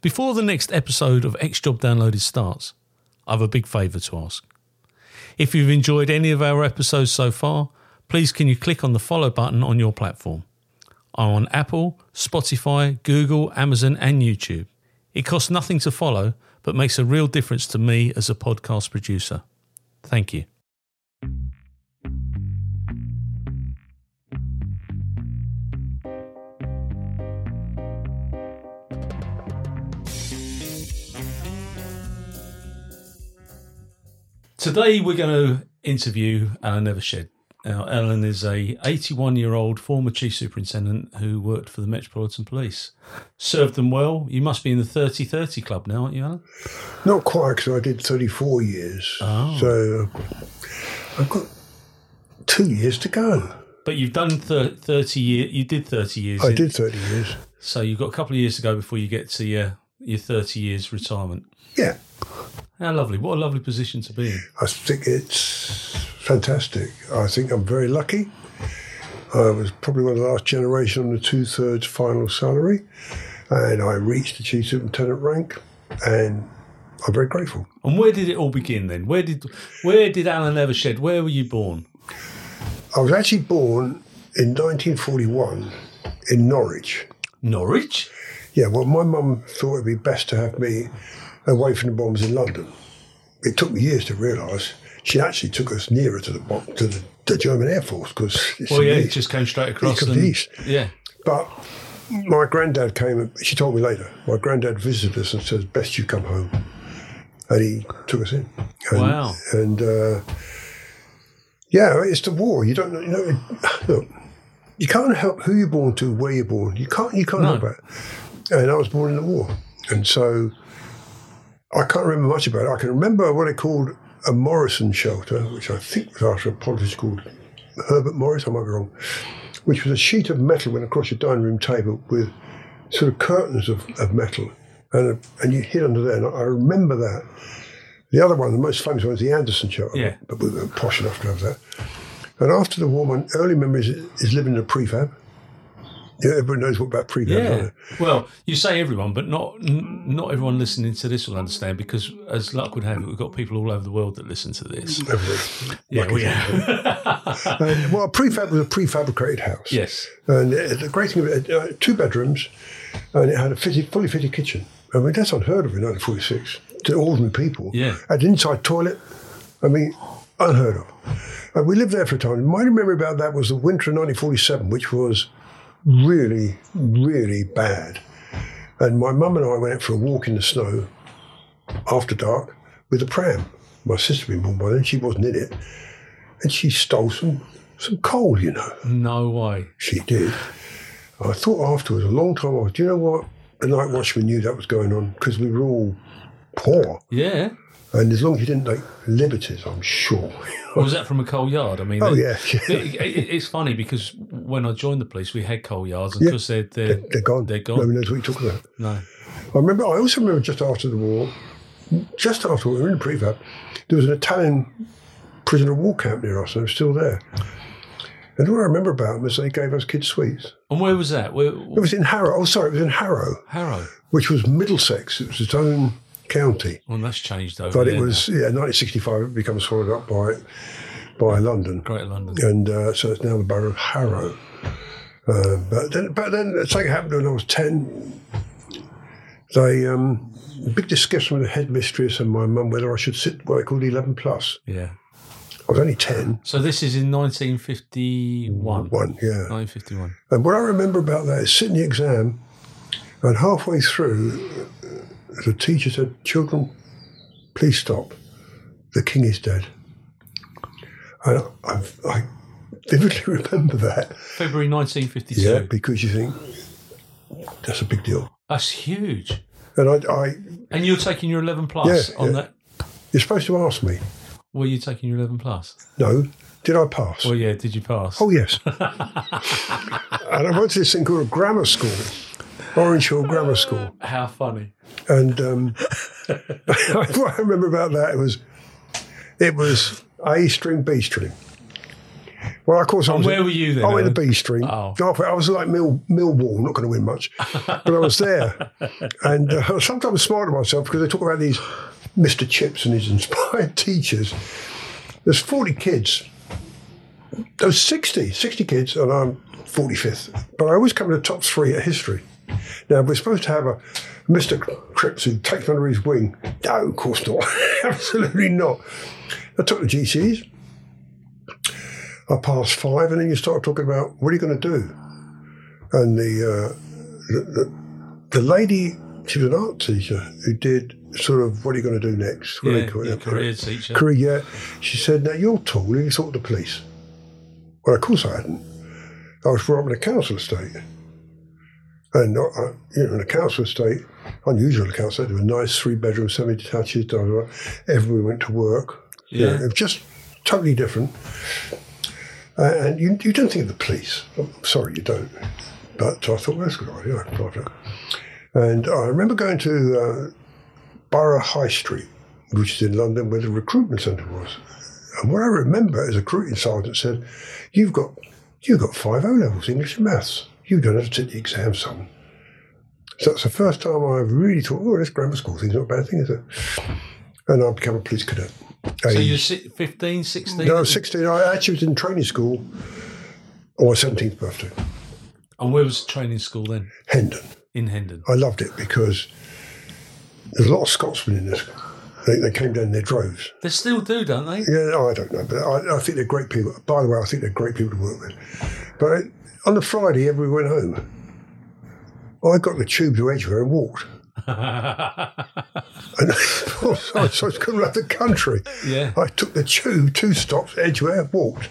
Before the next episode of X Job Downloaded starts, I have a big favour to ask. If you've enjoyed any of our episodes so far, please can you click on the follow button on your platform. I'm on Apple, Spotify, Google, Amazon, and YouTube. It costs nothing to follow, but makes a real difference to me as a podcast producer. Thank you. Today we're going to interview Alan Evershed. Now, Alan is a 81 year old former chief superintendent who worked for the Metropolitan Police. Served them well. You must be in the 30 30 club now, aren't you, Alan? Not quite, because I did 34 years. Oh. So I've got two years to go. But you've done thir- 30 years. You did 30 years. I in- did 30 years. So you've got a couple of years to go before you get to your, your 30 years retirement. Yeah, How lovely. What a lovely position to be in. I think it's fantastic. I think I'm very lucky. I was probably one of the last generation on the two thirds final salary, and I reached the chief superintendent rank, and I'm very grateful. And where did it all begin then? Where did where did Alan Evershed? Where were you born? I was actually born in 1941 in Norwich. Norwich. Yeah, well, my mum thought it'd be best to have me away from the bombs in London. It took me years to realise she actually took us nearer to the bomb, to the, the German Air Force because Well, yeah, it just came straight across. and- east. Yeah. But my granddad came. She told me later. My granddad visited us and said, "Best you come home," and he took us in. And, Wow. And uh, yeah, it's the war. You don't. You know. it- Look, you can't help who you're born to, where you're born. You can't. You can't No. help it. And I was born in the war, and so I can't remember much about it. I can remember what they called a Morrison shelter, which I think was after a politician called Herbert Morris. I might be wrong which was a sheet of metal went across your dining room table with sort of curtains of, of metal, and and you hid under there. And I remember that. The other one, the most famous one, was the Anderson shelter. Yeah. But we were posh enough to have that. And after the war, my early memories is living in a prefab. Yeah, everyone knows what about prefab. Yeah. Well, you say everyone, but not n- not everyone listening to this will understand because, as luck would have it, we've got people all over the world that listen to this. Everyone. Yeah, we have. And, well, a prefab was a prefabricated house. yes. And uh, the great thing about it, uh, two bedrooms, and it had a fitted, fully fitted kitchen. I mean, that's unheard of in 1946 to ordinary people. Yeah. Had an inside toilet. I mean, unheard of. And we lived there for a time. My memory about that was the winter of 1947, which was really, really bad. And my mum and I went out for a walk in the snow after dark with a pram. My sister had been born by then, she wasn't in it. And she stole some, some coal, you know. No way. She did. I thought afterwards, a long time after, do you know what? The night watchman knew that was going on because we were all poor. Yeah. And as long as you didn't take liberties, I'm sure. Was that from a coal yard? I mean, Oh, yeah. it- it- it's funny because when I joined the police, we had coal yards, and because they're, they're They're gone. They're Nobody gone. knows what you're talking about. No. I remember. I also remember just after the war, just after we were in the prefab, there was an Italian prisoner of war camp near us, and it was still there. And what I remember about them is they gave us kids sweets. And where was that? Where, It was in Harrow. Oh, sorry, it was in Harrow, Harrow. which was Middlesex. It was its own county. Well, that's changed over. But it was yeah, 1965. It becomes swallowed up by by London, now. Greater London. and uh, so it's now the borough of Harrow. Uh, but then, but then something happened when I was ten. They um, a big discussion with the headmistress and my mum whether I should sit what they called eleven plus. Yeah. I was only ten. So this is in 1951. One, yeah. 1951. And what I remember about that is sitting the exam, and halfway through, the teacher said, "Children, please stop. The king is dead." And I, I vividly remember that. February 1952. Yeah, because you think that's a big deal. That's huge. And I, I And you're taking your 11 plus Yeah, on yeah. that. you're supposed to ask me. Were you taking your 11 plus? No, did I pass? Well, yeah. Did you pass? Oh yes. and I went to this thing called a grammar school, Orange Hill Grammar School. How funny. And um, what I remember about that it was it was A string, B string. Well, of course, I And was. where were you then, I went to Alan? B Street. Oh. I was like Mill, Millwall, not going to win much, but I was there. and uh, I sometimes smile to myself because they talk about these Mr. Chips and his inspired teachers. There's 40 kids. There's 60, 60 kids, and I'm 45th. But I always come in the top three at history. Now, we're supposed to have a Mr. Cripps who takes under his wing. No, of course not. Absolutely not. I took the GCs. I passed five, and then you start talking about what are you going to do? And the, uh, the, the the lady, she was an art teacher who did sort of what are you going to do next? What Yeah, they call yeah, it? career teacher. Career, yeah. She said, "Now you're tall. You thought of the police?" Well, of course I hadn't. I was brought up in a council estate, and I, I- you know, in a council estate, unusual council estate, there were nice three-bedroom, semi-detaches. blah, blah, blah. Everybody went to work. You know, Yeah. it was just totally different. Uh, and you, you don't think of the police. I'm sorry, you don't. But I thought, well, that's a good idea. I applied for it. And I remember going to uh, Borough High Street, which is in London, where the recruitment centre was. And what I remember is a recruiting sergeant said, "You've got you've got five O levels, English and maths. You don't have to take the exam, son." So that's the first time I really thought, "Oh, this grammar school thing's not a bad thing, is it?" And I became a police cadet. So you're si- 15, 16? no, I was 16. I actually was in training school on my 17th birthday. And where was training school then? Hendon. In Hendon. I loved it because there's a lot of Scotsmen in this. They, they came down in their droves. They still do, don't they? Yeah, no, I don't know, but I, I think they're great people. By the way, I think they're great people to work with. But on the Friday, everyone went home. I got the tube to Edgware and walked. And so I was going around the country. Yeah. I took the tube, two stops, Edgware, walked.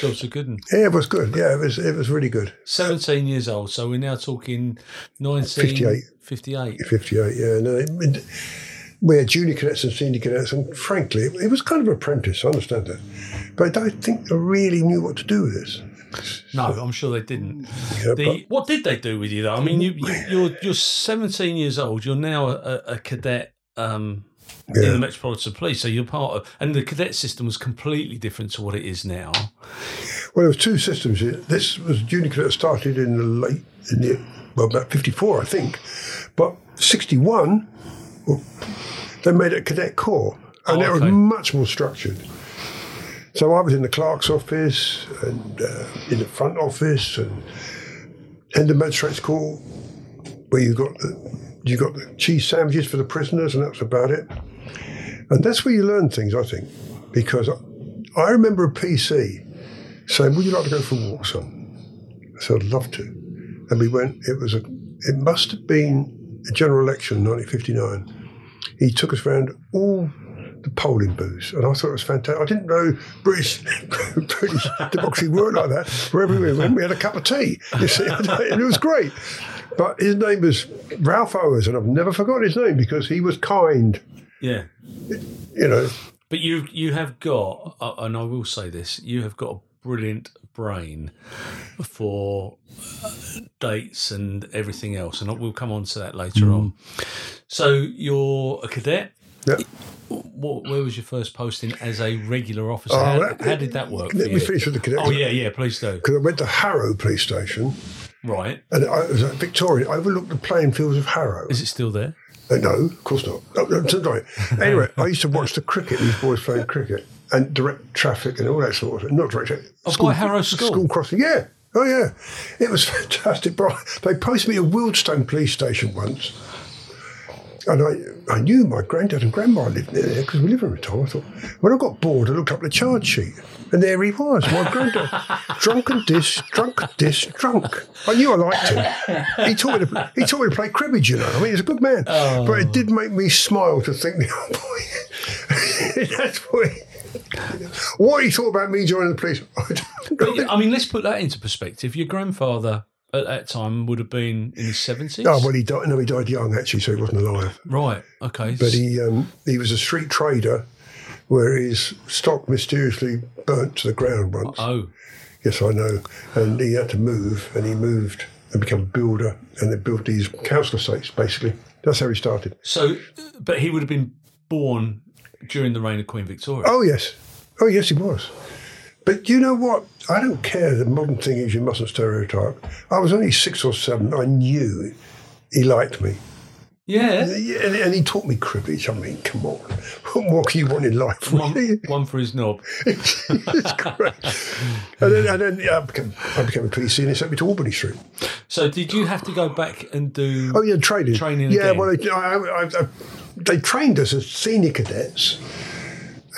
Jobs are good. 'un. Yeah, it was good. Yeah, it was it was really good. 17 years old, so we're now talking 1958. 58. 58, yeah. No, it- it- we had junior cadets and senior cadets, and frankly, it, it was kind of apprentice, I understand that. But I don't think I really knew what to do with this. No, I'm sure they didn't. Yeah, The, what did they do with you, though? I mean, you, you, you're you're 17 years old. You're now a, a cadet um, in the Metropolitan Police, so you're part of. And the cadet system was completely different to what it is now. Well, there was two systems. This was junior cadet started in the late, in the, well, about 54, I think. But 61, well, they made it a cadet corps, and Oh, it was much more structured. So I was in the clerk's office and uh, in the front office and in the magistrate's court, where you got the you got the cheese sandwiches for the prisoners, and that's about it. And that's where you learn things, I think, because I, I remember a PC saying, "Would you like to go for a walk, son?" I said, "I'd love to." And we went. It was a. It must have been a general election, in 1959. He took us around all the polling booths, and I thought it was fantastic. I didn't know British British democracy worked like that. Wherever we went, we had a cup of tea. You see, and it was great. But his name was Ralph Owers, and I've never forgotten his name because he was kind. Yeah. You know, But you you have got, uh, and I will say this, you have got a brilliant brain for uh, dates and everything else, and we'll come on to that later on. So you're a cadet. yeah. What, where was your first posting as a regular officer? Oh, how, that- how did that work? Let me finish with the connection. Oh yeah, yeah. Please do. Because I went to Harrow Police Station, Right. and I was at Victoria. I overlooked the playing fields of Harrow. Is it still there? Uh, no, of course not. Oh, no, sorry. Anyway, I used to watch the cricket, these boys playing cricket, and direct traffic and all that sort of thing. Not direct traffic. Oh, by Harrow School? School crossing, yeah. Oh, yeah. It was fantastic. They posted me at Wealdstone Police Station once. And I, I knew my granddad and grandma lived near there because we lived in Retirement. I thought, when I got bored, I looked up the charge sheet. And there he was, my granddad. drunk and dish, drunk, dish, drunk. I knew I liked him. He taught me to, he taught me to play cribbage, you know. I mean, he's a good man. But it oh. did make me smile to think, oh boy, that's what he, what he thought about me joining the police. I don't know. But, I mean, let's put that into perspective. Your grandfather at that time would have been in his seventies. Oh, well, he died. No, he died young, actually, so he wasn't alive. right. Okay. But he um, he was a street trader where his stock mysteriously burnt to the ground once. oh, Yes, I know. And he had to move, and he moved and became a builder, and they built these council estates, basically. That's how he started. so, but he would have been born during the reign of Queen Victoria. Oh, yes. Oh, yes, he was. But you know what? I don't care. The modern thing is you mustn't stereotype. I was only six or seven. I knew he liked me. Yeah. And, and he taught me cribbage. I mean, come on. What more can you want in life? One, one for his knob. it's great. And then, and then yeah, I, became, I became a PC and they sent me to Albany Street. So did you have to go back and do? Oh, yeah, training. Training Yeah, again. well, I, I, they trained us as senior cadets.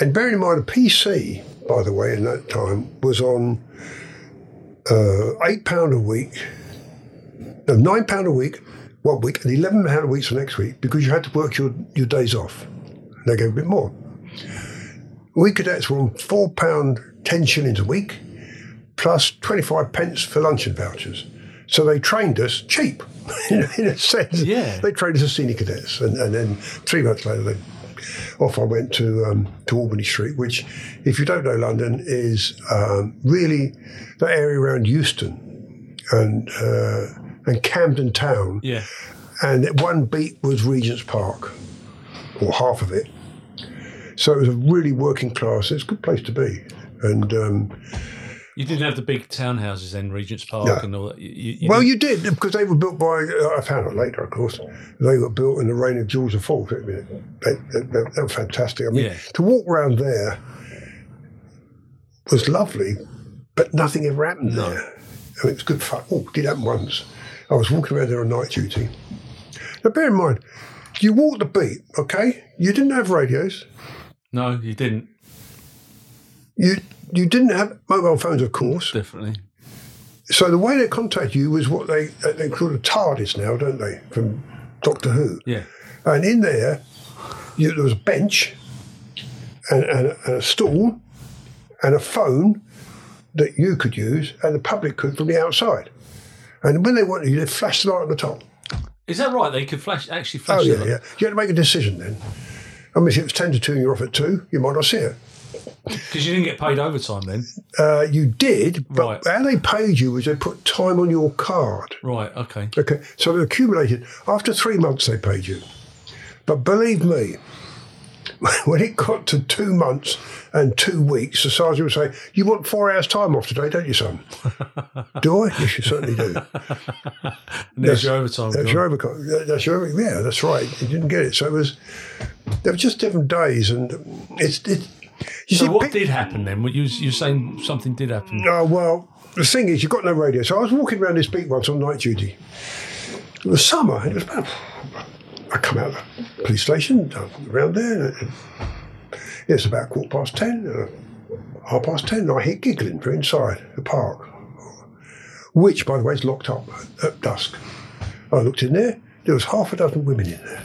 And bearing in mind, a PC, by the way, in that time was on uh, £8 a week, no, £9 a week one week, and £11 a week for next week because you had to work your, your days off. They gave a bit more. We cadets were on £4, 10 shillings a week, plus 25 pence for luncheon vouchers. So they trained us cheap, in a- in a sense. Yeah. They trained us as senior cadets. And, and then three months later, they, off I went to, um, to Albany Street, which, if you don't know London, is um, really that area around Euston and, uh, and Camden Town. Yeah. And one beat was Regent's Park, or half of it. So it was a really working class. It's a good place to be. And um, You didn't have the big townhouses then, Regent's Park No. and all that. You, you, well, didn't- you did because they were built by. Uh, I found out later, of course. They were built in the reign of George IV. They, they, they, they were fantastic. I mean, Yeah. to walk around there was lovely, but nothing ever happened there. I mean, it was good fun. Oh, it did happen once. I was walking around there on night duty. Now, bear in mind, you walked the beat, okay? You didn't have radios. no, you didn't. You you didn't have mobile phones, of course. Definitely. So the way they contact you was what they uh, they call a TARDIS now, don't they? From Doctor Who. Yeah. And in there, you, there was a bench and, and, and a stool and a phone that you could use and the public could from the outside. And when they wanted you, they flashed the light on the top. Is that right? They could flash, actually Oh, flash. yeah, the- yeah. You had to make a decision then. I mean, if it was 10 to 2 and you're off at 2, you might not see it. Because you didn't get paid overtime then. Uh, you did, but Right. how they paid you was they put time on your card. Right. Okay. Okay, so they accumulated. After three months, they paid you. But believe me, when it got to two months and two weeks, the sergeant would say, You want four hours' time off today, don't you, son? do I? Yes, you certainly do. And there's your overtime. That's your overtime. That's your yeah. That's right. You didn't get it, so it was. There were just different days, and it's it. You So see, what pic- did happen then? You you saying something did happen? Oh, well, the thing is, you've got no radio. So I was walking around this beat once on night duty. It was summer, it was about. I come out of the police station, uh, around there, and it's about quarter past ten, uh, half past ten, and I hear giggling from inside the park, which, by the way, is locked up at dusk. I looked in there, there was half a dozen women in there.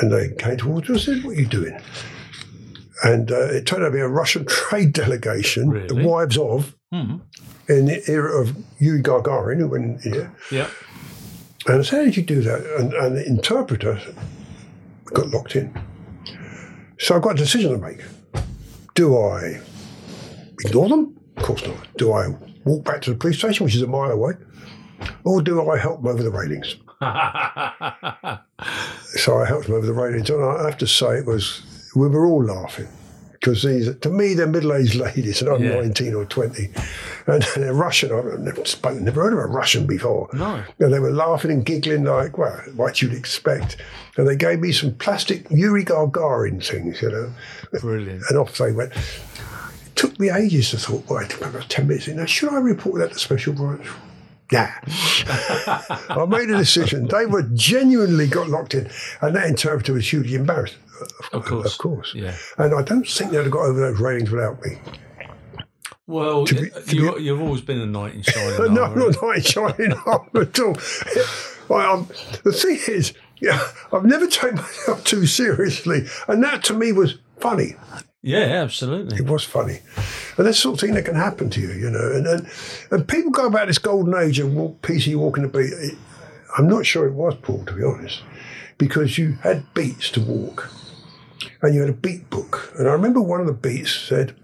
And they came towards me and said, What are you doing? And uh, it turned out to be a Russian trade delegation, the wives of, in the era of Yuri Gagarin, who went in here. Yeah. And I said, How did you do that? And, and the interpreter got locked in. So I've got a decision to make. Do I ignore them? Of course not. Do I walk back to the police station, which is a mile away? Or do I help them over the railings? So I helped them over the railings. And I have to say, it was, we were all laughing. Because these, to me, they're middle-aged ladies, and I'm Yeah. 19 or 20, and they're Russian. I've never spoken, never heard of a Russian before. No. And they were laughing and giggling like, well, what you'd expect. And they gave me some plastic Yuri Gagarin things, you know. Brilliant. And off they went. It took me ages to thought, well, I took about 10 minutes. Now, should I report that to Special Branch? Nah. I made a decision. They were genuinely got locked in. And that interpreter was hugely embarrassed. Of course. Of course. Yeah. And I don't think they'd have got over those railings without me. Well, be- to you, you've always been a knight in shining no, armour. not like shining armour at all. Well, um, the thing is, yeah, I've never taken myself too seriously. And that to me was funny. Yeah, absolutely. It was funny. And that's the sort of thing that can happen to you, you know. And and, and people go about this golden age of walk, PC walking the beat. It- I'm not sure it was, Paul, to be honest, because you had beats to walk and you had a beat book. And I remember one of the beats said,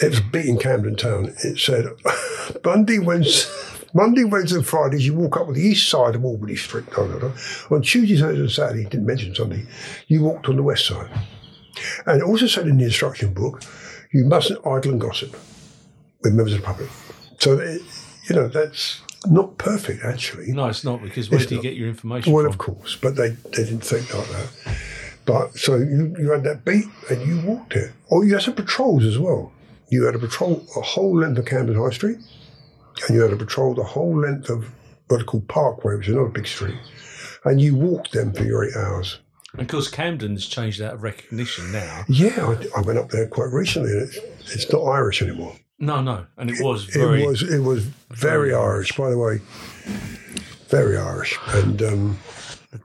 it was a beat in Camden Town. It said, Monday, Wednesday, Monday, Wednesday, and Fridays, you walk up on the east side of Albany Street. No, no, no. On Tuesdays, Thursdays, and Saturday, didn't mention Sunday, you walked on the west side. And it also said in the instruction book, you mustn't idle and gossip with members of the public. So, it, you know, that's not perfect, actually. No, it's not because where It's do you not. get your information Well, from? of course, but they, they didn't think like that. But so you, you had that beat and you walked it. Oh, you had some patrols as well. You had a patrol a whole length of Camden High Street, and you had a patrol the whole length of what they call Parkway, which is another big street. And you walked them for your eight hours. And of course, Camden's changed out of recognition now. Yeah, I, I went up there quite recently, and it's, it's not Irish anymore. No, no, and it was very. It was it was very Irish, by the way, very Irish. And um,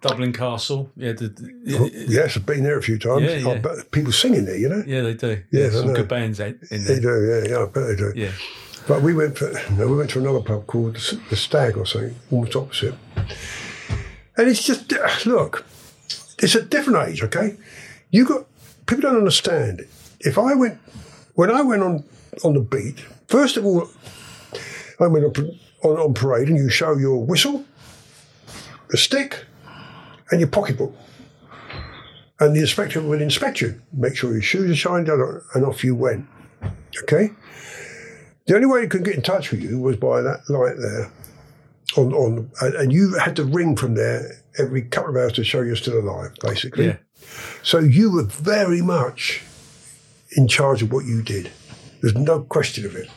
Dublin Castle. Yeah, the, the- oh, yes, I've been there a few times. Yeah, yeah. Bet people singing there, you know. yeah, they do. Yeah, Yeah, some good bands in They do, yeah, yeah, I bet they do. Yeah, But we went for no, we went to another pub called the, Stag or something, almost opposite. And it's just uh, look, it's a different age, okay? You got people don't understand. If I went when I went on on the beat, first of all, I went on, on, on parade and you show your whistle, the stick, and your pocketbook. And the inspector would inspect you, make sure your shoes are shined down, and off you went. Okay? The only way you could get in touch with you was by that light there. On, on and and you had to ring from there every couple of hours to show you're still alive, basically. yeah. So you were very much in charge of what you did. There's no question of it.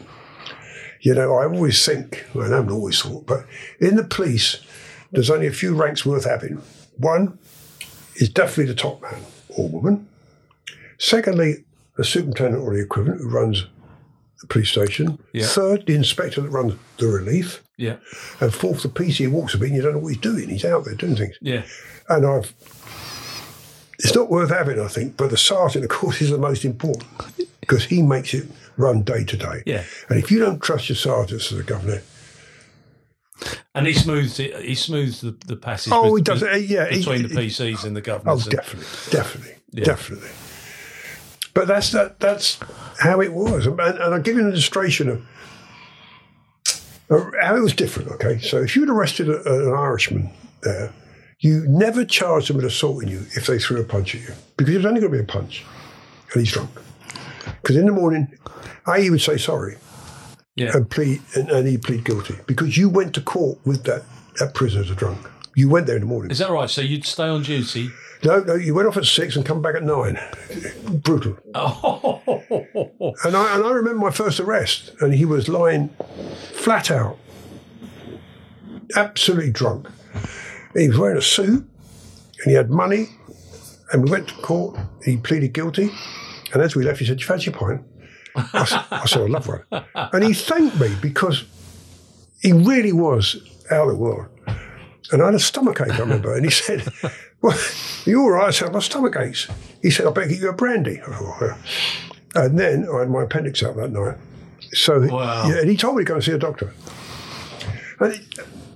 You know, I always think, well, I haven't always thought, but in the police, there's only a few ranks worth having. One is definitely the top man or woman. Secondly, the superintendent or the equivalent who runs the police station. Yeah. Third, the inspector that runs the relief. Yeah, And fourth, the PC who walks a bit and you don't know what he's doing. He's out there doing things. yeah, And I've, it's not worth having, I think, but the sergeant, of course, is the most important because he makes it run day to day. Yeah. And if you don't trust your sergeants as a governor, and he smooths it. He smooths the, the passage. Oh, he does it, yeah, he- between the he- PCs and the oh, governors. and- definitely, definitely, Yeah. definitely. But that's that. That's how it was, and, and I'll give you an illustration of how it was different. Okay, so if you'd arrested a, an Irishman there, you never charged them with assaulting you if they threw a punch at you because it was only going to be a punch, and he's drunk. Because in the morning, A, he would say sorry yeah, and plead, and, and he'd plead guilty because you went to court with that that prisoner as a drunk. You went there in the morning. is that right? So you'd stay on duty. No, no, you went off at six and come back at nine. Brutal. Oh, And I and I remember my first arrest, and he was lying flat out, absolutely drunk. He was wearing a suit, and he had money, and we went to court. He pleaded guilty, and as we left, he said, "Do you fancy a pint?" I, I said, "I'd love one," and he thanked me because he really was out of the world. And I had a stomach ache, I remember. And he said, Well, are you all right? I said, My stomach aches. He said, I better get you a brandy. I. And then I had my appendix out that night. So, Wow. yeah, and he told me to go and see a doctor. And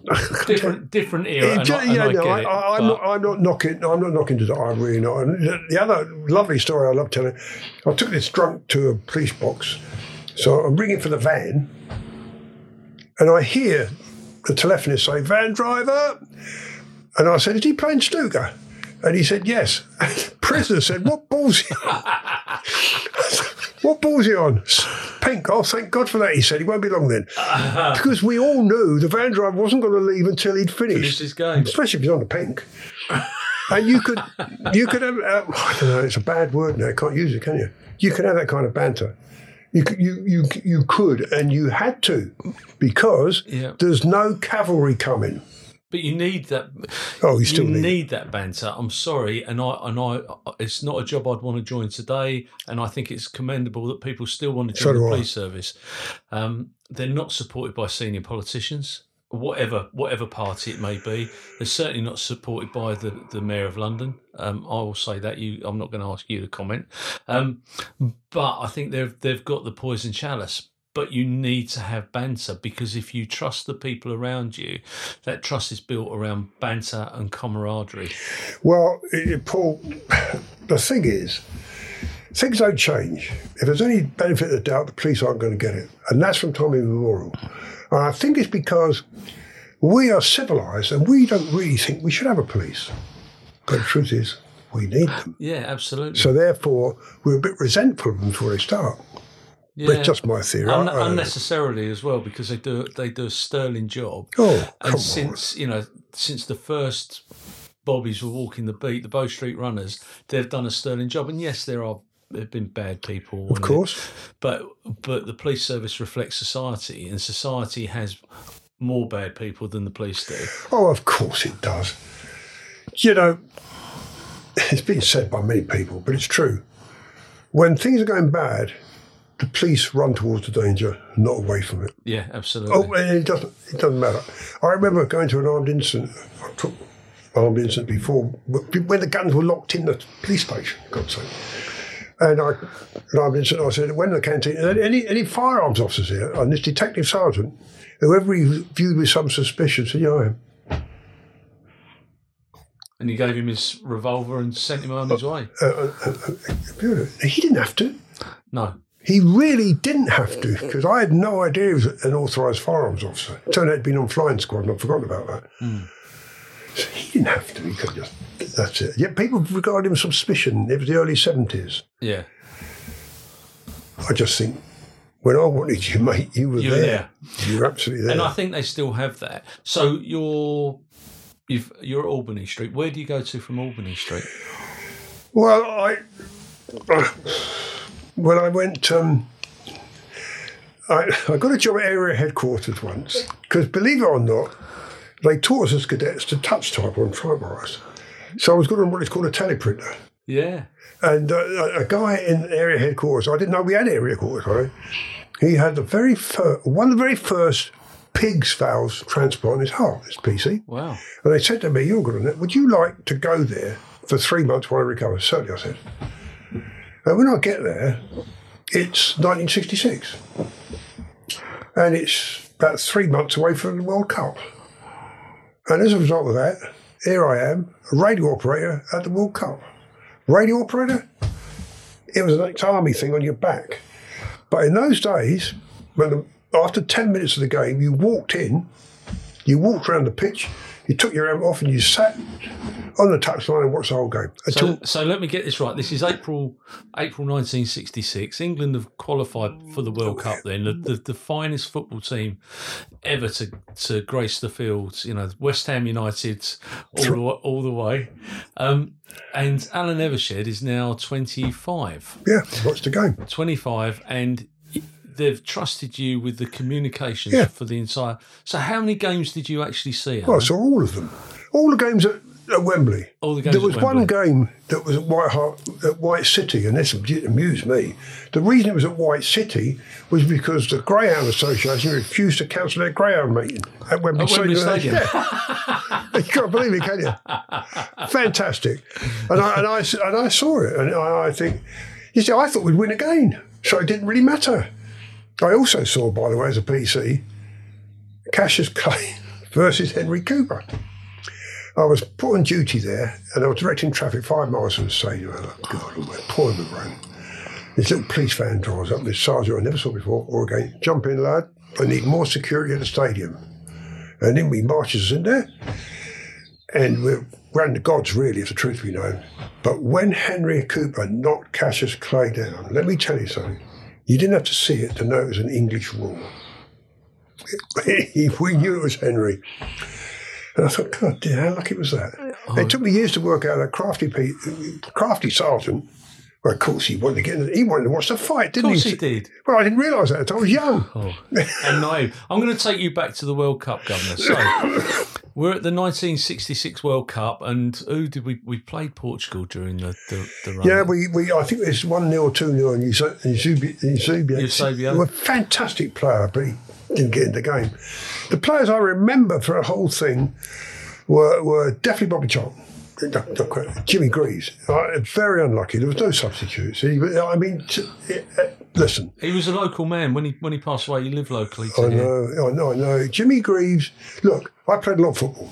different, different era. it and ju- I, and yeah, I no, I, I'm, not, I'm not knocking. I'm not knocking to that. I'm really not. And the, the other lovely story I love telling. I took this drunk to a police box, so I'm ringing for the van, and I hear the telephonist say, "Van driver," and I said, "Is he playing snooker?" And he said, "Yes." Prisoner said, "What ball's he on?" What ball's he on? Pink. Oh, thank God for that. He said he won't be long then, because we all knew the van driver wasn't going to leave until he'd Finish finished his game. especially if he's on the pink. and you could, you could have. Uh, I don't know. It's a bad word now. You can't use it, can you? You could have that kind of banter. You could, you you you could, and you had to, because Yeah. there's no cavalry coming. But you need that. Oh, you still you need. need that banter. I'm sorry, and I and I. It's not a job I'd want to join today, and I think it's commendable that people still want to So join the do I. police service. Um, they're not supported by senior politicians, whatever whatever party it may be. They're certainly not supported by the, the mayor of London. Um, I will say that you. I'm not going to ask you to comment, um, but I think they've they've got the poison chalice. But you need to have banter because if you trust the people around you, that trust is built around banter and camaraderie. Well, Paul, the thing is, things don't change. If there's any benefit of the doubt, the police aren't going to get it, and that's from time immemorial. And I think it's because we are civilised and we don't really think we should have a police. But the truth is, We need them. Yeah, absolutely. So therefore, we're a bit resentful of them before they start. Yeah. But it's just my theory. Un- I don't know. unnecessarily as well because they do they do a sterling job. Oh, and since you know since the first bobbies were walking the beat, the Bow Street Runners, they've done a sterling job. And yes, there are there've been bad people. Of course. but but the police service reflects society, and society has more bad people than the police do. Oh, of course it does. You know, it's been said by many people, but it's true. When things are going bad, the police run towards the danger, not away from it. Yeah, absolutely. Oh, it doesn't. It doesn't matter. I remember going to an armed incident. I took armed incident before when the guns were locked in the police station. God's sake. And I, an armed incident. I said, when the canteen, any any firearms officers here? And this detective sergeant, whoever he viewed with some suspicion, said, "Yeah, I am." and you gave him his revolver and sent him on his way. Uh, uh, uh, he didn't have to. No, He really didn't have to mm-hmm. because I had no idea he was an authorised firearms officer. Turned out he'd been on flying squad and I'd forgotten about that. Hmm. So he didn't have to. He could just. That's it. Yet people regard him with suspicion. It was the early 70s. yeah, I just think when I wanted you, mate, you were You were there. You were absolutely there. and I think they still have that. So you're you've, you're at Albany Street. Where do you go to from Albany Street? Well, I when I went, um, I, I got a job at area headquarters once because, believe it or not, they taught us as cadets to touch type on typewriters. So I was good on what is called a teleprinter. Yeah, And uh, a- guy in area headquarters, I didn't know we had area headquarters, right? He had the very first, one of the very first pig's valves transplant in his heart, his PC. wow. And they said to me, You're good on that. Would you like to go there for three months while I recover? Certainly, I said. And when I get there, it's 1966. And it's about three months away from the World Cup. And as a result of that, here I am, a radio operator at the World Cup. Radio operator? It was an ex-army thing on your back. But in those days, when the, after 10 minutes of the game, you walked in, you walked around the pitch, you took your helmet off and you sat on the touchline and watched the whole game. So, so let me get this right. This is April April 1966. England have qualified for the World Cup. Then the, the, the finest football team ever to to grace the fields. You know, West Ham United all the, all the way. Um, and Alan Evershed is now 25. yeah, watched the game. 25 and they've trusted you with the communications Yeah. for the entire. So how many games did you actually see? Well, I saw all of them. All the games at, at Wembley. All the games There was one game that was at White Hart, at White City, and this amused me. The reason it was at White City was because the Greyhound Association refused to cancel their Greyhound meeting at Wembley, At Wembley Stadium. Stadium. Yeah. you can't believe it, can you? Fantastic. And I, and I, and I saw it, and I, I think, you see, I thought we'd win again, so it didn't really matter. I also saw, by the way, as a PC, Cassius Clay versus Henry Cooper. I was put on duty there, and I was directing traffic five miles from the stadium. And thought, God, almighty, poor road. This little police van drives up, this sergeant I never saw before, or again, jump in, lad. I need more security at the stadium. And then we marches in there, and we're ran the gods, really, if the truth be known. But when Henry Cooper knocked Cassius Clay down, let me tell you something. You didn't have to see it to know it was an English war. we knew it was Henry. And I thought, God, dear, how lucky was that? Oh. It took me years to work out that crafty, Pete, crafty sergeant. Well, of course, he wanted to get. In, he wanted to watch the fight, didn't he? Of course he? he did. Well, I didn't realise that. At the time. I was young. Oh, and naive. I'm going to take you back to the World Cup, Governor. So we're at the 1966 World Cup, and who did we we played Portugal during the the, the run? Yeah, we, we I think it's one 0 two 0 and. Eusebio. Eusebio. a fantastic player, but he didn't get in the game. The players I remember for a whole thing were were definitely Bobby Charlton. Not- not quite- Jimmy Greaves, uh, very unlucky. There was no substitutes. He, I mean, t- uh, listen, He was a local man when he when he passed away. He lived locally. I know, I know, I know. Jimmy Greaves, look, I played a lot of football.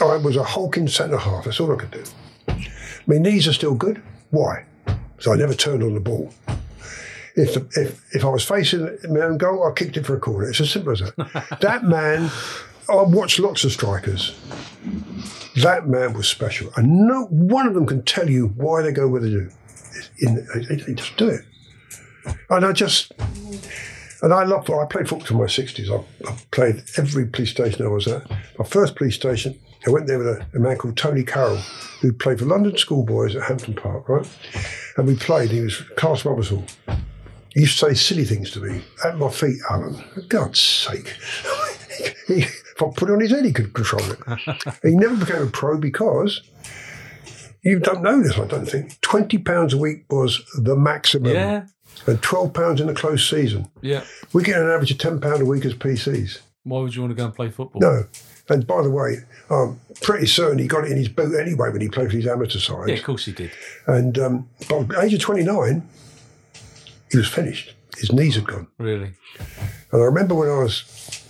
I was a hulking centre half. That's all I could do. My knees are still good. Why? So I never turned on the ball. If, the, if if I was facing my own goal, I kicked it for a corner. It's as simple as that. that man, I watched lots of strikers. That man was special, and no one of them can tell you why they go where they do. In, they, they just do it, and I just and I love. I played football till my sixties. I, I played every police station I was at. My first police station, I went there with a, a man called Tony Carroll, who played for London Schoolboys at Hampton Park, right? And we played. He was class Robertsall. He used to say silly things to me at my feet, Alan. For God's sake. he, put it on his head, he could control it. he never became a pro because you don't know this, I don't think. Twenty pounds a week was the maximum, Yeah. and twelve pounds in a close season. Yeah. We get an average of ten pound a week as PCs. Why would you want to go and play football? No, and by the way, I'm pretty certain he got it in his boot anyway when he played for his amateur side. Yeah, of course he did. And um, by the age of twenty nine, he was finished. His knees had gone. Really. And I remember when I was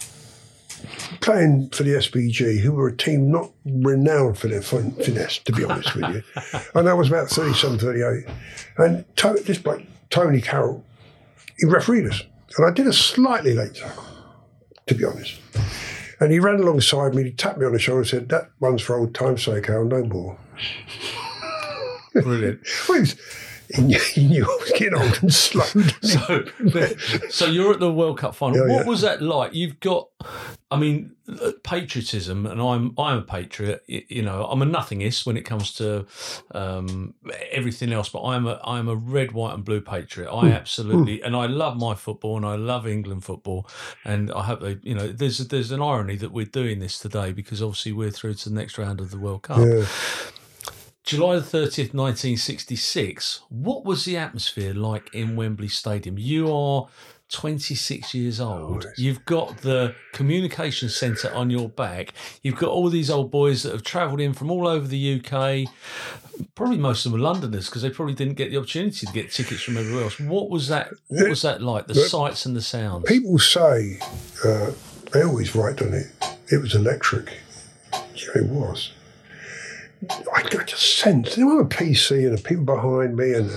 playing for the SBG, who were a team not renowned for their fin- finesse, to be honest with you. And I was about 37, 38. And to- this bloke, Tony Carroll, he refereed us. And I did a slightly late tackle, to be honest. And he ran alongside me, he tapped me on the shoulder and said, That one's for old time's sake, Al, no more. Brilliant. Well, he, knew, he knew I was getting old and slow. so, so you're at the World Cup final. Yeah, what yeah. was that like? You've got, I mean, uh, patriotism, and I'm I'm a patriot. You know, I'm a nothingist when it comes to um, everything else, but I'm a I'm a red, white, and blue patriot. I absolutely, and I love my football, and I love England football, and I hope they, you know, there's there's an irony that we're doing this today because obviously we're through to the next round of the World Cup. Yeah. July the 30th, 1966. What was the atmosphere like in Wembley Stadium? You are 26 years old. You've got the communication centre on your back. You've got all these old boys that have travelled in from all over the UK. Probably most of them are Londoners because they probably didn't get the opportunity to get tickets from everywhere else. What was that? What was that like? The sights and the sounds. People say, uh, they always write on it, it was electric. Yeah, it was. I got just sense, there were a PC and the people behind me, and,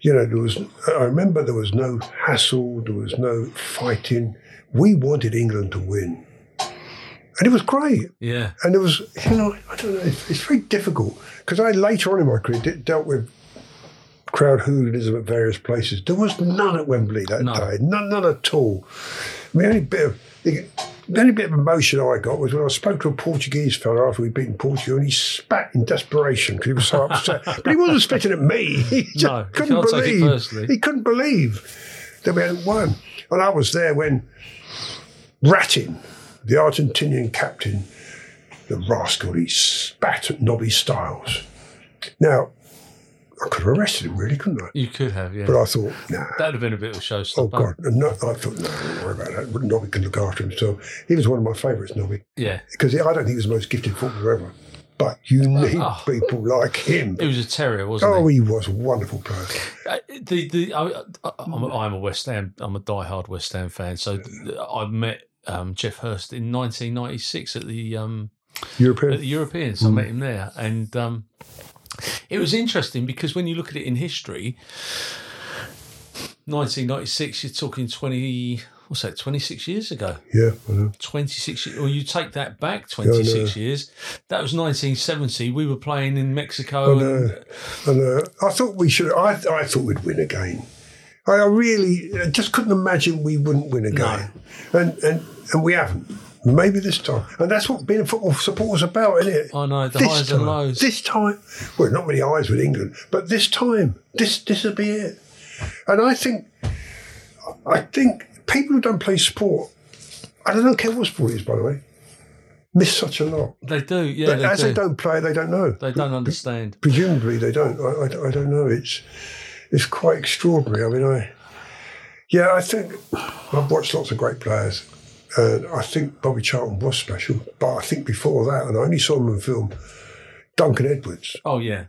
you know, there was, I remember there was no hassle, there was no fighting. We wanted England to win. And it was great. Yeah. And there was, you know, I don't know, it's, it's very difficult because I later on in my career did, dealt with crowd hooliganism at various places. There was none at Wembley that No. day, none, none at all. I mean, only bit of the only bit of emotion I got was when I spoke to a Portuguese fellow after we'd beaten Portugal, and he spat in desperation because he was so upset. but he wasn't spitting at me. He just No, couldn't can't take it believe. personally. he couldn't believe that we hadn't won. And I was there when Rattín, the Argentinian captain, the rascal, he spat at Nobby Stiles. Now, I could have arrested him, really, couldn't I? You could have, yeah. But I thought, nah. That'd have been a bit of a showstopper. Oh God! No, I thought no, don't worry about that. Nobby can look after himself. He was one of my favourites, Nobby, Yeah. because I don't think he was the most gifted footballer ever. But you need Oh. people like him. He was a terrier, wasn't he? Oh, he was a wonderful player. Uh, the the I, I- I'm, a, I'm a West Ham. I'm a diehard West Ham fan. So th- I met um, Geoff Hurst in 1996 at the um, at European. the Europeans. I met him there, and um, it was interesting because when you look at it in history, 1996, you're talking 20. What's that? 26 years ago. Yeah, I know. 26 years, or you take that back 26 years. That was 1970. We were playing in Mexico. I and, know. And uh, I thought we should. I, I thought we'd win again. I, I really I just couldn't imagine we wouldn't win again. And and and we haven't. Maybe this time. And that's what being a football supporter's about, isn't it? I know, the this highs time, and lows. This time, well, not many highs with England, but this time, this this will be it. And I think, I think people who don't play sport, I don't care what sport it is, by the way, miss such a lot. They do, yeah. But they as do. they don't play, they don't know. They don't understand. Presumably they don't. I, I, I don't know. It's it's quite extraordinary. I mean, I yeah, I think I've watched lots of great players, and I think Bobby Charlton was special. But I think before that, and I only saw him in film, Duncan Edwards, Oh yeah,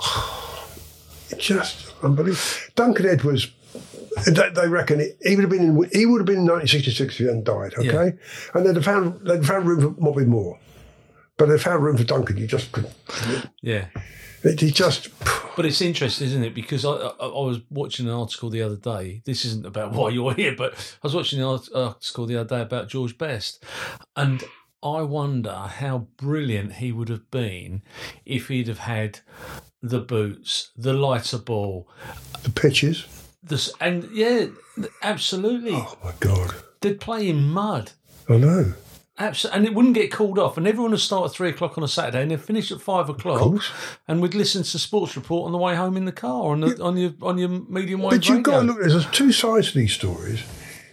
just unbelievable. Duncan Edwards. They, they reckon he, he would have been in, he would have been in 1966 if he hadn't died. Okay, and they'd have found they'd found room for Bobby Moore, but they found room for Duncan. You just couldn't. yeah. He just. But it's interesting, isn't it? Because I, I, I was watching an article the other day. This isn't about why you're here, but I was watching an article the other day about George Best, and I wonder how brilliant he would have been if he'd have had the boots, the lighter ball, The pitches. this, and yeah, absolutely. Oh my God. They'd play in mud. I know. Absolutely, and it wouldn't get called off. And everyone would start at three o'clock on a Saturday, and they'd finish at five o'clock. course. And we'd listen to Sports Report on the way home in the car on the, on your on your medium wave But you've got to look, there's two sides to these stories.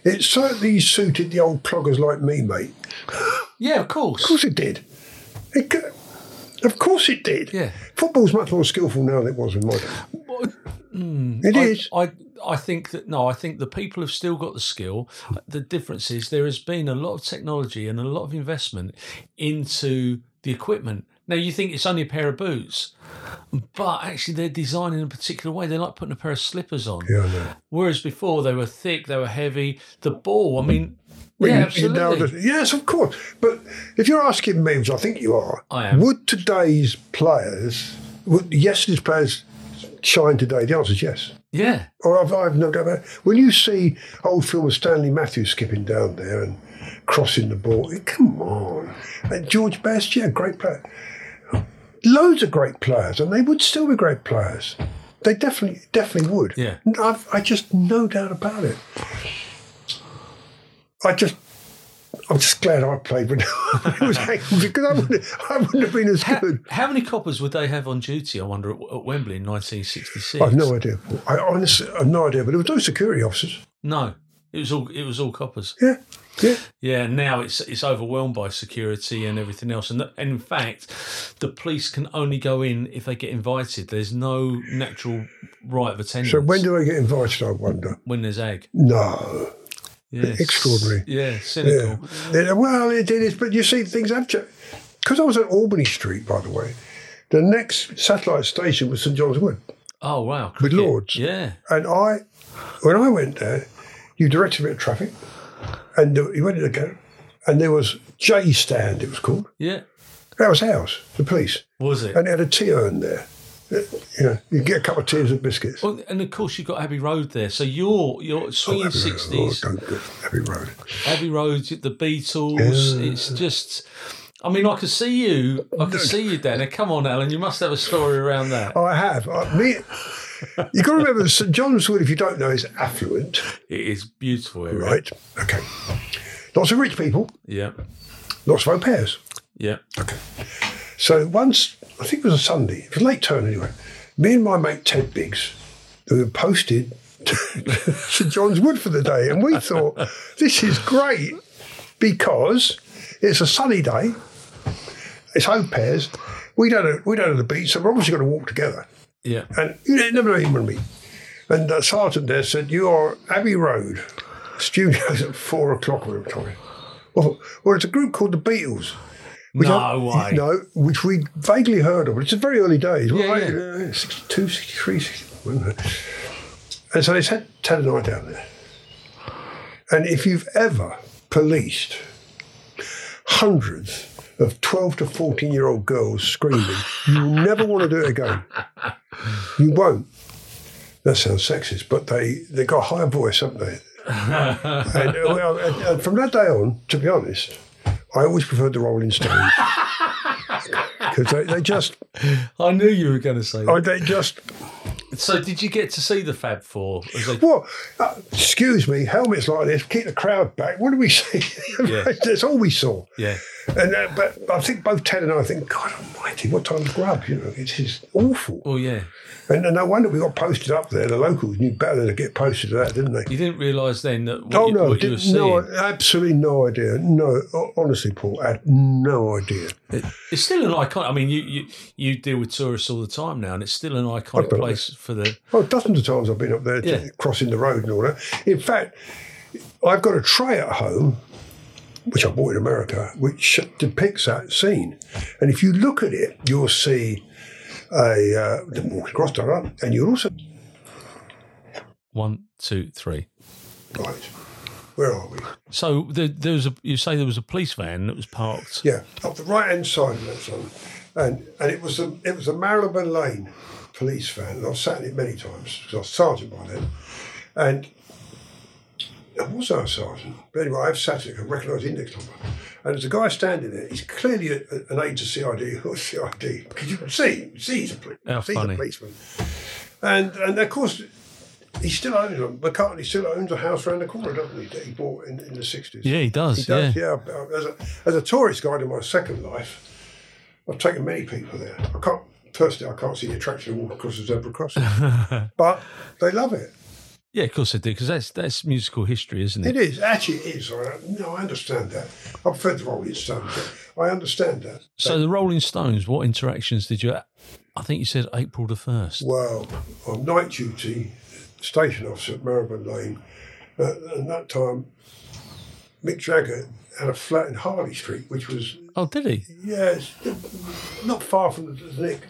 It certainly suited the old cloggers like me, mate. Yeah, of course. Of course it did. It, of course it did. Yeah. Football's much more skillful now than it was in my day. Mm, it I, is. I I think that no, I think the people have still got the skill. The difference is there has been a lot of technology and a lot of investment into the equipment. Now you think it's only a pair of boots, but actually they're designed in a particular way. They're like putting a pair of slippers on. Yeah, know. Whereas before they were thick, they were heavy. The ball, I mean, Well, yeah, you- you absolutely. it. Yes, of course. But if you're asking me, which I think you are, I am. would today's players, would yesterday's players shine today? The answer is yes. Yeah, Or I've, I've no doubt about it. When you see old film of Stanley Matthews skipping down there and crossing the ball, come on. And George Best, yeah, great player. Loads of great players, and they would still be great players. They definitely, definitely would. Yeah. I've, I just no doubt about it. I just, I'm just glad I played when it was because I wouldn't, I wouldn't have been as How, good. how many coppers would they have on duty? I wonder at, at Wembley in 1966. I've no idea. I honestly, I've no idea. But there was no security officers. No, it was all it was all coppers. Yeah, yeah. Yeah, now it's it's overwhelmed by security and everything else, and, and in fact, the police can only go in if they get invited. There's no natural right of attendance. So when do I get invited? I wonder. when there's egg, No. Yes. Extraordinary. yeah, cynical. Yeah, well, it is, but you see, things have changed. Because I was at Albany Street, by the way, the next satellite station was St John's Wood. Oh wow, With cricket. Lords. Yeah, And I, when I went there, you directed me of traffic, and you went in the gate, and there was J Stand, it was called. yeah. That was ours, the police. Was it? And it had a tea urn there. You know, you get a couple of teas and biscuits. Well, and of course you've got Abbey Road there. So you're you're swinging oh, oh, sixties, Oh, don't go Abbey Road. Abbey Road, the Beatles. It's just. I mean, I could see you. I could see you there. Come on, Alan. You must have a story around that. Oh, I have. I, me, you got to remember St John's Wood, if you don't know, is affluent, It is beautiful area. right? Okay. Lots of rich people, Yeah. lots of au pairs. Yeah. Okay. So once, I think it was a Sunday, it was late turn anyway, me and my mate Ted Biggs, we were posted to St John's Wood for the day, and we thought, this is great because it's a sunny day, it's au pairs, we don't have, we don't know the beach, so we're obviously going to walk together. Yeah. And you know, never know even me. And uh, the sergeant there said, You are Abbey Road, studios at four o'clock or whatever time. Well, well, it's a group called the Beatles. Which No I- way. No, which we vaguely heard of. It's very early days. Yeah, right? yeah. Uh, 62, 63, 61. And so they sent Ted and I down there. And if you've ever policed hundreds of 12 to 14 year old girls screaming, you never want to do it again. You won't. That sounds sexist, but they, they got a higher voice, haven't they? and, well, and, and from that day on, to be honest, I always preferred the Rolling Stones. Because they, they just, I knew you were going to say oh, that. oh, they just, So, did you get to see the Fab Four? they- what? Uh, excuse me, helmets like this, keep the crowd back. What do we see? Yeah. That's all we saw. Yeah. And uh, but I think both Ted and I think, God Almighty, what time's grub? You know, it is awful. Oh yeah. And, and no wonder we got posted up there. The locals knew better than to get posted to that, didn't they? You didn't realise then that what, Oh you, no, what you were seeing. no, absolutely no idea. No, honestly, Paul, I had no idea. It- it's still an icon. I mean, you, you you deal with tourists all the time now, and it's still an iconic place for the. Well, dozens of times I've been up there, Yeah. crossing the road and all that. In fact, I've got a tray at home, which I bought in America, which depicts that scene. And if you look at it, you'll see a uh, them walking across the road, and you'll also One, two, three. right. Where are we? So there, there was a. You say there was a police van that was parked. Yeah, up the right hand side of that zone, and and it was a it was a Marylebone Lane police van, and I've sat in it many times because I was sergeant by then, and I was I a sergeant, but anyway, I've sat in it, I recognise the index number, And there's a guy standing there. He's clearly a, a- an aide to CID or CID because you can see, see he's a, poli- see he's funny. a policeman. And and of course, he still owns them. McCartney still owns a house around the corner, doesn't he? That he bought in, in the sixties. Yeah, he does. He does, yeah. yeah. As a, as a tourist guide in my second life, I've taken many people there. I can't, personally, I can't see the attraction of walking across the zebra crossing, but they love it. Yeah, of course they do, because that's that's musical history, isn't it? It is actually it is. I, no, I understand that. I prefer the Rolling Stones. I understand that. So the Rolling Stones, what interactions did you? I think you said April the first. Well, on night duty, station officer at Marylebone Lane, uh, and that time, Mick Jagger had a flat in Harley Street, which was Oh, did he? Yeah, it's not far from the Nick.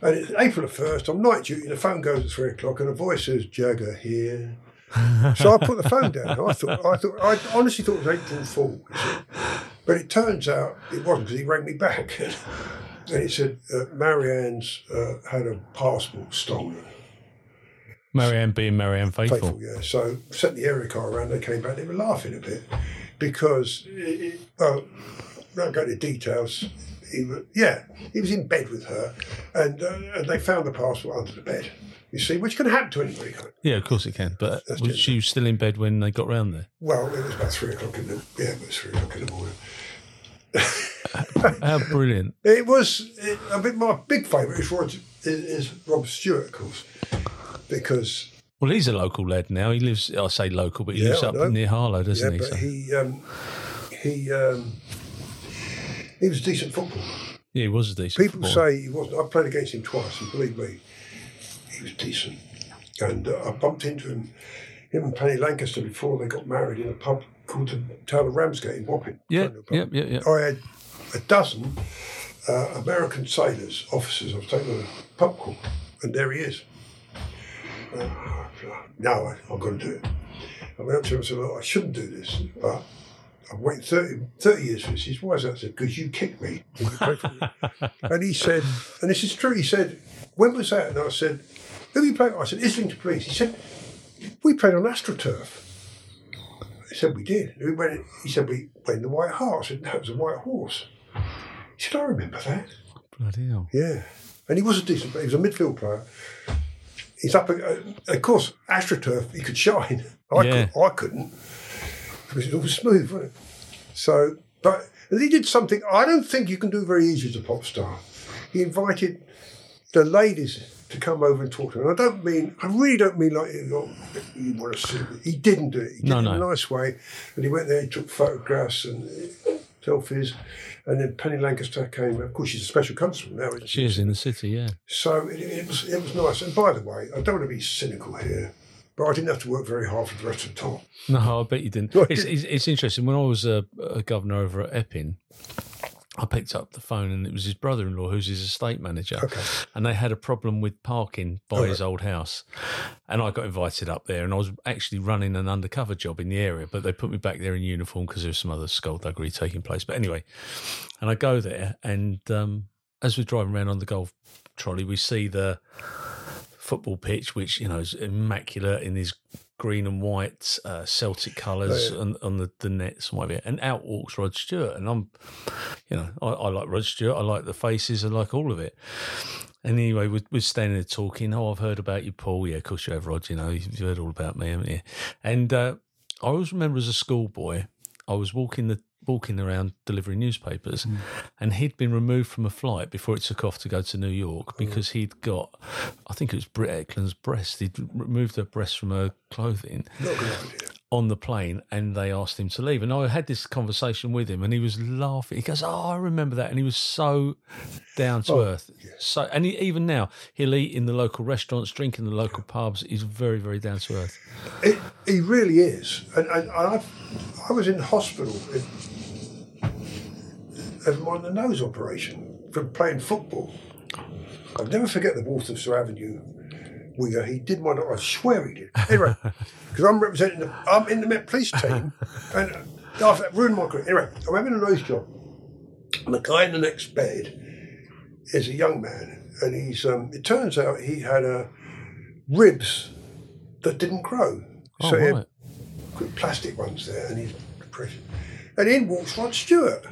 And it's April the 1st, I'm night duty, the phone goes at three o'clock, and a voice says, Jagger here. so I put the phone down. I thought, I thought, I honestly thought it was April Fool. But it turns out it wasn't because he rang me back. and he said, uh, Marianne's uh, had a passport stolen. Marianne being Marianne Faithfull. Faithfull, yeah. So sent the area car around. They came back. They were laughing a bit because, it, it, well, not go into details. He was, yeah, he was in bed with her, and uh, and they found the passport under the bed. You see, which can happen to anybody. Yeah, of course it can. But That's was she still in bed when they got round there? Well, it was about three o'clock in the yeah, it was three o'clock in the morning. How brilliant! It was it, a bit. My big favourite is, Roger, is, is Rod Stewart, of course, because Well, he's a local lad now. He lives. I say local, but he Yeah, lives up near Harlow, doesn't yeah, he? but So- he um, he um, he was a decent footballer. yeah, he was a decent. People footballer. say he wasn't. I played against him twice, and believe me, he was decent. And uh, I bumped into him, him and Penny Lancaster before they got married in a pub called the Town of Ramsgate in Wapping. Yeah, yeah, yeah, yeah. I had a dozen uh, American sailors, officers. I was taking a pub call, and there he is. Uh, now I, I've got to do it. I went up to him and said, "Look, I shouldn't do this, but I've waited 30, 30 years for this. He Why is that? I said, Because you kicked me. when you played for me." and he said, and this is true, he said, When was that? And I said, Who are you played? I said, Islington Police. He said, We played on AstroTurf. I said, We did. We went, he said, We played in the White Hart. I said, No, it was a White Horse. He said, I remember that. Bloody hell. Yeah. And he was a decent player. He was a midfield player. He's up, uh, of course, AstroTurf, he could shine. I, Yeah. could, I couldn't it was smooth, wasn't it? So, but he did something I don't think you can do very easy as a pop star. He invited the ladies to come over and talk to him. And I don't mean, I really don't mean like you, know, you want to see. He didn't do it. He did No, it in a no. nice way. And he went there, he took photographs and selfies. And then Penny Lancaster came. Of course, she's a special constable now. isn't She is in the city, yeah. so it, it was it was nice. And by the way, I don't want to be cynical here, but I didn't have to work very hard for the rest of the time. No, I bet you didn't. It's, it's, it's interesting. When I was a, a governor over at Epping, I picked up the phone and it was his brother-in-law who's his estate manager, Okay. and they had a problem with parking by his old house, and I got invited up there, and I was actually running an undercover job in the area, but they put me back there in uniform because there was some other skullduggery taking place. But anyway, and I go there, and um, as we're driving around on the golf trolley, we see the football pitch, which you know is immaculate in these green and white uh, Celtic colours Oh, on, on the, the nets and whatever. And out walks Rod Stewart, and I'm, you know, I, I like Rod Stewart. I like the faces. I like all of it. And anyway, we're, we're standing there talking. Oh, I've heard about you, Paul. Yeah, of course you have, Rod. You know, you've heard all about me, haven't you? And uh, I always remember as a schoolboy, I was walking the walking around delivering newspapers, mm. and he'd been removed from a flight before it took off to go to New York mm. because he'd got, I think it was Britt Ekland's breast. He'd removed her breast from her clothing Not a good idea. on the plane, and they asked him to leave. And I had this conversation with him, and he was laughing. He goes, "Oh, I remember that," and he was so down to oh, earth. So, and he, even now, he'll eat in the local restaurants, drink in the local pubs. He's very, very down to earth. It, he really is. And, and I, I was in hospital in, having one the nose operation from playing football. I'll never forget the Walthamstow Avenue winger. He did one. I swear he did. Anyway, because I'm representing the, I'm in the Met Police team, and uh, I've ruined my career. Anyway, I'm having a nose job, and the guy in the next bed is a young man, and he's. Um, it turns out he had uh, ribs that didn't grow. Oh, so he had right. plastic ones there, and he's depression. And in walks Rod Stewart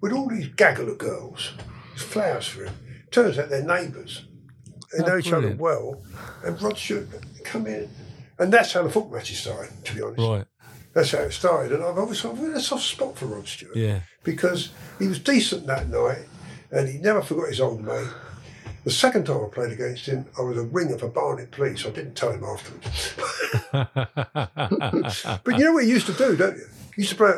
with all these gaggle of girls. Flowers for him. Turns out they're neighbours. They Oh, know each other well. And Rod Stewart come in. And that's how the football matches started, to be honest. Right. That's how it started. And I've always I've had a soft spot for Rod Stewart. Yeah. Because he was decent that night and he never forgot his old mate. The second time I played against him, I was a ringer for Barnet Police. I didn't tell him afterwards. But you know what he used to do, don't you? He used to play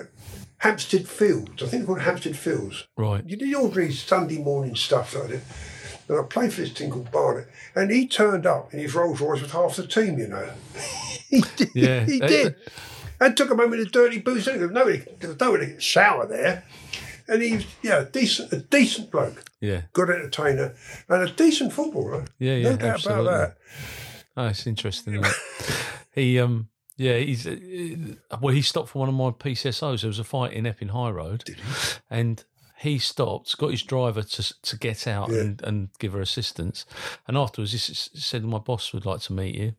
Hampstead Fields. I think it's called Hampstead Fields. right. You did ordinary Sunday morning stuff like that. And I played for this thing called Barnet. And he turned up in his Rolls Royce with half the team, you know. he did. Yeah. He did. And took a moment in a dirty boots. There was nobody, there was nobody shower there. And he was, yeah, a decent, a decent bloke, Yeah. good entertainer, and a decent footballer. Yeah, yeah, no doubt absolutely. about that. Oh, it's interesting. He, um, yeah, he's uh, well. He stopped for one of my PCSOs. There was a fight in Epping High Road, and he stopped, got his driver to to get out Yeah. and, and give her assistance. And afterwards, he said, "My boss would like to meet you."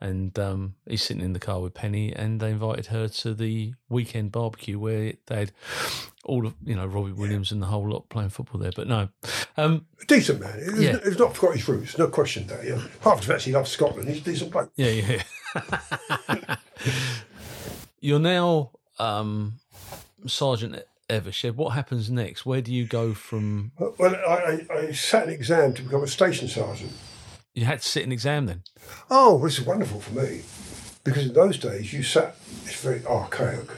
And um, he's sitting in the car with Penny, and they invited her to the weekend barbecue where they had all of you know Robbie Williams and the whole lot playing football there. But no, um, decent man. He was, Yeah. he's not forgot his roots, no question that. Yeah. Half the fact he loves Scotland, he's a decent bloke. Yeah, yeah. You're now um, Sergeant Evershed. What happens next? Where do you go from? Well, I, I, I sat an exam to become a station sergeant. You had to sit an exam then. Oh, this is wonderful for me because in those days you sat, it's very archaic.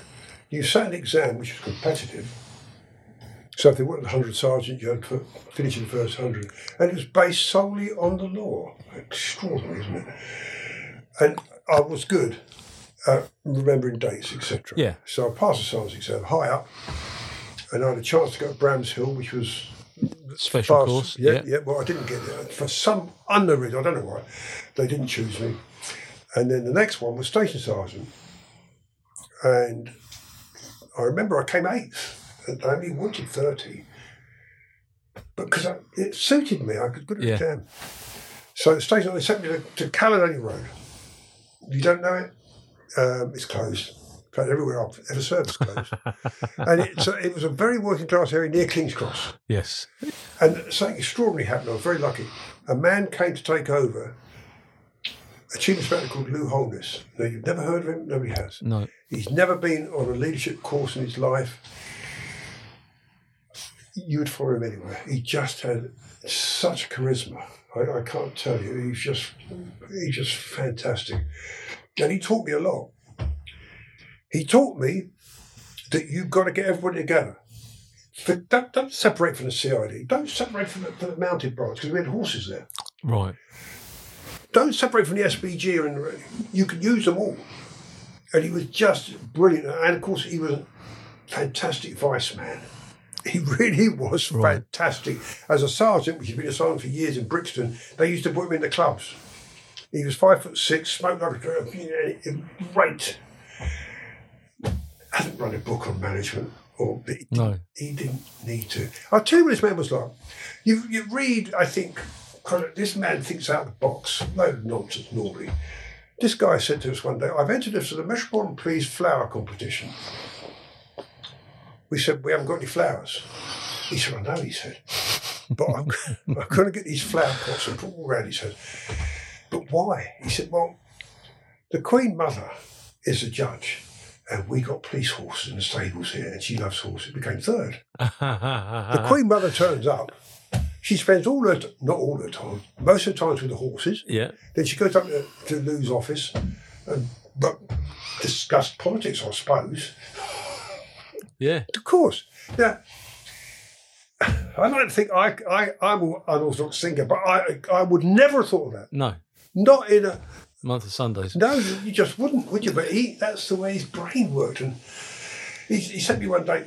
You sat an exam which was competitive. So if there weren't 100 sergeants, you had to finish in the first 100. And it was based solely on the law. Extraordinary, isn't it? And I was good at remembering dates, etc. Yeah. So I passed the sergeant's exam high up, and I had a chance to go to Bramshill, which was Special Fast- course. Yeah, Yeah. yeah. Well, I didn't get there for some unknown reason. I don't know why they didn't choose me. And then the next one was station sergeant, and I remember I came eighth, and I only wanted thirty, but because it suited me, I could good at Yeah. So the station they sent me to, to Caledonia Road. You don't know it? Um, it's closed. In everywhere I've ever served closed. and it, so it was a very working class area near King's Cross. Yes. And something extraordinary happened. I was very lucky. A man came to take over, a chief inspector called Lou Holness. Now, you've never heard of him? Nobody has. No. He's never been on a leadership course in his life. You would follow him anywhere. He just had such charisma. I, I can't tell you. He's just, he's just fantastic. And he taught me a lot. He taught me that you've got to get everybody together. Don't, don't separate from the CID. Don't separate from the, from the mounted branch because we had horses there. Right. Don't separate from the SPG and you can use them all. And he was just brilliant. And of course, he was a fantastic vice man. He really was Right. fantastic. As a sergeant, which he'd been a sergeant for years in Brixton, they used to put him in the clubs. He was five foot six, smoked like a great. Hasn't run a book on management, or he, No. he didn't need to. I'll tell you what this man was like. You you read, I think, this man thinks out of the box. No nonsense normally. This guy said to us one day, I've entered us for the Metropolitan Police flower competition. We said, We haven't got any flowers. He said, I know, he said. But I'm, I'm going to get these flower pots and put them all around his head. But why? He said, Well, the Queen Mother is a judge, and we got police horses in the stables here, and she loves horses. It became third. The Queen Mother turns up. She spends all her, t- not all her time, most of the times with the horses. yeah. Then she goes up to, to Lou's office and but discuss politics, I suppose. Yeah. Of course. Now, I like to think I, I, I'm an unorthodox thinker, but I, I would never have thought of that. No. Not in a, Month of Sundays. no, you just wouldn't, would you? But he, that's the way his brain worked. And he, he sent me one day,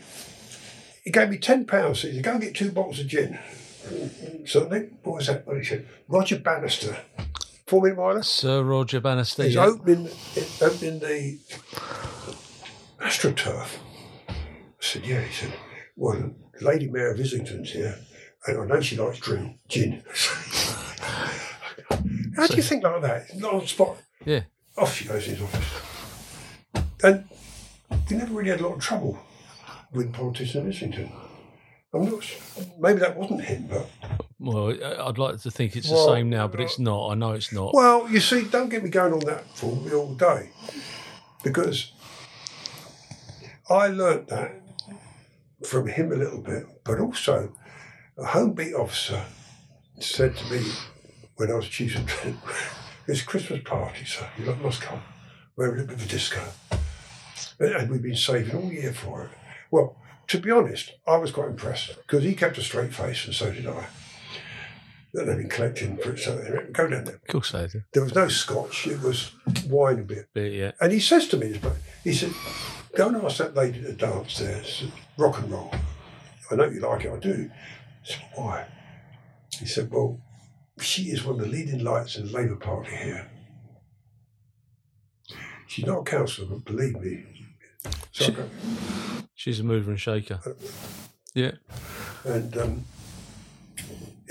he gave me £10. He said, go and get two bottles of gin. So then, what was that? What he said? Roger Bannister, four minute miler. Sir Roger Bannister. He's yeah. opening, opening the AstroTurf. I said, yeah. He said, well, Lady Mayor of Islington's here, and I know she likes drink, gin. How do you think like that? Not on spot. Yeah. Off she goes to his office. And he never really had a lot of trouble. with politicians in Islington. I'm not sure. Maybe that wasn't him, but. Well, I'd like to think it's Well, the same now, but it's uh, not. I know it's not. Well, you see, don't get me going on that for me all day. Because I learnt that from him a little bit, but also a home beat officer said to me when I was chief of it's Christmas party, so you lot must come. We're a little bit of a disco. And and we've been saving all year for it. Well, to be honest, I was quite impressed because he kept a straight face and so did I. And they've been collecting for it, so go down there. of course do. There was no scotch, it was wine a bit. But yeah. And he says to me, he said, Go and ask that lady to dance there, it's rock and roll. I know you like it, I do. I said, Why? He said, Well, she is one of the leading lights in the Labour Party here. She's not a councillor, but believe me. I go, She's a mover and shaker. Yeah. And um,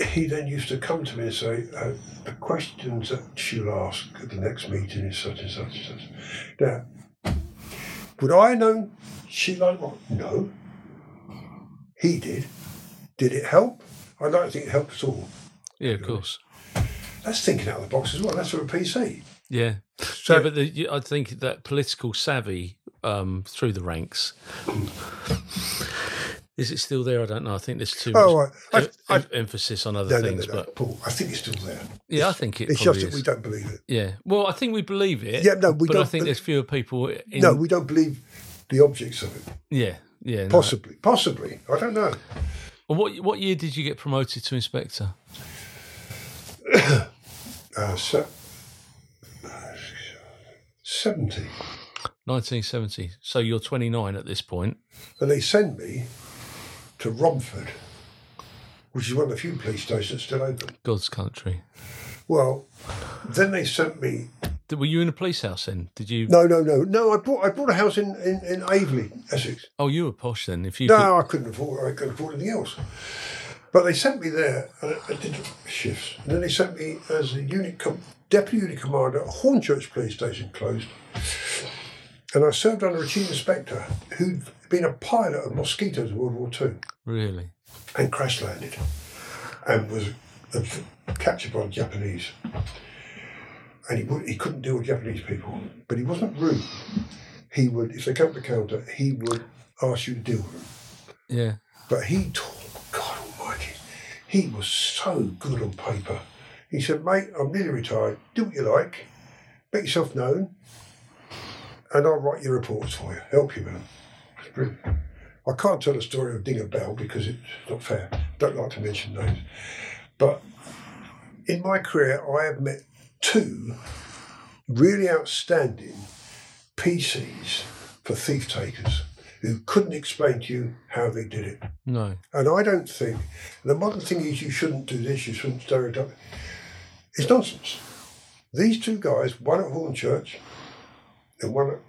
he then used to come to me and say, uh, the questions that she'll ask at the next meeting is such and such and such. Now, would I known she liked what? No. He did. Did it help? Like to think it helped us all. Yeah, of course. That's thinking out of the box as well. That's for a PC. Yeah. So, yeah, but the, I think that political savvy um, through the ranks. Is it still there? I don't know. I think there's too much oh, I, em- I, emphasis on other no, things, no, no, but Paul, I think it's still there. yeah, I think it It's just that is. we don't believe it. Yeah. Well, I think we believe it. Yeah, no, we don't But I think be- there's fewer people. In, No, we don't believe the objects of it. Yeah. Yeah. Possibly. Possibly. I don't know. Well, what what year did you get promoted to inspector? Uh, so, 70. 1970. So you're 29 at this point. And they sent me to Romford, which is one of the few police stations still open. God's country. Well, then they sent me. Did- Were you in a police house then? Did you? No, no, no, no. I bought I bought a house in in, in Aveley, Essex. Oh, you were posh then. If you could- No, I couldn't afford. I couldn't afford anything else. But they sent me there, and I, did shifts. And then they sent me as a unit com- deputy unit commander at Hornchurch Police Station, closed. And I served under a chief inspector who'd been a pilot of mosquitoes in World War Two. really. and crash landed and was captured by the Japanese. And he, would, he couldn't deal with Japanese people, but he wasn't rude. He would, if they came to the counter, he would ask you to deal with them. Yeah. But he almighty, he was so good on paper. He said, mate, I'm nearly retired, do what you like, make yourself known, and I'll write your reports for you, help you. Brilliant. I can't tell the story of Dinger Bell because it's not fair. Don't like to mention names. But in my career, I have met two really outstanding PCs for thief takers who couldn't explain to you how they did it. No. And I don't think the modern thing is you shouldn't do this, you shouldn't stereotype. It's nonsense. These two guys, one at Hornchurch and one at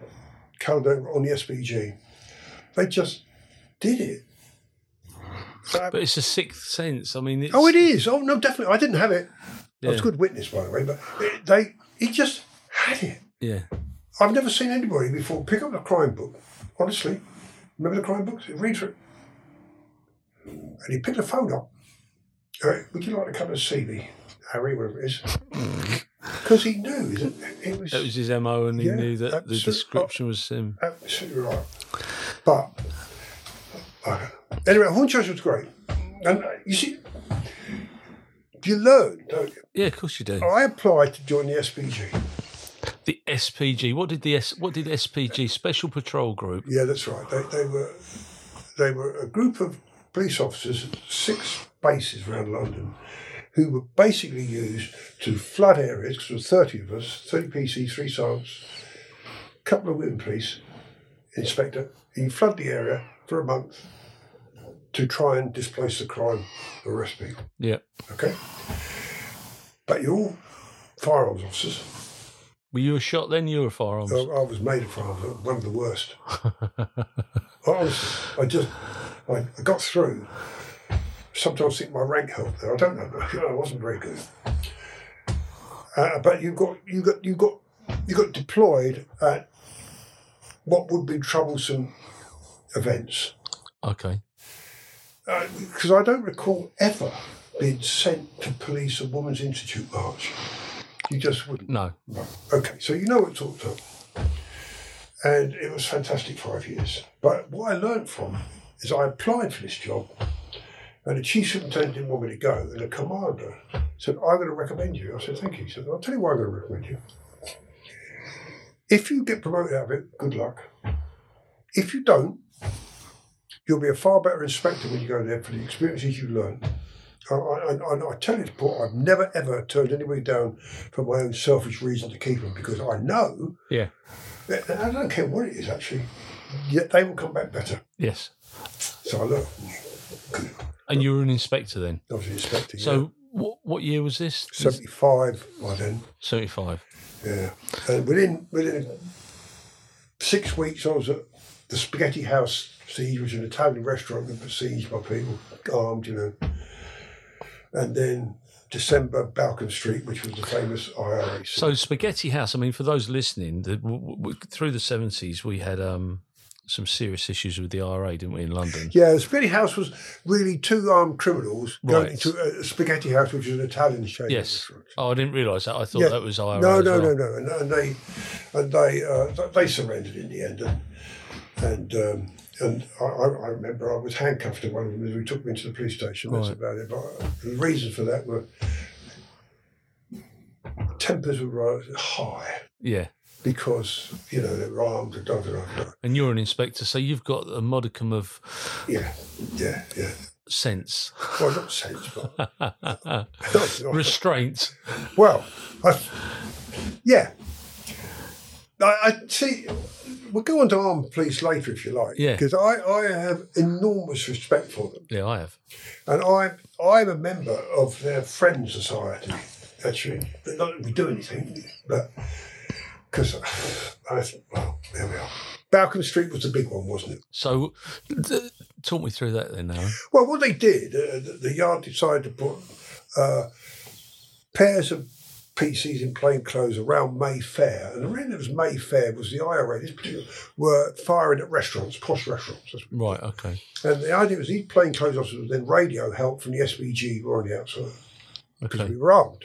Caledonia on the SPG, they just did it. So- But it's a sixth sense. I mean, it's, oh, it is. Oh no, definitely. I didn't have it. I was a good witness, by the way. But it, they, he just had it. Yeah. I've never seen anybody before pick up a crime book. Honestly, remember the crime books? Read through it. And he picked the phone up. All right, would you like to come and see me, Harry, whatever it is? Because he knew that it was, That was his MO, and he Yeah, knew that the description was him. absolutely right. But I don't know. Anyway, Hornchurch was great. And uh, you see, you learn, don't you? Yeah, of course you do. I applied to join the SPG. The SPG. What did the S? What did SPG Special Patrol Group? Yeah, that's right. They, they were they were a group of police officers at six bases around London who were basically used to flood areas, because there were 30 of us, 30 PCs, three sergeants, a couple of women police, inspector, you flood the area for a month to try and displace the crime, arrest people. Yeah. Okay? But you're all firearms officers. Were you a shot then? You were firearms. I, I was made of firearms, one of the worst. Honestly, I just, I, I got through. Sometimes I think my rank helped there. I don't know. I wasn't very good. Uh, but you got, you got, you got, you got deployed at what would be troublesome events. Okay. because I don't recall ever being sent to police a Women's Institute march. You just wouldn't. No. Right. Okay, so you know what talked up. And it was fantastic five years. But what I learned from is I applied for this job and the chief superintendent didn't want me to go. And the commander said, I'm going to recommend you. I said, thank you. He said, I'll tell you why I'm going to recommend you. If you get promoted out of it, good luck. If you don't, you'll be a far better inspector when you go there for the experiences you learn. I, I, I, I tell you, Paul, I've never ever turned anybody down for my own selfish reason to keep them because I know, Yeah. that- I don't care what it is actually, yet they will come back better. Yes. So I look, And you were an inspector then. I was inspecting. So what what year was this? 75 by then, Seventy five. yeah. And within within six weeks, I was at the Spaghetti House siege, which is an Italian restaurant that was besieged by people, armed, you know. And then December, Balcombe Street, which was the famous IRA. So Spaghetti House. I mean, for those listening, the, w- w- through the seventies, we had um, some serious issues with the IRA, didn't we, in London? Yeah, the Spaghetti House was really two armed criminals going Right. into a Spaghetti House, which is an Italian chain. Yes. Oh, I didn't realise that. I thought Yeah. that was IRA. No, no, well. no, no, and, and they and they uh, they surrendered in the end, and and um, and I, I remember I was handcuffed to one of them as we took me into the police station. That's Right. about it. But uh, the reasons for that were tempers were high Yeah. because you know they were armed. Da, da, da, da. And you're an inspector, so you've got a modicum of Yeah, yeah, yeah. sense, Well, not sense, but not- not- restraint. Well, I, yeah. I, I see. We'll go on to armed police later if you like. Yeah. Because I, I have enormous respect for them. Yeah, I have. And I, I'm a member of their Friends Society, actually. But not that we do anything, but because I, well, there we are. Balcombe Street was the big one, wasn't it? So, th- talk me through that then, Aaron. Well, what they did, uh, the, the yard decided to put uh, pairs of PCs in plain clothes around Mayfair, and the reason it was Mayfair was the IRA this particular, were firing at restaurants, posh restaurants. Right. Okay. And the idea was these plain clothes officers would then radio help from the SPG who were on the outside because Okay. we were armed.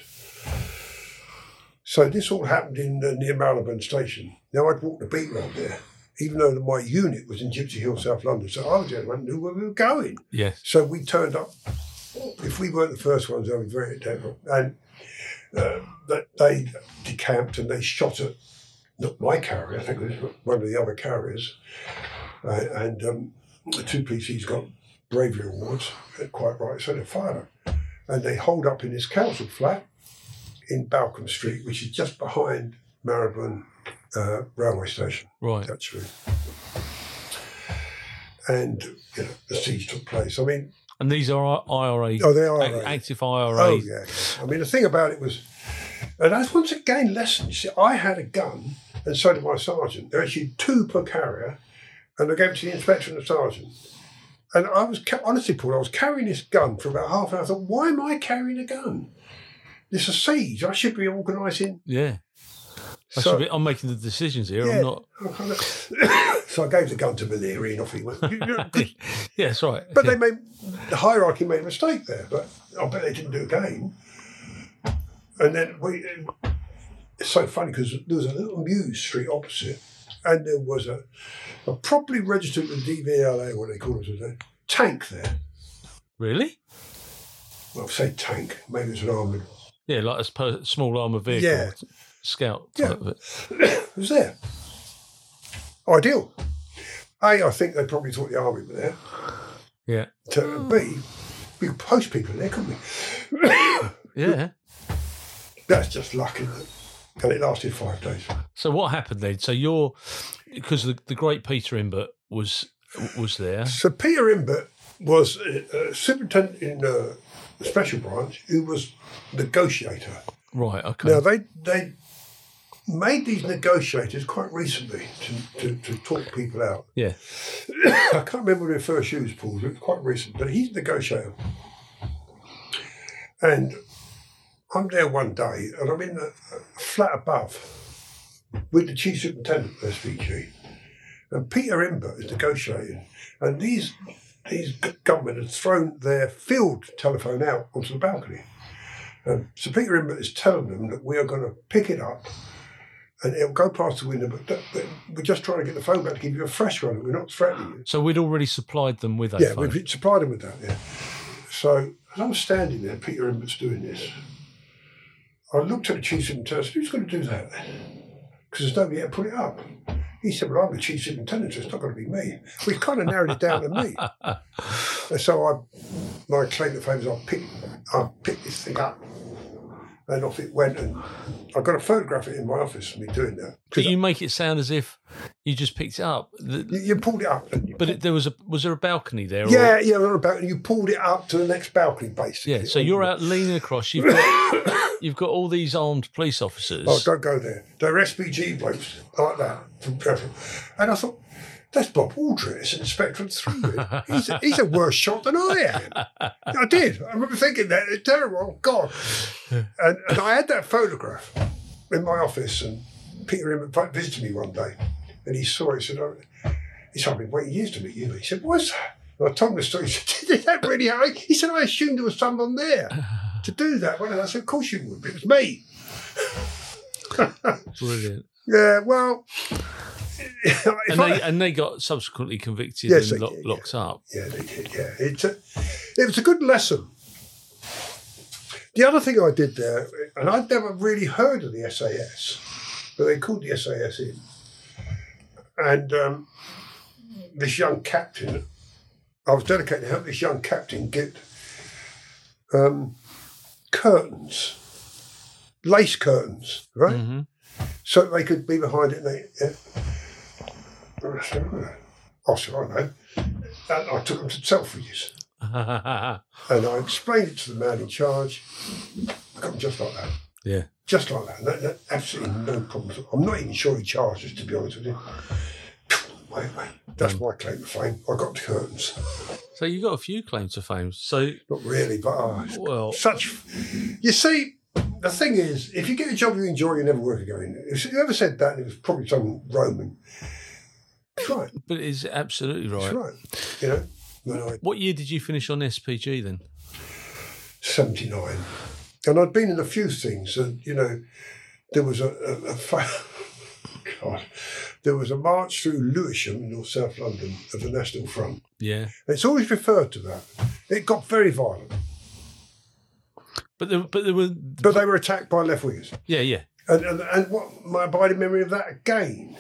So this all happened in uh, near Marylebone Station. Now I'd walked the beat round there, even though my unit was in Gypsy Hill, South London. So I was the only one who knew where we were going. Yes. So we turned up. If we weren't the first ones, I'd was very different. And uh, that they decamped and they shot at not my carrier, I think it was one of the other carriers. Uh, and um, the two PCs got bravery awards, quite right. So they fired them. And they hold up in this council flat in Balcombe Street, which is just behind Marylebone uh, railway station Right. actually. And you know, the siege took place. I mean, And these are IRA, oh, they are. ac- active IRA. Oh yeah. I mean, the thing about it was, and that's once again lesson. You see, I had a gun, and so did my sergeant. There were actually two per carrier, and I gave it to the inspector and the sergeant. And I was honestly, Paul, I was carrying this gun for about half an hour. I thought, why am I carrying a gun? This is a siege. I should be organising. Yeah. I So- be, I'm making the decisions here. Yeah. I'm not. I kind of- so I gave the gun to Valeri, and off he went. Yeah, that's right. But yeah. they made the hierarchy made a mistake there. But I bet they didn't do it again. And then we. It's so funny because there was a little Muse Street opposite, and there was a, a properly registered with DVLA, what they call it today, tank there. really? Well, say tank, maybe it's an armoured. Yeah, like a small armored vehicle, Yeah. Scout Yeah. type of it. was there. Ideal. A, I think they probably thought the army were there. Yeah, To B, we could post people there, couldn't we? yeah. That's just luck. And it lasted five days. So what happened then? So you're because the, the great Peter Imbert was was there. So Peter Imbert was a, a superintendent in uh, the special branch who was negotiator. Right. Okay. Now they they made these negotiators quite recently to, to, to talk people out. yeah. I can't remember when they first used Paul, it was quite recent, but he's a negotiator. And I'm there one day and I'm in the uh, flat above with the chief superintendent of SPG. And Peter Imbert is negotiating. And these these g- gunmen had thrown their field telephone out onto the balcony. Um, so Peter Imbert is telling them that we are going to pick it up and it'll go past the window, but, that, but we're just trying to get the phone back to give you a fresh one. We're not threatening you. So we'd already supplied them with a Yeah, phone. we've supplied them with that, yeah. So as I'm standing there, Peter Imbert's doing this. I looked at the chief superintendent said, who's going to do that? Because there's nobody here to put it up. He said, well, I'm the chief superintendent, so it's not going to be me. We've kind of narrowed it down to me. And so I, my claim to fame is I picked, I picked this thing up and off it went. And I got a photograph of it in my office of me doing that. But you make it sound as if you just picked it up. The- you, you pulled it up. You But it, there was a was there a balcony there? or- yeah, yeah, on about you pulled it up to the next balcony, basically. yeah. So you're out leaning across. You've got you've got all these armed police officers. Oh, don't go there. They're SPG blokes like that. And I thought, that's Bob Aldrich, Inspector of Three. He's he's a worse shot than I am. I did. I remember thinking that. It's terrible. Oh, God. And, and I had that photograph in my office, and Peter Imbert visited me one day, and he saw it. He said, oh, he said, I've been waiting years to meet you. He said, what's that? And I told him the story. He said, did that really happen? He said, I assumed there was someone there to do that. Well, I said, of course you would. It was me. Brilliant. Yeah, well, And I- they and they got subsequently convicted Yes, and lo- did, locked up. yeah, they did. Yeah, it's a, it was a good lesson. The other thing I did there, and I'd never really heard of the SAS, but they called the SAS in, and um, this young captain, I was dedicated to help this young captain get um, curtains, lace curtains, right? hmm so they could be behind it. And they, yeah. I said, "Oh, I said, I know. And I took them to Selfridges and I explained it to the man in charge. I got them just like that. yeah. Just like that. Absolutely no problems. I'm not even sure he charged us, to be honest with you. Wait, wait. That's mm. my claim to fame. I got the curtains. So you got a few claims to fame. So Not really, but oh, well, such. You see, the thing is, if you get a job you enjoy, you never work again. If you ever said that, it was probably some Roman. That's right. but it's absolutely That's right. right. You know, when I What year did you finish on SPG then? 79. And I'd been in a few things. And, you know, there was a, a, a fa- God, there was a march through Lewisham in North South London of the National Front. Yeah. And it's always referred to that. It got very violent, But there, but there were but they were attacked by left wingers. yeah yeah And, and, and what my abiding memory of that again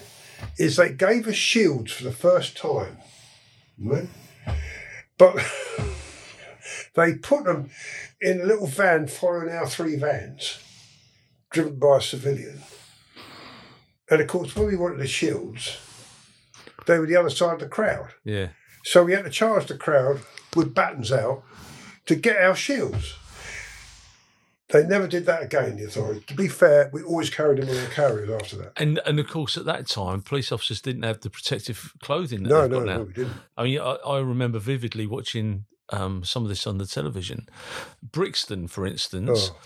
is they gave us shields for the first time. Right? But they put them in a little van following our three vans, driven by a civilian. And of course, when we wanted the shields, they were the other side of the crowd. yeah. So we had to charge the crowd with batons out to get our shields. They never did that again, the authorities. To be fair, we always carried them on our carriers after that. And and of course at that time police officers didn't have the protective clothing that No, no, got now. no, we didn't. I mean, I, I remember vividly watching um, some of this on the television. Brixton, for instance, Oh.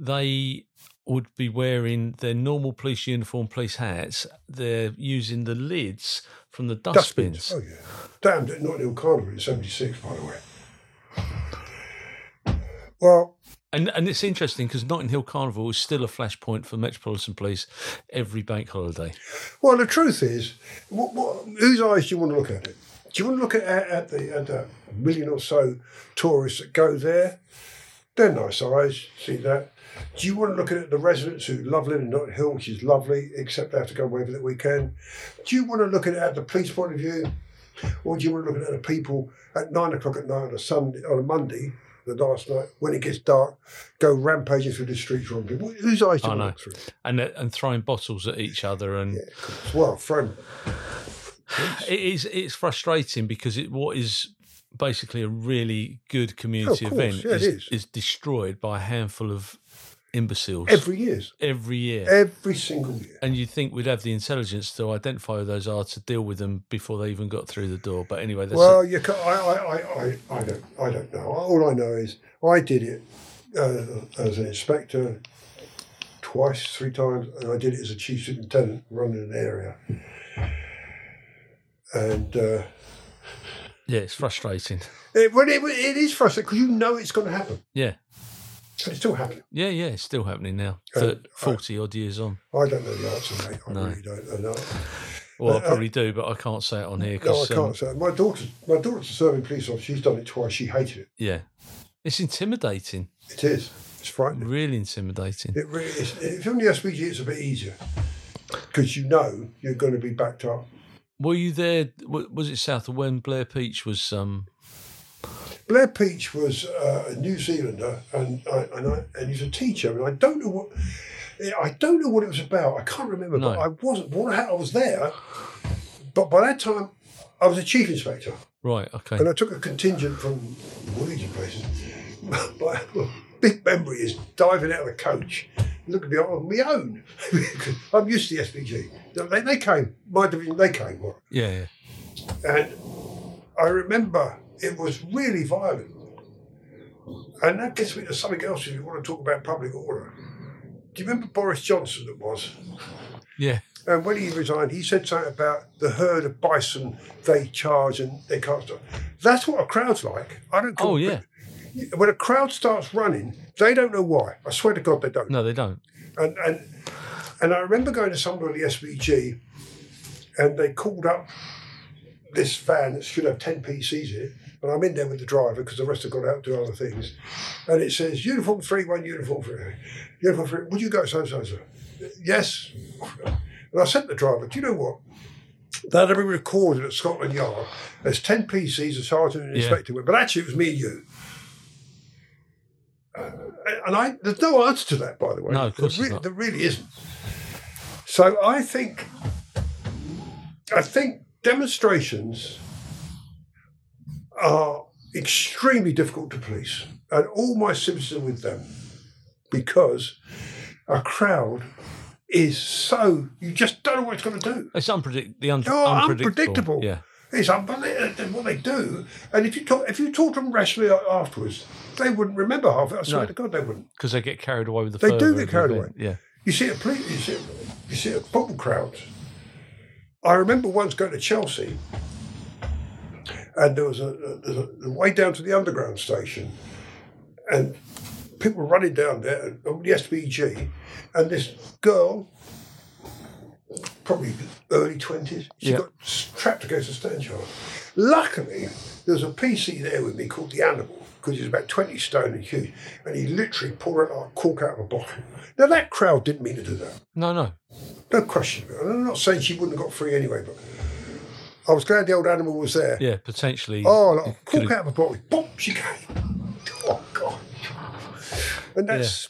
they would be wearing their normal police uniform, police hats. They're using the lids from the dustbins. Dustbins. Oh, yeah. Damned at Notting Hill Carnival in 76, by the way. Well, And and it's interesting because Notting Hill Carnival is still a flashpoint for Metropolitan Police every bank holiday. well, the truth is, what, what, whose eyes do you want to look at it? Do you want to look at, at, the, at the million or so tourists that go there? They're nice eyes, see that. Do you want to look at the residents who love living in Notting Hill, which is lovely, except they have to go away for the weekend? Do you want to look at it at the police point of view? Or do you want to look at at the people at nine o'clock at night on a Sunday on a Monday, the last night, when it gets dark, go rampaging through the streets wrong people? Whose eyes do you I want to know. look through? And uh, and throwing bottles at each other and Yeah. Well, from It is. It's frustrating because it what is basically a really good community Of event yeah, it is, is. destroyed by a handful of imbeciles every year, every year. every single year. and you'd think we'd have the intelligence to identify who those are to deal with them before they even got through the door. But anyway, that's Well, you can, I, I, I, I, I don't, I don't know. All I know is I did it uh, as an inspector twice, three times, and I did it as a chief superintendent running an area. And uh, Yeah, it's frustrating. It, well, it, it is frustrating because you know it's going to happen. Yeah. And it's still happening. Yeah, yeah, it's still happening now. Thir- 40 odd years on. I don't know the answer, mate. I No. really don't. Know. Well, I Uh, probably do, but I can't say it on here No, I can't say. it. My daughter, my daughter's a serving police officer. She's done it twice. She hated it. yeah, it's intimidating. It is. It's frightening. Really intimidating. It really is. If you're on the SPG, it's a bit easier because you know you're going to be backed up. Were you there? Was it south of when Blair Peach was? um Blair Peach was uh, a New Zealander, and I, and I, and he's a teacher, and I don't know what I don't know what it was about. I can't remember, but I wasn't. What I was there, but by that time, I was a chief inspector, Right. Okay. and I took a contingent from and places. My big memory is diving out of the coach, looking me on my own. I'm used to the SPG. They, they came, my division, they came. right? Yeah. yeah. And I remember it was really violent. And that gets me to something else if you want to talk about public order. Do you remember Boris Johnson that was? Yeah. And when he resigned, he said something about the herd of bison they charge and they can't stop. That's what a crowd's like. I don't. Oh yeah. When a crowd starts running, they don't know why. I swear to God, they don't. No, they don't. And and and I remember going to somewhere at the SPG, and they called up this van that should have ten PCs in it, and I'm in there with the driver because the rest have gone out to do other things, and it says uniform three one uniform three uniform three. Would you go so so so? Yes. And I said to the driver, do you know what? That had been recorded at Scotland Yard as 10 PCs, a sergeant and an Yeah. inspector went, but actually it was me and you. Uh, and I, there's no answer to that, by the way. No, of course there, there's not. there really isn't. So I think, I think demonstrations are extremely difficult to police, and all my sympathies are with them because a crowd is so you just don't know what it's going to do. It's unpredict- the un- Oh, unpredictable. unpredictable. Yeah. It's unbelievable what they do. And if you talk, if you talk to them rationally afterwards, they wouldn't remember half of it. I swear No. to God, they wouldn't. Because they get carried away with the They do get carried away. Yeah. You see it, police, you see it, you see it football crowds. I remember once going to Chelsea, and there was a, a, a, a way down to the underground station, and people were running down there on the SPG, and this girl, probably early twenties, she Yeah. got trapped against a stand yard. Luckily, there was a PC there with me called the Animal because he was about twenty stone and huge, and he literally pulled it like cork out of a bottle. Now that crowd didn't mean to do that. No, no. No question. And I'm not saying she wouldn't have got free anyway, but I was glad the old animal was there. Yeah, potentially. Oh, like, cork could've- out of a bottle. Boom, she came. Oh, God. And that's,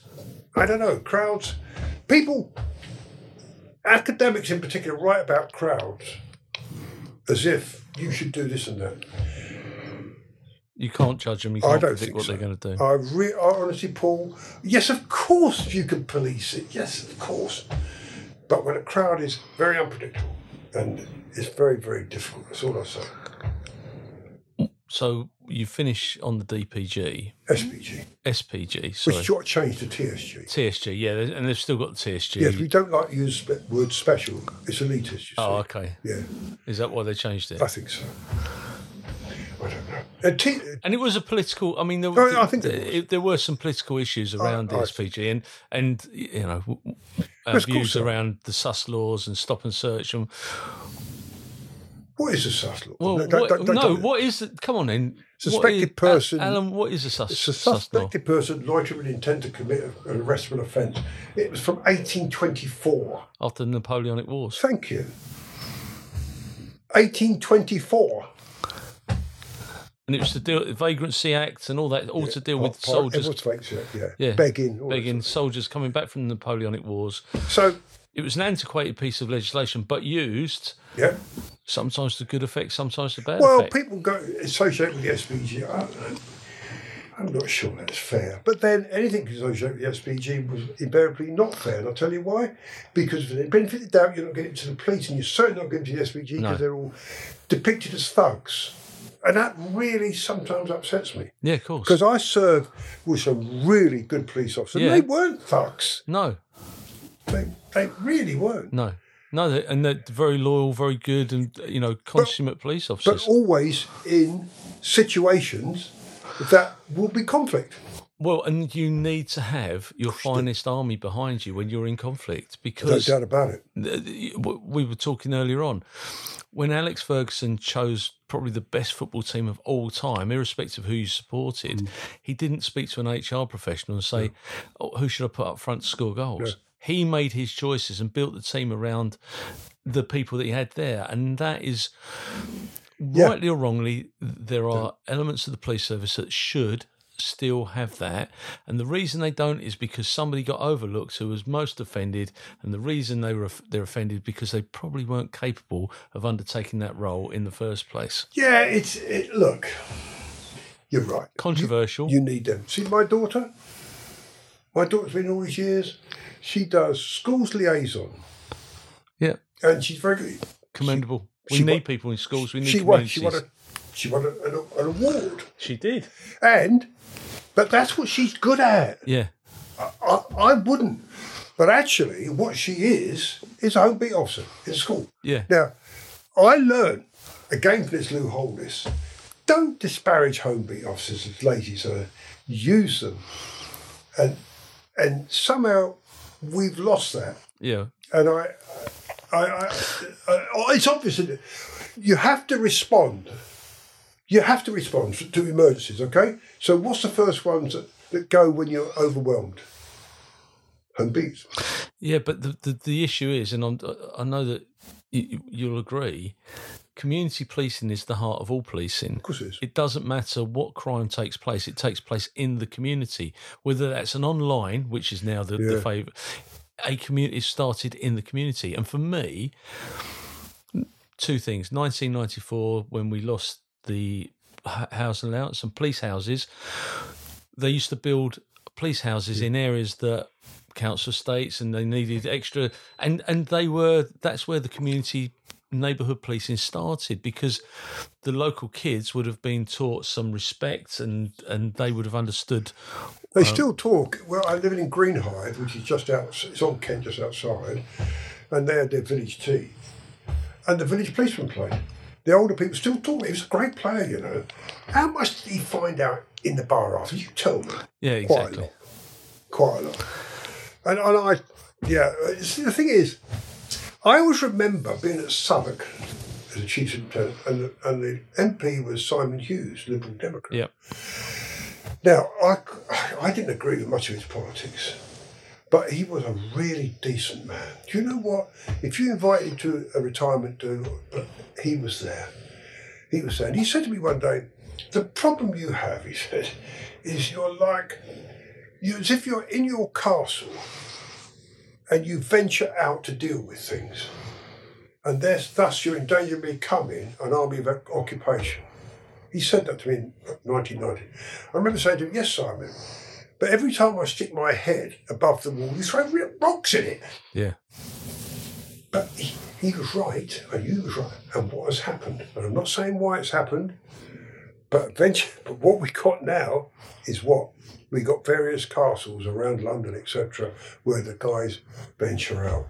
I don't know, crowds, people, academics in particular, write about crowds as if you should do this and that. You can't judge them. You I can't I don't predict think what so. they're going to do. I, re- I honestly, Paul, yes, of course you can police it. Yes, of course. But when a crowd is very unpredictable and it's very, very difficult, that's all I say. So you finish on the DPG, SPG, SPG, sorry. which got changed to TSG. TSG, yeah, and they've still got the TSG. Yes, we don't like to use the word special. It's elitist, you oh, see. oh, okay. Yeah, Is that why they changed it? I think so. I don't know. And T- uh, And it was a political. I mean, there, Oh, I think there it- there were some political issues around the SPG, and and you know, w- w- our Yes, of course views around the sus laws and stop and search. And what is a sus law? well, no, don't- don't- don't no, what is? it? Come on, then. What Suspected is- person- Alan. What is a sus? It's a sus suspected person loitering with intent to commit an arrestable offence. It was from 1824. after the Napoleonic Wars. Thank you. 1824. and it was to deal with the Vagrancy Act and all that, all to deal with Part- part- soldiers It was fakes, yeah, yeah. Yeah. Begging. begging soldiers coming back from the Napoleonic Wars. So, It was an antiquated piece of legislation, but used yeah. sometimes to good effect, sometimes to bad Well, effect. people go associate with the SPG. I, I'm not sure that's fair. But then anything associated with the SPG was invariably not fair. And I'll tell you why. Because for the benefit of the doubt, you're not getting to the police and you're certainly not getting to the SPG because No. they're all depicted as thugs. And that really sometimes upsets me. yeah, of course. Because I served with some really good police officers. Yeah. They weren't thugs. No, They, they really weren't. no. No, they, and they're very loyal, very good, and you know, consummate police officers. but always in situations that will be conflict. well, and you need to have your finest army behind you when you're in conflict No because doubt about it. we were talking earlier on when Alex Ferguson chose probably the best football team of all time, irrespective of who you supported, Mm. he didn't speak to an HR professional and say, oh, "Who should I put up front to score goals?" He made his choices and built the team around the people that he had there, and that is Yeah. rightly or wrongly, there are elements of the police service that should still have that. And the reason they don't is because somebody got overlooked who was most offended. And the reason they were they're offended because they probably weren't capable of undertaking that role in the first place. Yeah, it's it, look. You're right. Controversial. You need them. See, my daughter. My daughter's been all these years. She does schools liaison, yeah. and she's very good. Commendable. we she need won- people in schools. We need She won. She won. A, she won a, an, an award, She did. and but that's what she's good at. Yeah. I, I wouldn't. But actually, what she is is a home beat officer in school. Yeah. Now, I learned again from this Lou Holness. Don't disparage home beat officers as lazy, use them, and and somehow we've lost that. Yeah. And I, I, I, I it's obvious that you have to respond. You have to respond to emergencies. Okay. So what's the first ones that, that go when you're overwhelmed? Home beats. Yeah, but the, the, the issue is, and I'm, I know that you, you'll agree, community policing is the heart of all policing. Of course it is. It doesn't matter what crime takes place; it takes place in the community. Whether that's an online, which is now the, the favourite, a community is started in the community. And for me, two things: 1994, when we lost the housing allowance and police houses, they used to build police houses in areas that council estates and they needed extra and and they were that's where the community neighborhood policing started because the local kids would have been taught some respect and and they would have understood They uh, still talk. Well, I live in Greenhithe, which is just out. It's on Kent, just outside, and they had their village tea, and the village policeman played. The older people still talk. He was a great player, you know. How much did he find out in the bar after? You tell me. yeah Quite a exactly lot. Quite a lot. And, and I, yeah. Uh, see, the thing is, I always remember being at Southwark as a chief superintendent, and the, and the MP was Simon Hughes, Liberal Democrat. yeah Now, I, I didn't agree with much of his politics, but he was a really decent man. Do you know what? If you invited him to a retirement do, he was there. He was there. And he said to me one day, the problem you have, he said, is you're like, you as if you're in your castle and you venture out to deal with things. And there's, thus you're in danger of becoming an army of occupation. He said that to me in 1990. I remember saying to him, Yes, Simon, but every time I stick my head above the wall, you throw real rocks in it. yeah But he, he was right, and you was right. And what has happened? And I'm not saying why it's happened, but eventually, but what we got now is what? We got various castles around London, etc., where the guys venture out.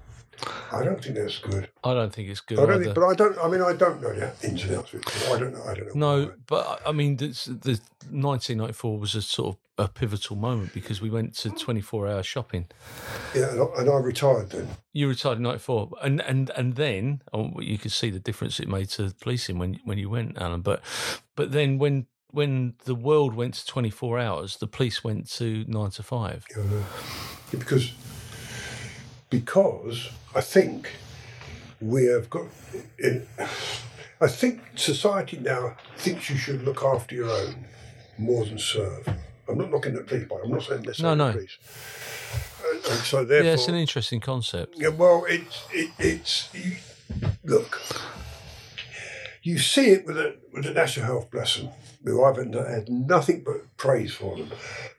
I don't think that's good. i don't think it's good I don't think, but I don't. I mean, I don't know the ins and outs. I don't know. I don't know. no but i mean this, the 1994 was a sort of a pivotal moment because we went to 24 hour shopping Yeah, and I, and I retired then. You retired in '94, and and and then oh, you could see the difference it made to policing when when you went, Alan. But but then when when the world went to 24 hours, the police went to nine to five. know, because because I think we have got. In, I think society now thinks you should look after your own more than serve. I'm not looking at people. I'm not saying necessarily No, no. police. And, and so therefore, Yeah, it's an interesting concept. yeah, well, it's it, it's you, look. You see it with the with the National Health Bless them, who I've had nothing but praise for them,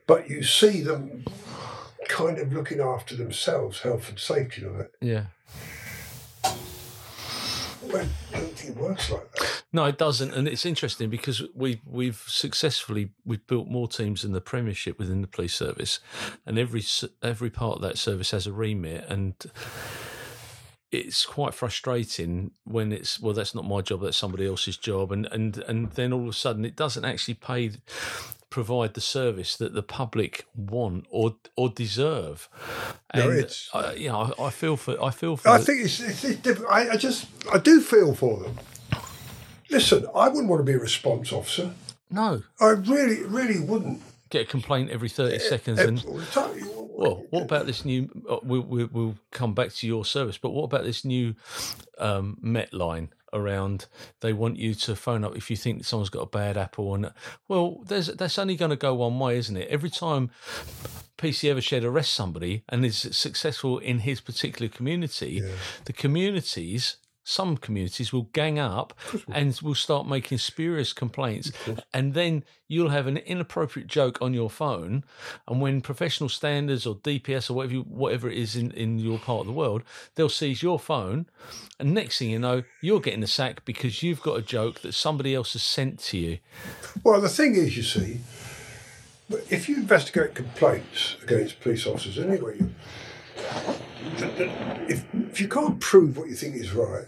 but you see them kind of looking after themselves, health and safety all that. Yeah. Well, I don't think it works like that. No, it doesn't, and it's interesting because we we've successfully we've built more teams in the Premiership within the police service, and every every part of that service has a remit, and it's quite frustrating when it's well that's not my job that's somebody else's job and and and then all of a sudden it doesn't actually pay provide the service that the public want or or deserve No, it's- I, you know I, I feel for i feel for I think it's, it's, it's. I, I just, I do feel for them. Listen, I wouldn't want to be a response officer. no I really, really wouldn't. get a complaint every 30 seconds and all the time. Well, what about this new? Uh, we'll, we'll, we'll come back to your service, but what about this new um, Met line around? They want you to phone up if you think someone's got a bad apple, and well, there's that's only going to go one way, isn't it? Every time PC Evershed arrests somebody and is successful in his particular community, the communities. Some communities will gang up and will start making spurious complaints, and then you'll have an inappropriate joke on your phone. And when professional standards or DPS or whatever you, whatever it is in, in your part of the world, they'll seize your phone, and next thing you know, you're getting a sack because you've got a joke that somebody else has sent to you. Well, the thing is, you see, if you investigate complaints against police officers anyway, you, if, if you can't prove what you think is right,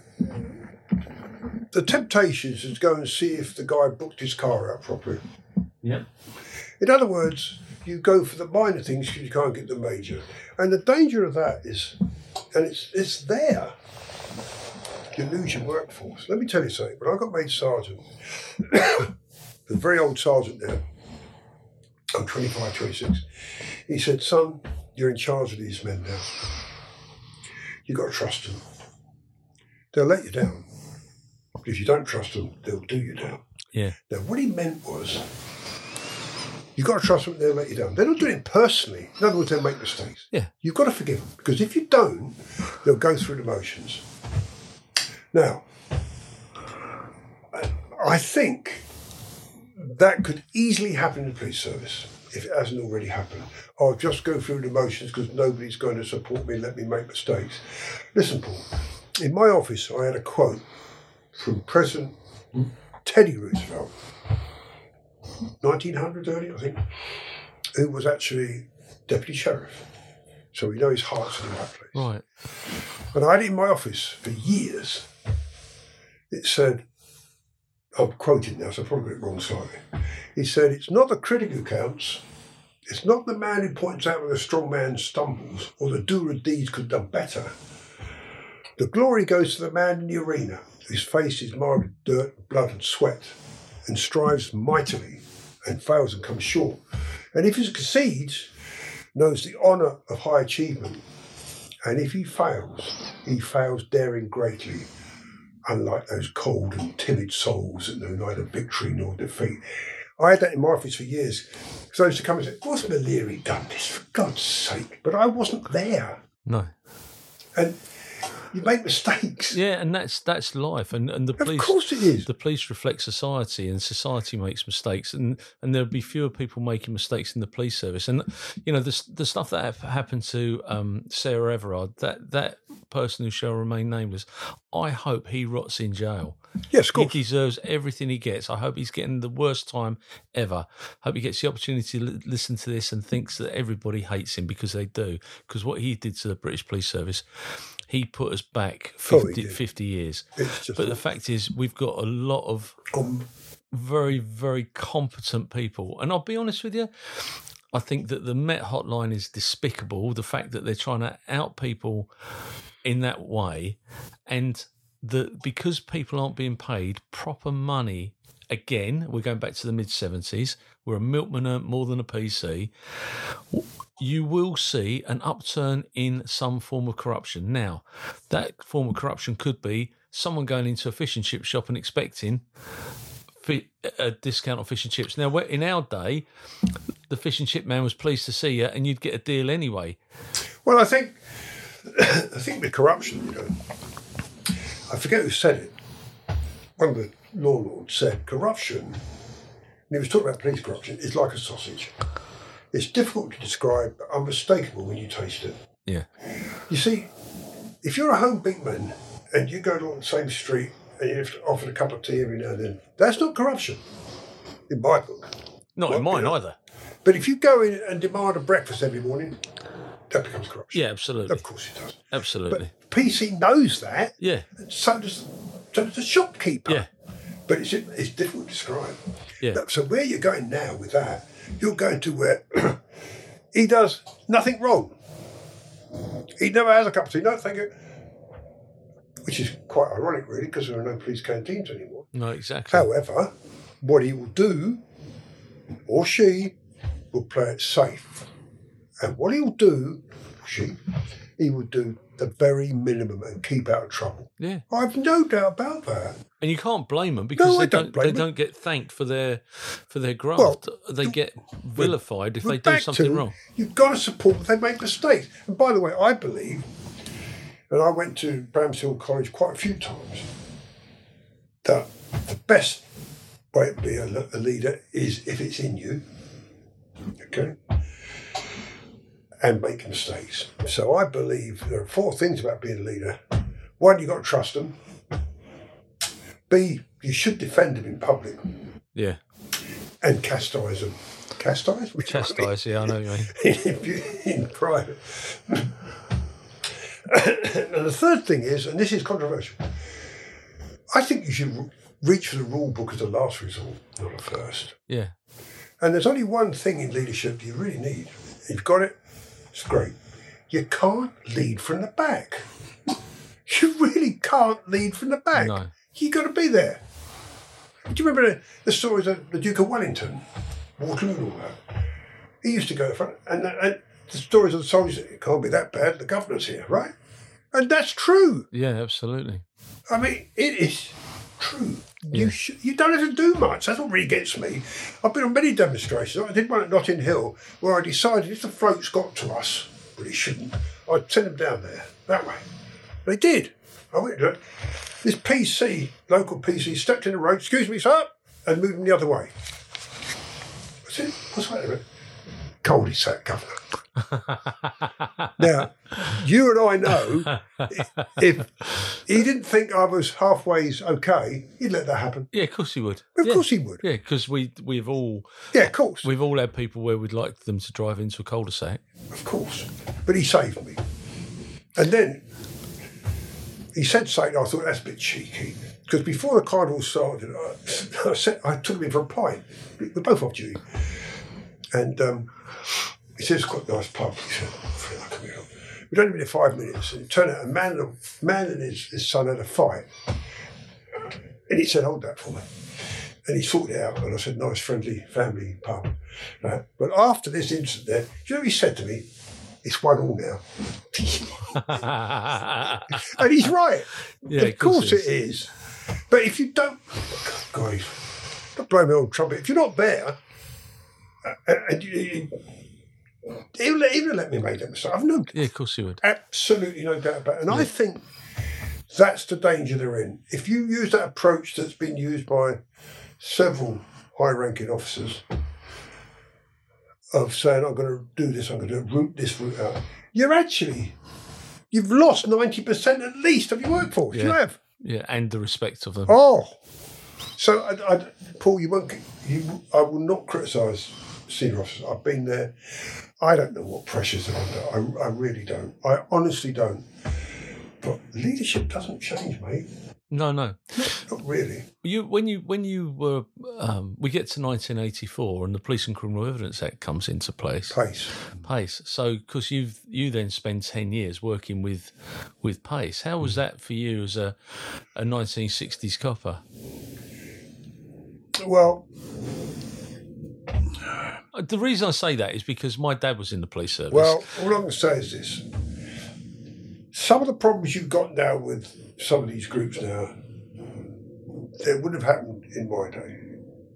the temptation is to go and see if the guy booked his car out properly. Yeah. In other words, you go for the minor things because you can't get the major. And the danger of that is, and it's, it's there, you lose your workforce. Let me tell you something. When I got made sergeant, a very old sergeant now, I'm 25, 26, he said, son, you're in charge of these men now. You've got to trust them. They'll let you down. If you don't trust them, they'll do you down. Yeah. Now, what he meant was, you've got to trust them, they'll let you down. They don't do it personally. In other words, they'll make mistakes. Yeah. You've got to forgive them, because if you don't, they'll go through the motions. Now, I- I think that could easily happen in the police service if it hasn't already happened. I'll just go through the motions because nobody's going to support me and let me make mistakes. Listen, Paul, in my office, I had a quote from President Teddy Roosevelt, 1900 early, I think, who was actually deputy sheriff. So we know his heart's in the right place. Right. And I had it in my office for years. It said, I'm quoting now, so I've probably got it wrong slightly. He said, It's not the critic who counts. It's not the man who points out when the strong man stumbles or the doer of deeds could have done better. The glory goes to the man in the arena whose face is marred with dirt, blood, and sweat and strives mightily and fails and comes short. And if he succeeds, knows the honour of high achievement and if he fails, he fails daring greatly, unlike those cold and timid souls that know neither victory nor defeat. I had that in my office for years. So I used to come and say, What's Maleri done this, for God's sake? But I wasn't there. No. And you make mistakes. Yeah, and that's that's life, and and the police, Of course it is. The police reflect society, and society makes mistakes, and and there'll be fewer people making mistakes in the police service. And you know the the stuff that happened to um, Sarah Everard, that that person who shall remain nameless. I hope he rots in jail. Yes, of course. He deserves everything he gets. I hope he's getting the worst time ever. Hope he gets the opportunity to li- listen to this and thinks that everybody hates him because they do. Because what he did to the British police service, he put us back Oh, 50, did. 50 years. It's just But the fact is, we've got a lot of um, very, very competent people. And I'll be honest with you, I think that the Met hotline is despicable. The fact that they're trying to out people in that way, and that because people aren't being paid proper money. Again, we're going back to the mid 70s, where a milkman earned more than a PC. You will see an upturn in some form of corruption. Now, that form of corruption could be someone going into a fish and chip shop and expecting a discount on fish and chips. Now, in our day, the fish and chip man was pleased to see you, and you'd get a deal anyway. Well, I think I think with corruption, you know, I forget who said it. One of the law lords said corruption, and he was talking about police corruption, is like a sausage. It's difficult to describe, but unmistakable when you taste it. Yeah, You see, if you're a home big man and you go down the same street and you have to offer a cup of tea every now and then, that's not corruption in my book. not in mine either. But if you go in and demand a breakfast every morning, that becomes corruption. Yeah, absolutely. Of course it does. Absolutely. But PC knows that, yeah. so does, so does the shopkeeper. Yeah. But it's, it's difficult to describe. Yeah. So where you're going now with that, you're going to where he does nothing wrong. He never has a cup of tea. No, thank you. Which is quite ironic, really, because there are no police canteens anymore. No, exactly. However, what he will do, or she, will play it safe. And what he'll do, she, he would do the very minimum and keep out of trouble. Yeah. I've no doubt about that. And you can't blame them because No, they don't don't, they them. don't get thanked for their for their graft. they get vilified if they do something to, wrong. You've got to support they make mistakes. And by the way, I believe, and I went to Bramshill College quite a few times, that the best way to be a, a leader is if it's in you, okay, and make mistakes. So I believe there are four things about being a leader. One, you've got to trust them. B, you should defend them in public Yeah. and chastise them. Chastise? Chastise, yeah, I know what you mean. in private. and the third thing is, and this is controversial, I think you should reach for the rule book as a last resort, not a first. Yeah. And there's only one thing in leadership you really need. You've got it, it's great. You can't lead from the back. You really can't lead from the back. No. you got to be there. Do you remember the, the stories of the Duke of Wellington, Waterloo and all that? He used to go front, and, uh, and the stories of the soldiers, it can't be that bad, the governor's here, right? And that's true. Yeah, absolutely. I mean, it is true. You sh- you don't have to do much. That's what really gets me. I've been on many demonstrations. I did one at Notting Hill where I decided if the floats got to us, but it shouldn't, I'd send them down there that way. They did. I went to it. This PC, local PC, stepped in the road, excuse me, sir, and moved them the other way. I said, what's that? Cul-de-sac, governor. now, you and I know if he didn't think I was halfway okay, he'd let that happen. Yeah, of course he would. Of yeah. course he would. Yeah, because we we've all Yeah, of course. we've all had people where we'd like them to drive into a cul-de-sac. Of course. But he saved me. And then he said something, I thought that's a bit cheeky. Because before the carnival started, I, I, said, I took him in for a pint. We're both off duty. And um, he said, it's quite a nice pub. He said, I feel like up. We'd only been there five minutes. And it turned out a man, and a man and his, his son had a fight. And he said, hold that for me. And he sorted it out. And I said, nice, friendly family pub. Right? But after this incident there, do you know what he said to me? It's one all now. And he's right. Yeah, of course it is. But if you don't, God, don't blow me old trumpet. If you're not there, uh, and you, he'll, let- he'll let me make that mistake. I've no, Yeah, of course he would. absolutely no doubt about it. And I think that's the danger they're in. If you use that approach that's been used by several high-ranking officers of saying, "I'm going to do this, I'm going to root this route out," you're actually you've lost ninety percent at least of your workforce. You have. Yeah, and the respect of them. Oh, so I, I, Paul, you won't. You, I will not criticise senior officers. I've been there. I don't know what pressures are under. I, I really don't. I honestly don't. But leadership doesn't change, mate. No, no. Not really. You when you when you were um, we get to 1984 and the Police and Criminal Evidence Act comes into place. Pace. Pace. So because you you then spend 10 years working with with Pace. How was that for you as a a 1960s copper? Well, The reason I say that is because my dad was in the police service. well, all I'm going to say is this: some of the problems you've got now with some of these groups now, they wouldn't have happened in my day.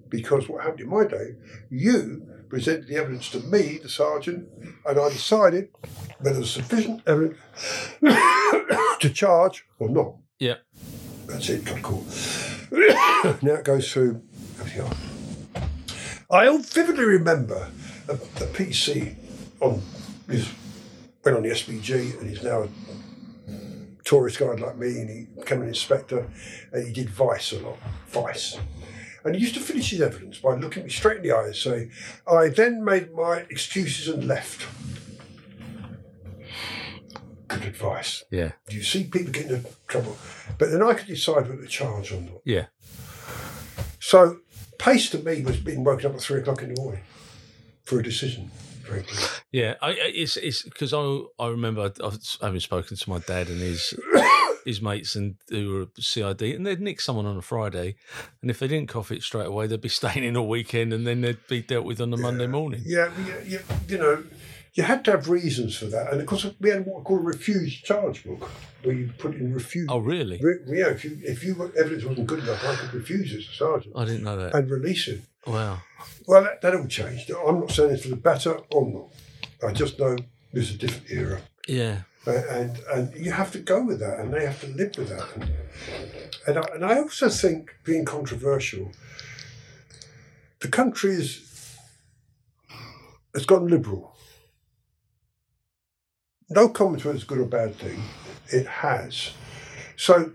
Because what happened in my day, you presented the evidence to me, the sergeant, and I decided whether there was sufficient evidence to charge or not. yeah. That's it, got a call. now it goes through everything else. I vividly remember a, a PC on his went on the SPG and he's now a tourist guide like me and he became an inspector and he did Vice a lot. Vice. And he used to finish his evidence by looking me straight in the eye and say, I then made my excuses and left. good advice. Yeah. You see people getting into trouble, but then I could decide whether to charge or not. Yeah. So pace to me was being woken up at three o'clock in the morning for a decision. Frankly, Yeah, I, it's it's because I I remember I've, having spoken to my dad and his his mates and who were CID, and they'd nick someone on a Friday, and if they didn't cough it straight away, they'd be staying in all weekend, and then they'd be dealt with on the Monday morning. yeah, you, you know, you had to have reasons for that, and of course we had what we call a refused charge book, where you put in refuse. Oh, really? Re- yeah, if you if you evidence wasn't good enough, I could refuse as a sergeant I didn't know that. and release it. Wow. Well, that, that all changed. I'm not saying it's for the better or not. I just know there's a different era. Yeah. Uh, and and you have to go with that, and they have to live with that. And and I, and I also think, being controversial, the country is has gone liberal. No comment whether it's a good or bad thing. It has. So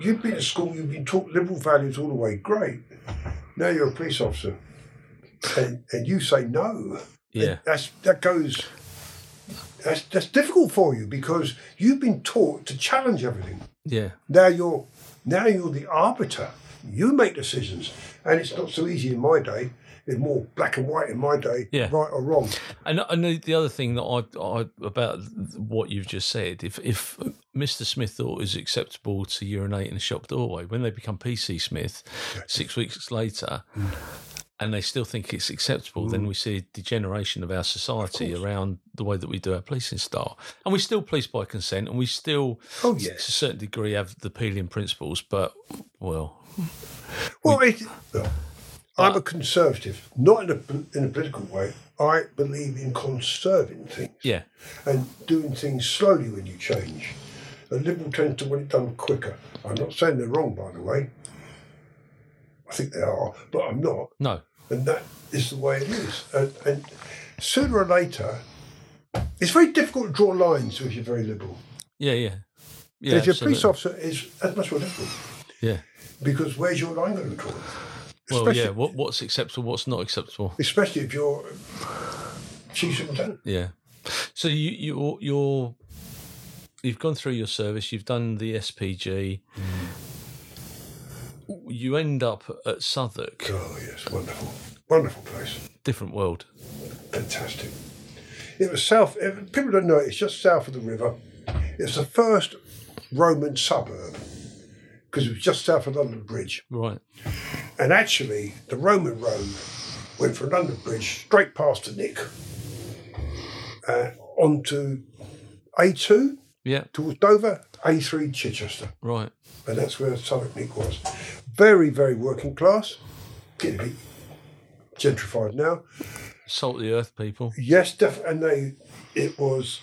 you've been at school, you've been taught liberal values all the way. Great. Now you're a police officer, and and you say no. Yeah. That's that goes. That's that's difficult for you because you've been taught to challenge everything. Yeah. Now you're now you're the arbiter. You make decisions, and it's not so easy in my day. More black and white in my day, Yeah. right or wrong. And, and the, the other thing that I, I about what you've just said, if if Mr. Smith thought it was acceptable to urinate in a shop doorway, when they become PC Smith six weeks later, hmm. and they still think it's acceptable, then hmm. we see a degeneration of our society around the way that we do our policing style. And we still police by consent, and we still, Oh, yes. to a certain degree, have the Peelian principles. But well, Well, it, look, I'm a conservative, not in a in a political way. I believe in conserving things yeah, and doing things slowly when you change. A liberal tends to want it done quicker. I'm not saying they're wrong, by the way. I think they are, but I'm not. no, and that is the way it is. And, and sooner or later, it's very difficult to draw lines if you're very liberal. yeah, yeah, yeah. if you're a police officer, it's that's much more difficult yeah. because where's your line going to be drawn? Well, yeah. What, what's acceptable? What's not acceptable? especially if you're chief superintendent. Yeah. So you you you're you've gone through your service. You've done the SPG. You end up at Southwark. Oh yes, wonderful, wonderful place, Different world. fantastic. It was south. if People don't know it, it's just south of the river. It's the first Roman suburb because it was just south of London Bridge. Right. And actually, the Roman road went from London Bridge straight past the Nick uh, onto A2 Yeah. towards Dover, A3 Chichester. Right. And that's where Southwark Nick was. Very, very working class. Getting a bit gentrified now. Salt the earth, people. Yes, def- and they, it was,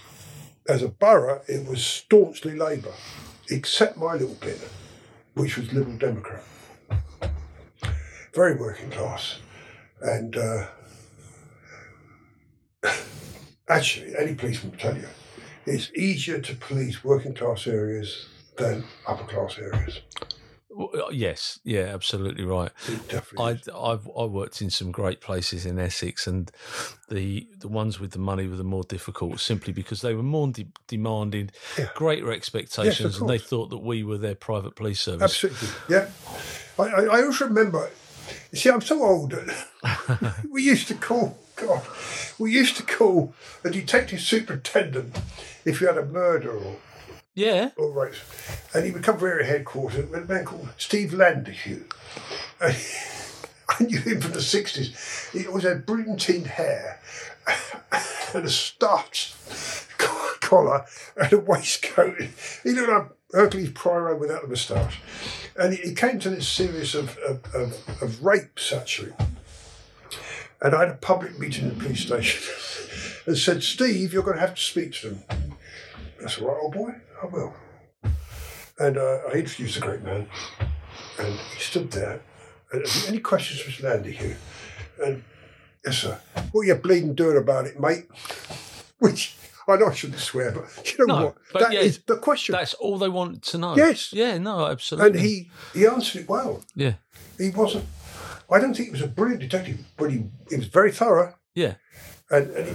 as a borough, it was staunchly Labour, except my little bit, which was Liberal Democrat. Very working class. And uh, actually, any policeman will tell you, it's easier to police working class areas than upper class areas. Well, Yes. Yeah. Absolutely right. I, I've I worked in some great places in Essex, and the the ones with the money were the more difficult, simply because they were more de- demanding, Yeah. greater expectations, and they thought that we were their private police service. Absolutely, yeah. I, I, I also remember. You see, I'm so old. we used to call God. We used to call a detective superintendent if you had a murder or Yeah. or right, and he would come from area headquarters. With a man called Steve Landahue. And I knew him from the sixties. He always had brilliantine hair and a starched collar and a waistcoat. He looked like Hercules Poirot without the moustache. And he, came to this series of, of, of, of rapes, actually. And I had a public meeting in the police station and said, Steve, you're going to have to speak to them. That's all right, old boy. I will. And uh, I introduced the great man. And he stood there. And any questions, for Mr. here? And yes, sir. What are you bleeding doing about it, mate? Which I know I shouldn't swear, but you know No, what? That yeah, is the question. That's all they want to know. Yes. Yeah, no, absolutely. And he, he answered it well. Yeah. He wasn't. I don't think he was a brilliant detective, but he, he was very thorough. Yeah. And, and, he,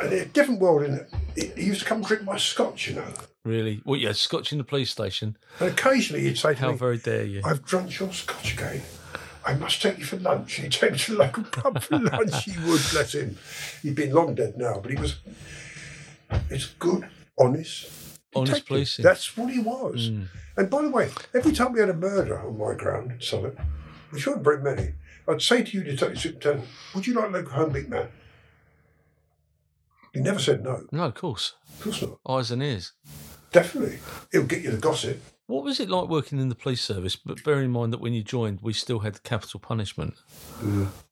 and a different world in it. he, he used to come and drink my scotch, you know. Really? Well, yeah, Scotch in the police station. And occasionally he'd say to How me, very dare you? I've drunk your scotch again. I must take you for lunch. He'd take me to the local pub for lunch. He would, bless him. He'd been long dead now, but he was he's good, honest. Honest detective. policing. That's what he was. Mm. And by the way, every time we had a murder on my ground in Southwark, which weren't very many, I'd say to you, Detective Superintendent, would you like local home big man? He never said no. No, of course. Of course not. Eyes and ears. Definitely. It'll get you the gossip. What was it like working in the police service? But bear in mind that when you joined, we still had capital punishment.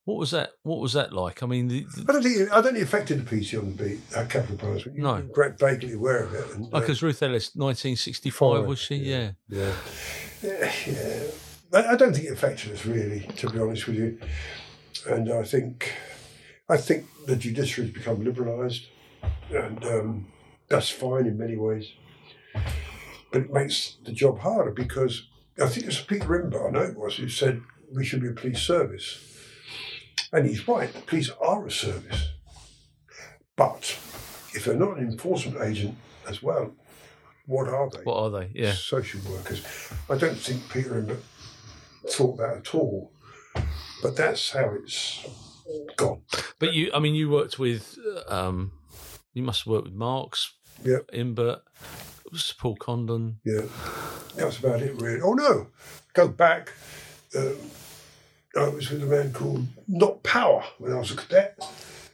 What was that? What was that like? I mean, the, the, I don't think it, I don't think it affected the PC on the beat, uh, capital punishment. You No. vaguely aware of it. And, uh, because Ruth Ellis, 1965, was she? Yeah. yeah. Yeah, yeah. I, I don't think it affected us really, to be honest with you. And I think, I think the judiciary has become liberalised, and um, that's fine in many ways. But it makes the job harder because I think it's Peter Imbert, I know it was, who said we should be a police service. And he's right, the police are a service. But if they're not an enforcement agent as well, what are they? What are they? Yeah. social workers. I don't think Peter Imbert thought that at all. But that's how it's gone. But you, I mean, you worked with, um, you must have worked with Marks, Yep. Imbert, it was Paul Condon. Yeah, that's about it, really. Oh no, go back. Um, I was with a man called Not Power when I was a cadet.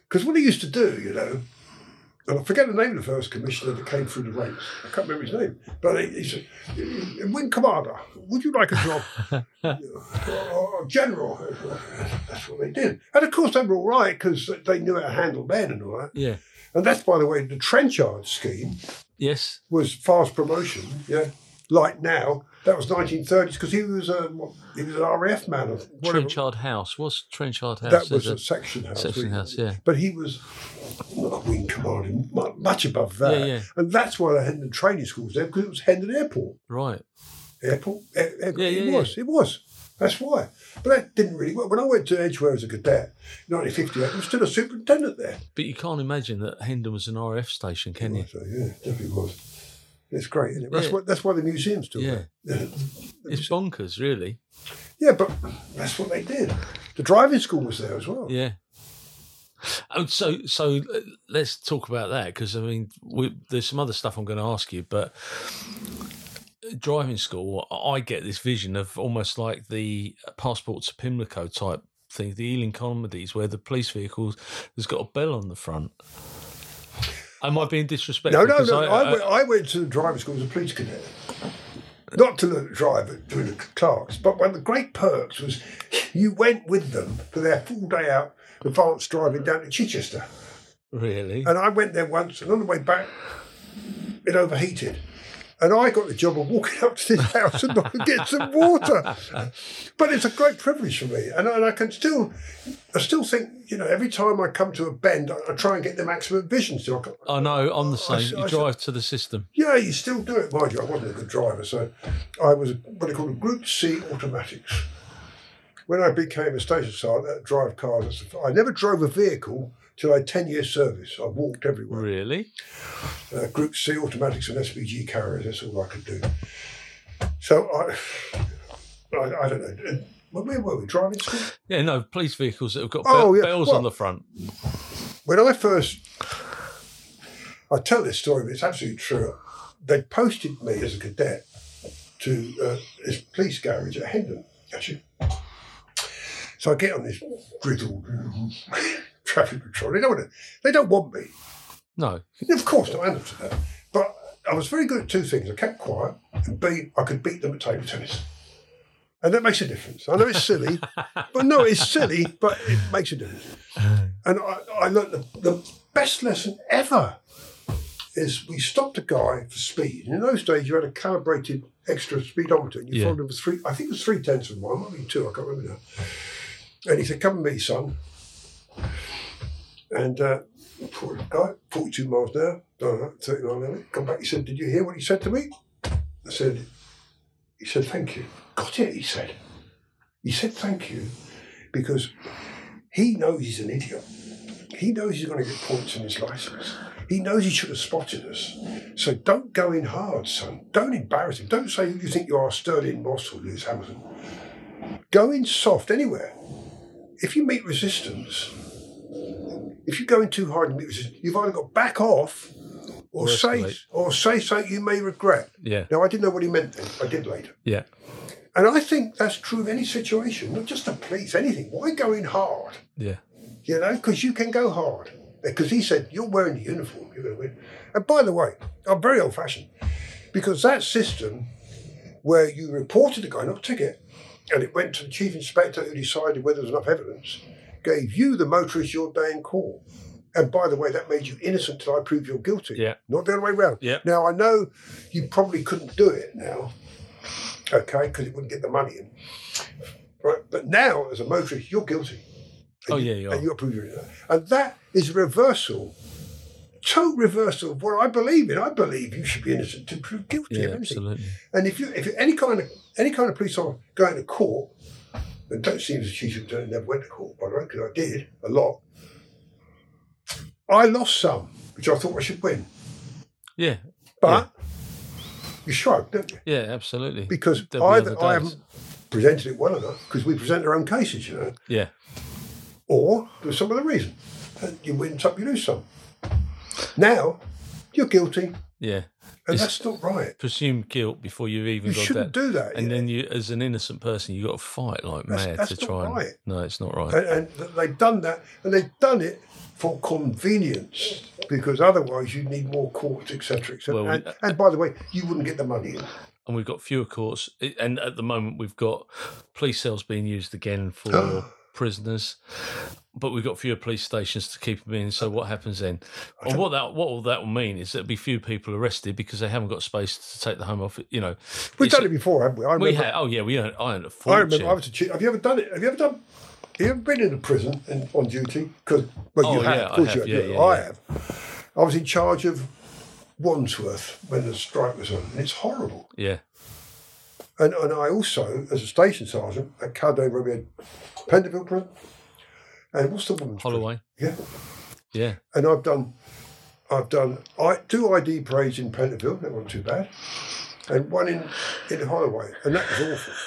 Because what he used to do, you know, and I forget the name of the first commissioner that came through the ranks. I can't remember his name, but he, he said, "Wing Commander, would you like a job?" You know, or, or General. That's what they did, and of course they were all right because they knew how to handle men and all that. Yeah. And that's, by the way, the Trenchard scheme Yes. was fast promotion. Yeah, like now that was 1930s because he was um, a he was an RAF man Of. Trenchard House. What's Trenchard House? That was a it- section house. section really. house, yeah. But he was not a wing commander, much above that. Yeah, yeah. And that's why they had the training schools there because it was Hendon Airport. Right. Airport. Air, air- Yeah, it yeah, was. It was. That's why. But that didn't really work. When I went to Edgware as a cadet in 1958, there was still a superintendent there. But you can't imagine that Hendon was an RAF station, can you? So, yeah, definitely was. It's great, isn't it? That's, Yeah. why, that's why the museum's still Yeah. there. It's bonkers, really. Yeah, but that's what they did. The driving school was there as well. Yeah. Oh, so so uh, let's talk about that because I mean, we, there's some other stuff I'm going to ask you, but driving school, I get this vision of almost like the passport to Pimlico type thing, the Ealing comedies where the police vehicle has got a bell on the front. Am I being disrespectful? No, no, no. I, I- went, I went to the driving school as a police cadet. Not to learn to drive, but doing the clerks. But one of the great perks was you went with them for their full day out advanced driving down to Chichester. really? And I went there once, and on the way back, it overheated. And I got the job of walking up to this house and not get some water. But it's a great privilege for me. And, I- and I can still, I still think, you know, every time I come to a bend, I, I try and get the maximum vision still. I can- I know, I'm the same. I- You drive to the system. yeah, you still do it, mind you. I wasn't a good driver, so I was what they call a Group C automatics. When I became a station sergeant, I drive cars. I never drove a vehicle I had 10 years service. I walked everywhere. Really? Uh, Group C automatics and SPG carriers, that's all I could do. So I, I, I don't know. Uh, Where were we? Driving school? Yeah, no, police vehicles that have got Oh, be- yeah. bells Well- on the front. When I first, I tell this story, but it's absolutely true. They posted me as a cadet to uh, this police garage at Hendon, actually. So I get on this griddled traffic patrol. They don't want to, they don't want me. No. Of course, not answer to that. But I was very good at two things. I kept quiet, and B, I could beat them at table tennis. And that makes a difference. I know it's silly, but no, it's silly, but it makes a difference. Uh. And I, I learned the, the best lesson ever is we stopped a guy for speed. And in those days, you had a calibrated extra speedometer, and you Yeah. followed him for three, I think it was three tenths of one, might be two, I can't remember now. And he said, Come with me, son. And uh, poor guy, 42 miles an hour, don't know, 39 an. Come back, he said, Did you hear what he said to me? I said, He said, Thank you. Got it, he said. He said, Thank you, because he knows he's an idiot. He knows he's going to get points in his license. He knows he should have spotted us. So don't go in hard, son. Don't embarrass him. Don't say you think you are, Stirling Moss or Lewis Hamilton. Go in soft anywhere. If you meet resistance, if you're going too hard you've either got to back off or, Or say escalate. or say something you may regret. Yeah. Now I didn't know what he meant then. I did later. Yeah. And I think that's true of any situation, not just the police, anything. Why go in hard? Yeah. You know, because you can go hard. Because he said, You're wearing the uniform, you're going to win. And by the way, I'm very old fashioned because that system where you reported the guy, not a ticket, and it went to the chief inspector who decided whether there was enough evidence, gave you, the motorist, your day in court. And by the way, that made you innocent till I prove you're guilty. Yeah. Not the other way around. Yeah. Now, I know you probably couldn't do it now, okay, because it wouldn't get the money in. Right. But now, as a motorist, you're guilty. Oh, yeah, you are. And you approve it. And that is a reversal, total reversal of what I believe in. I believe you should be innocent to prove guilty Yeah, of anything. absolutely. And if you, if any kind of any kind of police officer going to court, seem as chief attorney never went to court, by the way, because I did a lot. I lost some, which I thought I should win, Yeah. but you shrug, don't you? Yeah, absolutely. Because be I haven't presented it well enough because we present our own cases, you know, Yeah. or there's some other reason. And you win some, you lose some. Now you're guilty, Yeah. And that's not right. Presume guilt before you've even You got shouldn't that. do that. And yeah. then you, as an innocent person, you got to fight like That's- mad that's to try and. right. No, it's not right. and, and they've done that, and they've done it for convenience because otherwise you need more courts, etc., etc. Well, and, and by the way, you wouldn't get the money in. and we've got fewer courts. And at the moment, we've got police cells being used again for prisoners, but we've got fewer police stations to keep them in. So what happens then? And what that what will that will mean is there'll be few people arrested because they haven't got space to take the home off. You know, We've done it before, haven't we? I We remember. had. Oh yeah, we earned. I earned a I fortune. remember. I was a chief. Have you ever done it? Have you ever done? Have you ever been in a prison and on duty? Because well, you Oh, have. yeah, of I have, you have. yeah, yeah, I have. I was in charge of Wandsworth when the strike was on, and it's horrible. yeah. And, and I also, as a station sergeant at we had Pentonville prison, and what's the woman's prison? Holloway. Yeah. Yeah. and I've done I've done I, two ID parades in Pentonville, that wasn't too bad, and one in in Holloway, and that was awful.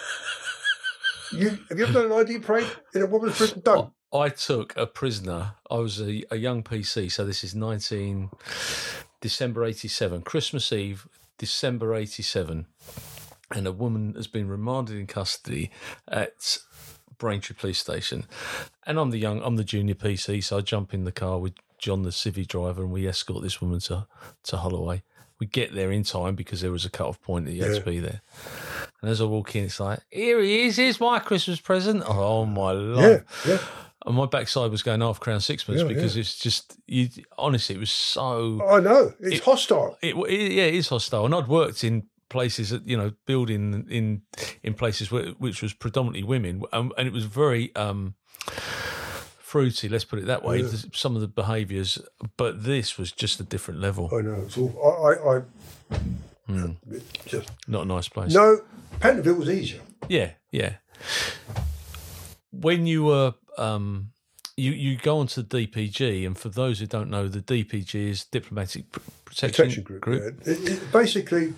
You have you ever done an ID parade in a woman's prison? Don't. I took a prisoner. I was a, a young PC, so this is 19 December 87, Christmas Eve, December 87. And a woman has been remanded in custody at Braintree Police Station. And I'm the young, I'm the junior PC, so I jump in the car with John, the civvy driver, and we escort this woman to, to Holloway. We get there in time because there was a cut off point that you had Yeah. to be there. And as I walk in, it's like, here he is, here's my Christmas present. Oh, my life. Yeah, yeah. And my backside was going half crown sixpence Yeah, because it's just you. Honestly, it was so. I know it's hostile. It, it yeah, it is hostile. And I'd worked in places that you know building in in places where, which was predominantly women, um, and it was very um, fruity. Let's put it that way. Some of the behaviours, but this was just a different level. I know it's awful. I, I, I Hmm. just Not a nice place. no. Pentonville was easier. Yeah, yeah. When you were, um, you you go onto the DPG, and for those who don't know, the DPG is Diplomatic Protection, Protection group. yeah. It, it, basically,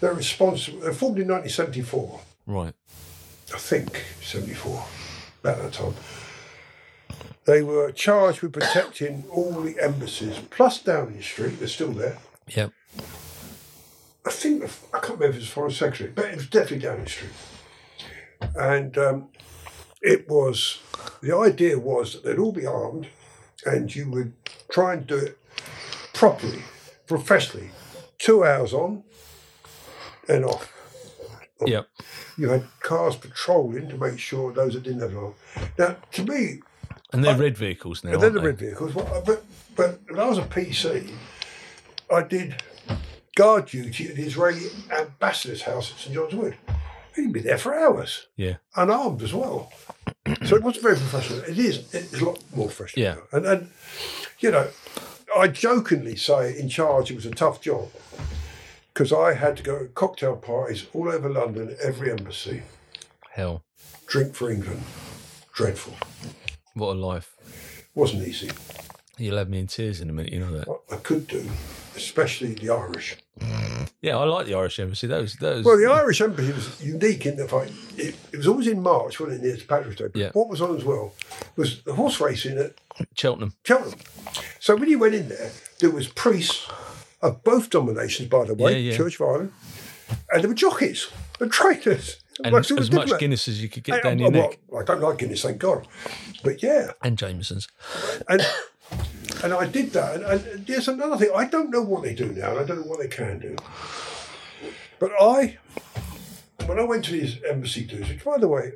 they're responsible. They're formed in 1974. Right. I think 74, about that time. They were charged with protecting all the embassies, plus Downing Street, they're still there. Yep. I think, I can't remember if it was Foreign Secretary, but it was definitely Downing Street. And um, it was, the idea was that they'd all be armed and you would try and do it properly, professionally. Two hours on and off. Yep. You had cars patrolling to make sure those that didn't have arms. Now, to me, And they're red vehicles now. aren't the they? red vehicles. Well, but but when I was a PC, I did guard duty at the Israeli ambassador's house at St John's Wood. He'd be there for hours, Yeah. unarmed as well. So it wasn't very professional. It is. It's a lot more professional. Yeah. now. And and you know, I jokingly say in charge it was a tough job because I had to go to cocktail parties all over London, every embassy, Hell, drink for England. Dreadful. what a life. Wasn't easy. You'll have me in tears in a minute. You know that. What I could do, especially the Irish. Yeah, I like the Irish embassy. Those, those. Well, the Irish Embassy was unique in the fact it, it was always in March, wasn't it, near to Patrick's Day. But Yeah. What was on as well was the horse racing at Cheltenham. Cheltenham. So when you went in there, there was priests of both denominations, by the way, Yeah, yeah. Church of Ireland, and there were jockeys and trainers. And Like, so as much different. Guinness as you could get Hey, down I- your well, neck. I don't like Guinness, thank God. But yeah, And Jameson's. and and I did that. And, and there's another thing. I don't know what they do now, and I don't know what they can do. But I, when I went to these embassy dues, which by the way,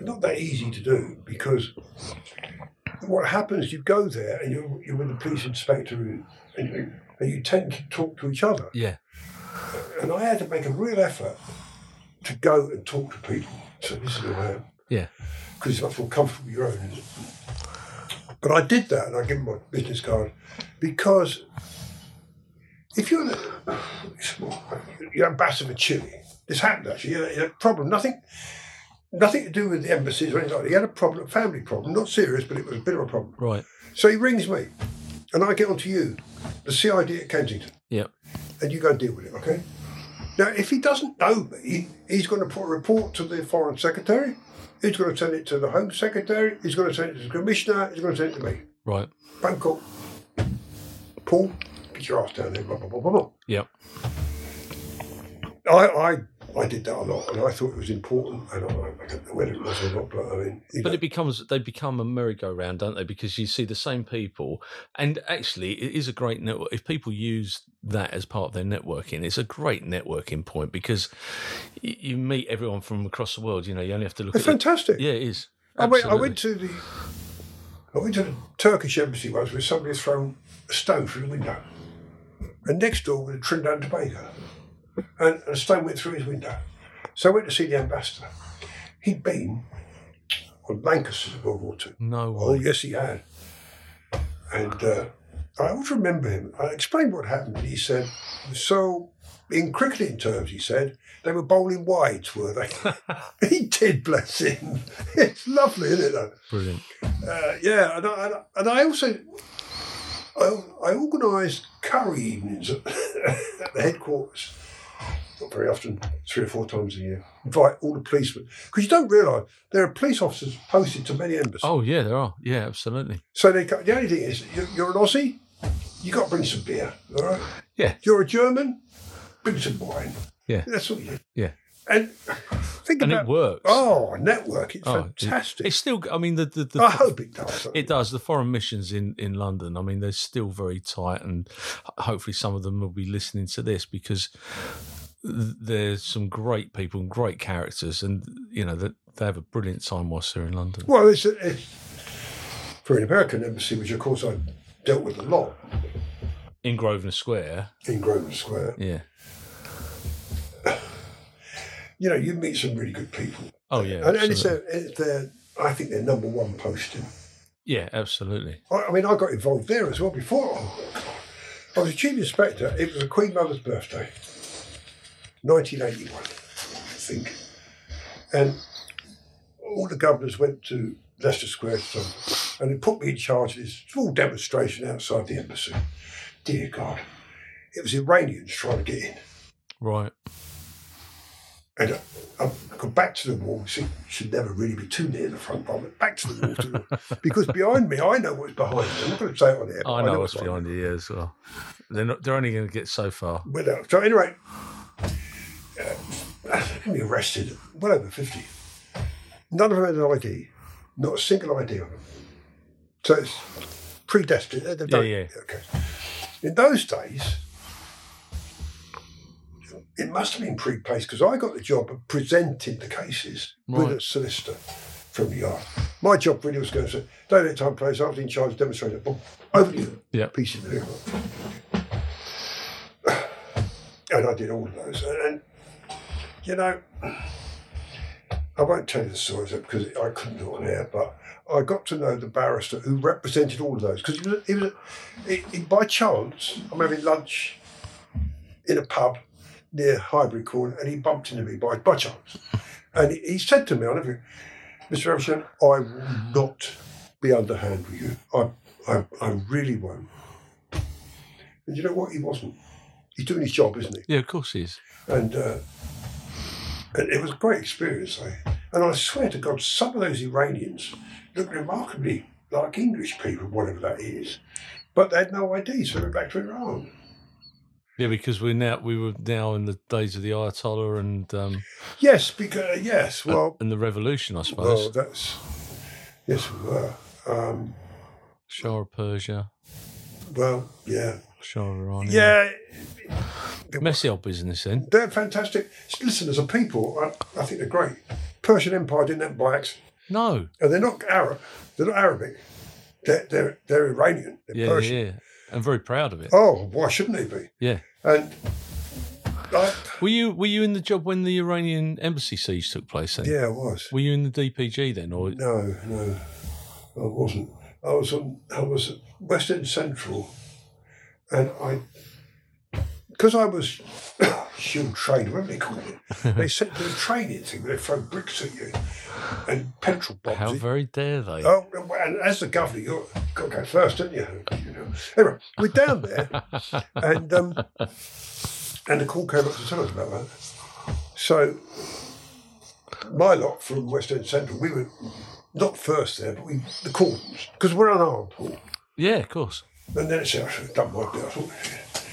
not that easy to do because what happens, you go there and you're, you're with the police inspector and you, and you tend to talk to each other. Yeah. And I had to make a real effort to go and talk to people. So this is who I am Yeah. because it's much more comfortable with your own. But I did that, and I gave him my business card because if you're the you're ambassador for Chile, this happened actually. You had a problem, nothing, nothing to do with the embassies or anything like that. He had a problem, a family problem, not serious, but it was a bit of a problem. Right. So he rings me, and I get onto you, the CID at Kensington, Yeah. and you go and deal with it, okay? Now, if he doesn't know me, he's going to put a report to the Foreign Secretary. He's going to send it to the Home Secretary. He's going to send it to the Commissioner. He's going to send it to me. Right. Phone call. Paul, get your ass down there. Blah, blah, blah, blah, blah. Yeah. I, I, I did that a lot, and I thought it was important. And I, I don't know whether it was or not, but I mean, But know, it becomes they become a merry-go-round, don't they? Because you see the same people, and actually, it is a great network. If people use that as part of their networking, it's a great networking point because you meet everyone from across the world. You know, you only have to look it's at. fantastic. The, yeah, it is. I went, I went to the I went to the Turkish embassy once where somebody had thrown a stone through the window. And next door was a Trinidad and Tobago. And, and a stone went through his window. So I went to see the ambassador. He'd been on Lancashire in World War Two. No Oh, yes, he had. And uh, I always remember him. I explained what happened. and He said, so in cricketing terms, he said, they were bowling wides, were they? he did, bless him. It's lovely, isn't it, though? Brilliant. Uh, yeah, and I, and I- and I also I, I organised curry evenings at, at the headquarters. Not very often, three or four times a year. Invite all the policemen because you don't realise there are police officers posted to many embassies. Oh yeah, there are. Yeah, absolutely. So they the only thing is you're, you're an Aussie, you got to bring some beer, all right? Yeah. You're a German, bring some wine. Yeah. That's all you. Yeah. And think And about it works. Oh, network! It's Oh, it- fantastic. It's still. I mean, the the, the I hope it does. It does. The foreign missions in, in London, I mean, they're still very tight, and hopefully some of them will be listening to this because there's some great people and great characters, and you know that they have a brilliant time whilst they're in London. Well, it's, it's for an American embassy, which of course I dealt with a lot In Grosvenor Square, in Grosvenor Square. yeah. You know, you meet some really good people, Oh yeah, and, and it's, their, it's their, I think, their number one posting. yeah, absolutely. I, I mean, I got involved there as well before. I was a chief inspector. It was the Queen Mother's birthday, 1981, I think. And all the governors went to Leicester Square to and they put me in charge of this small demonstration outside the embassy. Dear God, it was Iranians trying to get in. Right. And I, I got back to the wall. See, should never really be too near the front. But I went back to the wall to the, because behind me, I know what's behind me. I'm not going to say it on air. but I know what's behind you as well. They're not. They're only going to get so far. Well, no. So anyway, uh, be arrested. Well over fifty. None of them had an ID. Not a single ID on them. So it's predestined. They- they've Yeah, done- yeah. Okay. In those days, it must have been pre-placed because I got the job of presenting the cases with a solicitor from the yard. My job really was going to say, day, date, time, place. I was in charge of demonstrating. Boom, over to you. Yeah. Piece of material. And I did all of those. And you know, I won't tell you the stories because I couldn't do it on air, but I got to know the barrister who represented all of those because he was, he was he, he, by chance, I'm having lunch in a pub near Highbury Corner and he bumped into me by, by chance. And he, he said to me, I never, Mr. Evershed, I will not be underhand with you. I, I, I really won't. And you know what? He wasn't. He's doing his job, isn't he? Yeah, of course he is. And, uh, and it was a great experience. Eh? And I swear to God, some of those Iranians looked remarkably like English people, whatever that is. But they had no ID, so they went back to Iran. Yeah, because we're now we were now in the days of the Ayatollah and um, Yes, because yes, well, and the revolution, I well, suppose. that's yes, we were. Um, Shah of Persia, well, yeah, Shah of Iran. yeah, Messy old business then. they're fantastic. Listen, as a people, I, I think they're great. Persian Empire didn't have blacks, No. and they're not Arab. They're not Arabic. They're they're, they're Iranian. They're Yeah, Persian. yeah. I'm very proud of it. Oh, why shouldn't they be? Yeah. And I, Were you were you in the job when the Iranian embassy siege took place then? yeah, I was. Were you in the DPG then or No, no, I wasn't. I was on. I was at West End Central, and I, because I was shield trained, whatever they call it. they sent to the training thing where they throw bricks at you and petrol bombs. how very dare they? Oh, and as the governor, you've got to go first, don't you? you know. Anyway, we're down there, and um, and the call came up to tell us about that. So, my lot from West End Central, we were not first there, but we the cordons because we're unarmed. Yeah, of course. And then it said, I should have done my bit. I thought,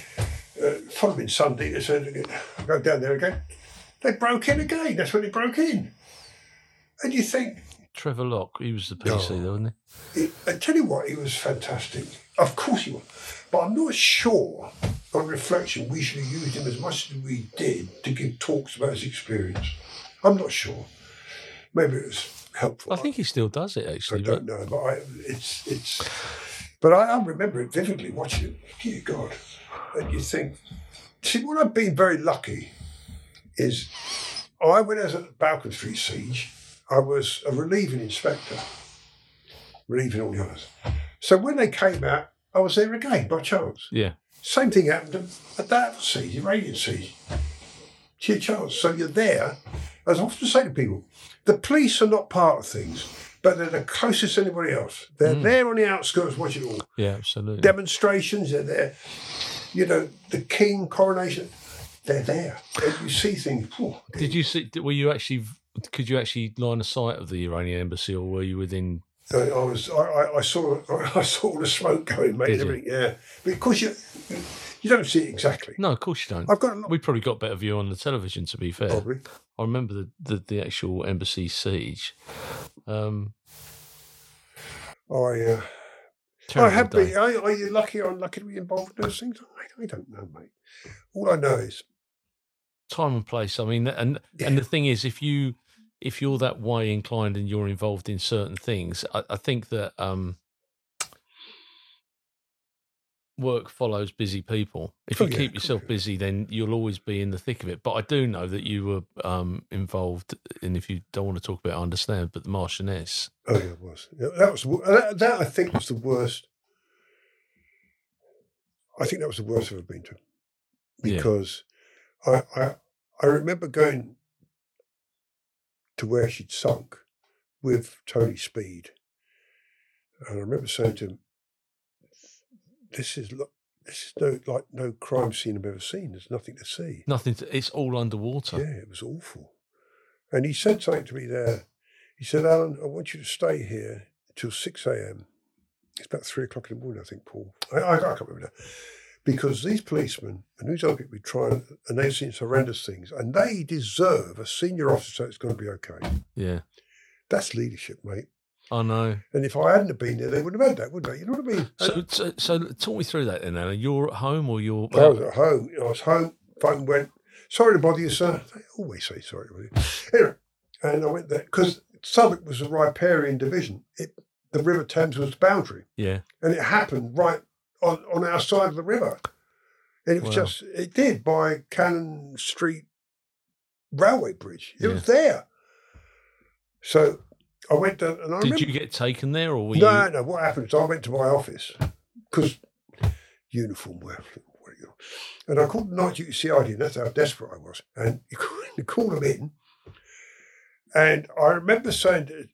uh, following Sunday, they said, again, go down there again. They broke in again. That's when they broke in. And you think, Trevor Locke, he was the PC Oh. though, wasn't It, I tell you what, he was fantastic. Of course he was. But I'm not sure, on reflection, we should have used him as much as we did to give talks about his experience. I'm not sure. Maybe it was helpful. I think he still does it actually. I don't know, but I, it's it's. But I, I remember it vividly watching it. Dear God, and you think, see, what I've been very lucky is, I when I was at the Balcombe Street siege, I was a relieving inspector, relieving all the others. So when they came out, I was there again by chance. yeah, Same thing happened at that siege, Iranian siege. Sheer chance. So you're there. As I often say to people, the police are not part of things, but they're the closest to anybody else. They're hmm. there on the outskirts watching it all. yeah, absolutely. Demonstrations, they're there. You know, the king coronation, they're there. You see things. Did you see? Were you actually? Could you actually line of sight of the Iranian embassy, or were you within? I I was, I, I, saw, I saw all the smoke going, mate. Did and you? everything. Yeah, but of course you, you don't see it exactly. No, of course you don't. I've got lot. We probably got better view on the television. To be fair, Probably. I remember the, the, the actual embassy siege. Um, I, uh, I have day. been. Are, are you lucky or unlucky to be involved in those things? I, I don't know, mate. All I know is, time and place. I mean, and Yeah. and the thing is, if you if you're that way inclined and you're involved in certain things, I, I think that um, work follows busy people. If Oh, you yeah, keep yourself yeah. busy, then you'll always be in the thick of it. But I do know that you were um, involved, and if you don't want to talk about, it, I understand. But the Marchioness, oh yeah, it was. Yeah, that was that, that. I think was the worst. I think that was the worst I've ever been to, Yeah. because I, I I remember going to where she'd sunk with Tony Speed, and I remember saying to him, "This is lo- this is no like no crime scene I've ever seen. There's nothing to see." nothing. To, it's all underwater. Yeah, it was awful. And he said something to me there. He said, Alan, I want you to stay here until 6 a.m. It's about three o'clock in the morning, I think, Paul. I, I, I can't remember now. Because these policemen and these other people be trying, and they've seen horrendous things, and they deserve a senior officer that's going to be okay. Yeah, That's leadership, mate. I know. And if I hadn't have been there, they wouldn't have had that, would they? You know what I mean? So, so, so talk me through that then. You're at home or you're? I was at home. I was home. Phone went. Sorry to bother you, sir. They always say sorry to bother you. Anyway, and I went there because Southwark was a riparian division. It, the River Thames was the boundary, yeah, and it happened right on, on our side of the river. And it was Wow. just it did by Cannon Street Railway Bridge. It Yeah. was there. So I went down, and I Did remember. you get taken there, or were No, you? no. What happened is I went to my office because uniform wear. And I called the night duty CID, and that's how desperate I was. And you call, you call them in, and I remember saying, to,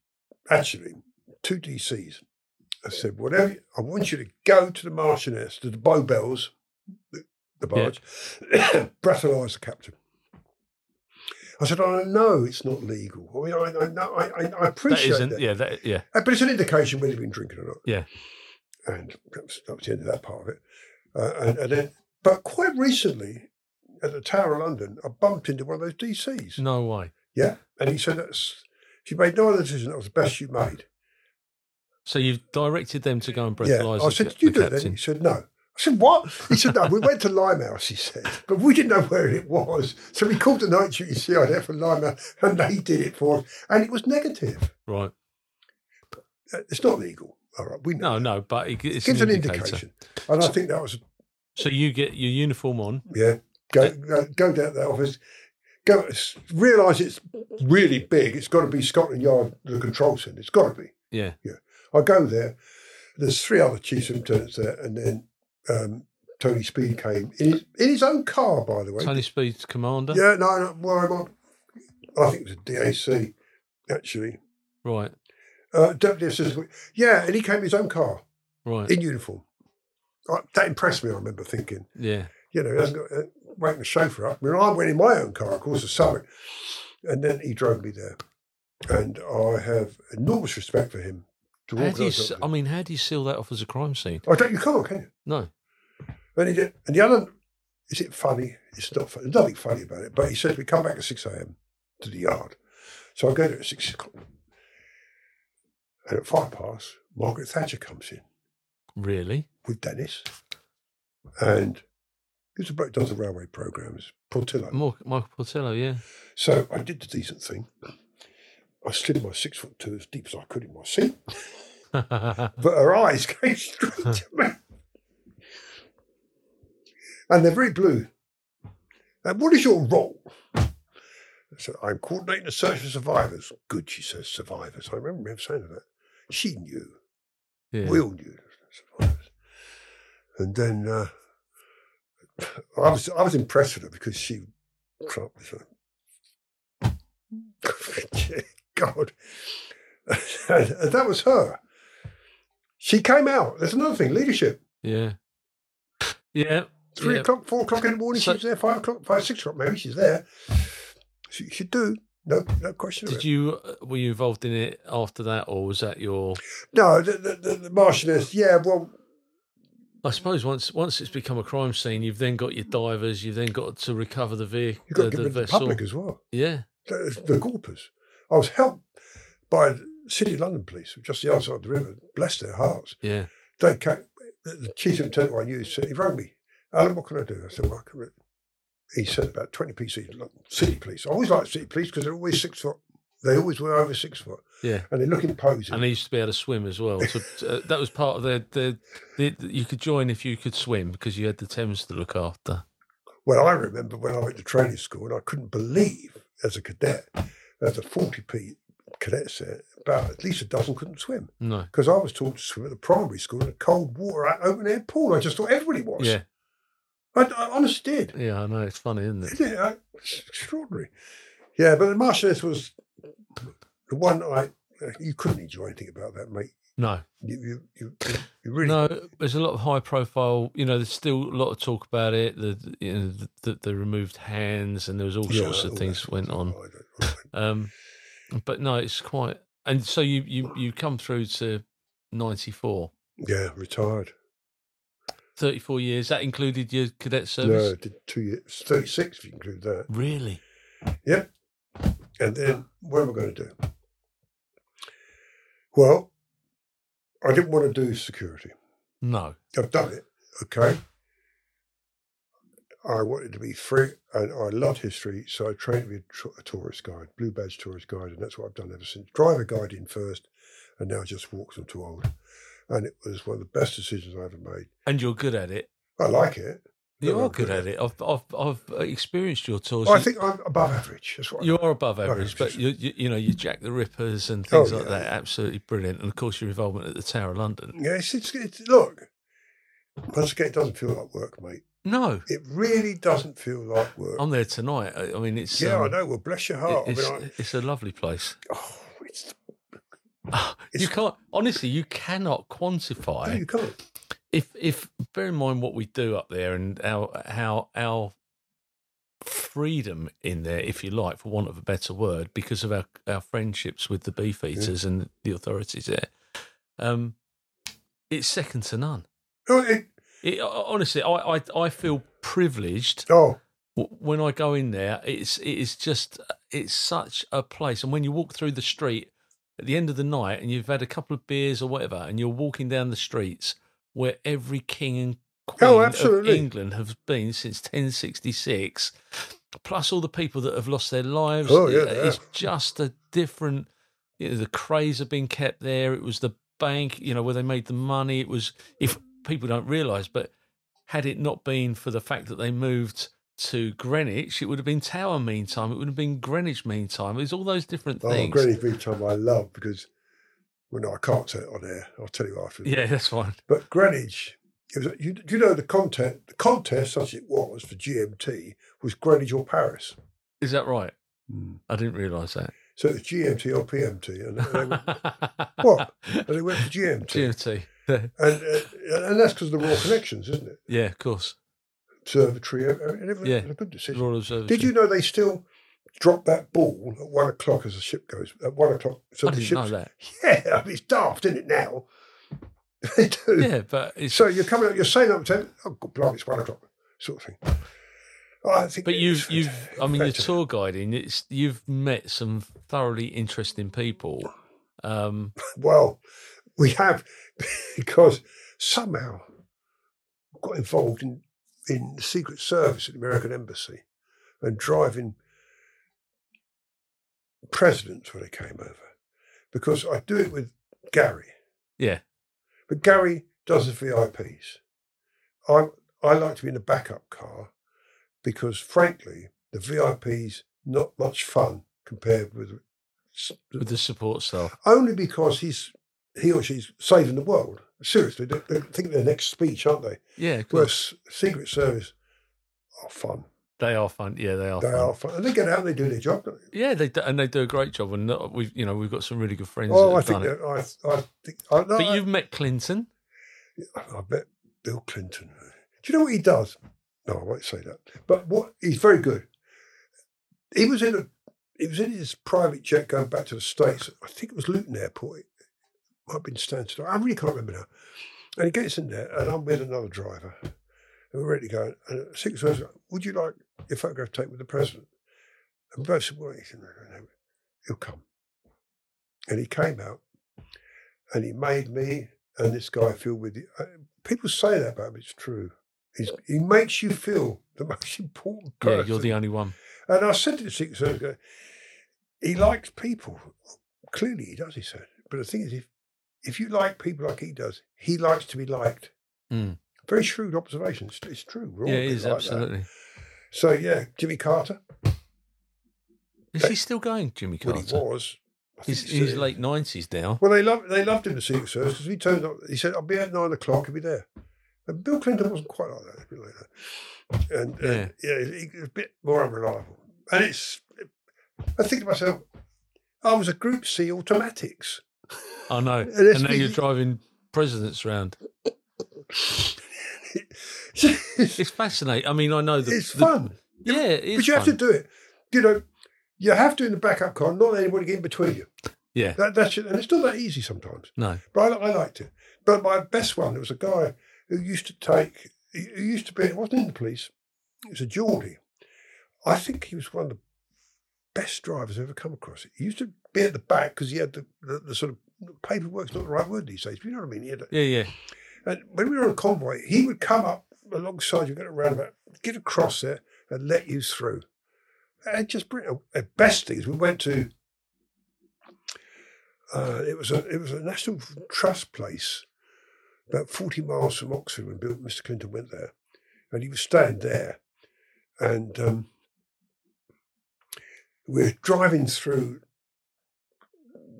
actually, two DCs. I said, whatever, I want you to go to the Marchioness, to the Bow Bells, the, the Yeah. barge, breathalyse the captain. I said, I know it's not legal. I mean, I, I, know- I, I, appreciate isn't. that. Yeah. That. Yeah. Uh, But it's an indication whether you've been drinking or not. Yeah. And that was, that was the end of that part of it. Uh, and, and then, but quite recently, at the Tower of London, I bumped into one of those DCs. No way. Yeah. And he said, that's, she made no other decision. That was the best you made. So you've directed them to go and breathalyze. Yeah. I said, Did you do it then? captain. He said, No. I said, What? He said, No, we went to Limehouse, he said, but we didn't know where it was. So we called the night duty CID for Limehouse and they did it for us. And it was negative. Right. Uh, It's not legal. All right. We know. No, no, but it, Gives an an indicator. indication. And I think that was, So you get your uniform on. yeah, go, go, go down to that office. Go realise it's really big. It's got to be Scotland Yard, the control centre. It's got to be. Yeah. Yeah. I go there. There's three other chiefs of lieutenants there, and then um, Tony Speed came in his, in his own car, by the way. Tony Speed's commander. Yeah, no, no, well, I'm on, I think it was a DAC, actually. Right. Uh, Deputy Assistant. Yeah, and he came in his own car Right. in uniform. Uh, that impressed me, I remember thinking. yeah. You know, he hasn't got uh, waiting the chauffeur up. I mean, I went in my own car, of course, the Summit, and then he drove me there. And I have enormous respect for him. To How do you? s-. I mean, how do you seal that off as a crime scene? Oh, I don't, you can't, can you? No. And he. And the other, is it funny? It's not funny. There's nothing funny about it. But he says we come back at 6 a.m. to the yard. So I go there at 6 o'clock. And at five past, Margaret Thatcher comes in Really? with Dennis. And he's a bloke who does the railway programmes, Portillo. More, Michael Portillo. Yeah. So I did the decent thing. I slid my six foot two as deep as I could in my seat. But her eyes came straight to me. And they're very blue. And what is your role? I said, I'm coordinating the search for survivors. Good, she says, survivors. I remember him saying that. She knew. yeah. We all knew survivors. And then uh, I was I was impressed with her because she Trump was a God. and that was her. She came out. There's another thing, leadership. Yeah. Yeah. Three yeah. o'clock, four o'clock in the morning, So- she's there, five o'clock, five, six o'clock, maybe she's there. She should do. No, no question. Did you uh, were you involved in it after that, or was that your? No, the, the, the, the Marchioness, yeah, well, I suppose once once it's become a crime scene, you've then got your divers, you've then got to recover the vehicle, you've got to the, the the public as well. Yeah. the, the Gorpers. I was helped by City of London Police, just the other side of the river. Bless their hearts. Yeah. They came, the, lieutenant I knew said, he rang me, Alan, what can I do? I said, well, I can, he said about 20 pieces of city police. I always liked city police because they're always six foot. They always were over six foot. Yeah. And they look imposing. And they used to be able to swim as well. So uh, that was part of the, the, the you could join if you could swim because you had the Thames to look after. well, I remember when I went to training school and I couldn't believe as a cadet, as a 40p cadet set, about at least a dozen couldn't swim. No. Because I was taught to swim at the primary school in a cold water open air pool. I just thought everybody was. Yeah. I, I honestly did. Yeah, I know. It's funny, isn't it? Yeah, it's extraordinary. Yeah, but the Marchioness was the one I. You couldn't enjoy anything about that, mate. No. You, you, you, you really. No, there's a lot of high profile. You know, there's still a lot of talk about it. The you know the, the, the removed hands and there was all Yeah, sorts of all things went on. I don't- I don't- Um, but no, it's quite. And so you you you come through to ninety four. Yeah, retired. 34 years. That included your cadet No, service. I did two years. Thirty-six if you include that. Really? Yep. And then what am I going to do? Well, I didn't want to do security. No. I've done it. Okay. I wanted to be free, and I loved history, so I trained to be a, tr- a tourist guide, blue badge tourist guide, and that's what I've done ever since. Driver guide in first, and now just walks. I'm too old, and it was one of the best decisions I ever made. And you're good at it. I like it. You are good at it. I've I've I've uh, experienced your tours. I think I'm above average. That's what you are above Oh, average, but you, you you know you Jack the Rippers and Oh, things like yeah. that. Absolutely brilliant. And of course your involvement at the Tower of London. Yes, it's, it's look. Once again, it doesn't feel like work, mate. No, It really doesn't feel like work. I'm there tonight. I mean, it's yeah, um, I know. Well, bless your heart. it's, I mean, I, it's a lovely place. oh, it's you can't honestly. You cannot No, quantify you can't. if if bear in mind what we do up there and our how our freedom in there, if you like, for want of a better word, because of our our friendships with the beef eaters and the authorities there. Um, it's second to none. Oh, it, It, honestly, I, I I feel privileged oh, when I go in there. It's it is just it's such a place, and when you walk through the street at the end of the night, and you've had a couple of beers or whatever, and you're walking down the streets where every king and queen Oh, of. England have been since 1066, plus all the people that have lost their lives. Oh, yeah, it- it's yeah. just a different. You know, the craze have been kept there. It was the bank, you know, where they made the money. It was if people don't realise, but had it not been for the fact that they moved to Greenwich, it would have been Tower Meantime. It would have been Greenwich Meantime. It was all those different oh, things. Greenwich Mean Time I love because, well, no, I can't say it on air. I'll tell you after. Yeah, that's fine. But Greenwich, it was, you, do you know the content, the contest, as it was for GMT, was Greenwich or Paris. Is that right? Hmm. I didn't realise that. So it was GMT or PMT. And, and they, went, what? And they went for GMT. GMT. And, uh, and that's because of the Royal Connections, isn't it? yeah, of course. Observatory, uh, and everything. Yeah. A good decision. Royal Observatory. Did you know they still drop that ball at one o'clock as the ship goes? At one o'clock. So I the didn't ship's, know that. Yeah, I mean, it's daft, isn't it, now? they do. Yeah, but it's. So you're coming up, you're saying up and saying, oh, God, blimey, it's one o'clock, sort of thing. I think but you've, you've, I mean, you're tour guiding. It's you've met some thoroughly interesting people. Um, Well, we have because somehow got involved in, in the Secret Service at the American Embassy and driving presidents when they came over. Because I do it with Gary, yeah, but Gary does the VIPs. I I like to be in the backup car because, frankly, the VIPs not much fun compared with with the support staff. only because he's he or she's saving the world. Seriously, they, they think their next speech, aren't they? Yeah, of course. Whereas Secret Service are fun. They are fun. Yeah, they are. They fun. are fun, and they get out and they do their job. Don't they? Yeah, they do, and they do a great job. And we've, you know, we've got some really good friends. Oh, I think that, I, I think I, no, But you've met Clinton. I bet Bill Clinton. Do you know what he does? No, I won't say that. But what he's very good. He was in a he was in his private jet going back to the States. I think it was Luton Airport. Might have been Stansted. I really can't remember now. And he gets in there and I'm with another driver. And we're ready to go. And Service, goes, would you like your photograph taken with the president? And both said, well, he'll come. And he came out and he made me and this guy feel with you. Uh, People say that about him, it's true. He's, he makes you feel the most important person. Yeah, you're the only one. And I said to Secret Service guy, he likes people. Clearly he does, he said. But the thing is, if, if you like people like he does, he likes to be liked. Mm. Very shrewd observation. It's, it's true. We're Yeah, it is like that. absolutely. So, yeah, Jimmy Carter. Is he still going, Jimmy Well, Carter? he was. He's, he's late nineties now. Well, they loved they loved him, the Secret Service, because he turned up. He said, "I'll be at nine o'clock. He'll be there." And Bill Clinton wasn't quite like that. A bit like that. And uh, Yeah. yeah, he, he was a bit more unreliable. And it's, I think to myself, I was a Group C automatics. I know. And now you're driving presidents around. it's, fascinating. I mean, I know that it's the- fun, yeah, it is but you have to do it. You know, you have to in the backup car, not let anybody get in between you. Yeah, That, that's it. and it's not that easy sometimes. no. But I, I liked it. But my best one, there was a guy who used to take, he he used to be, it wasn't in the police, it was a Geordie. I think he was one of the best drivers I've ever come across. He used to be at the back because he had the, the, the sort of paperwork's not the right word these days, but you know what I mean? He had a, Yeah, yeah. and when we were on convoy, he would come up alongside you, get a roundabout, get across there, and let you through. And just bring the best things. We went to. Uh, it was a it was a National Trust place, about forty miles from Oxford. When Bill, Mr. Clinton went there, and he was staying there, and um, we're driving through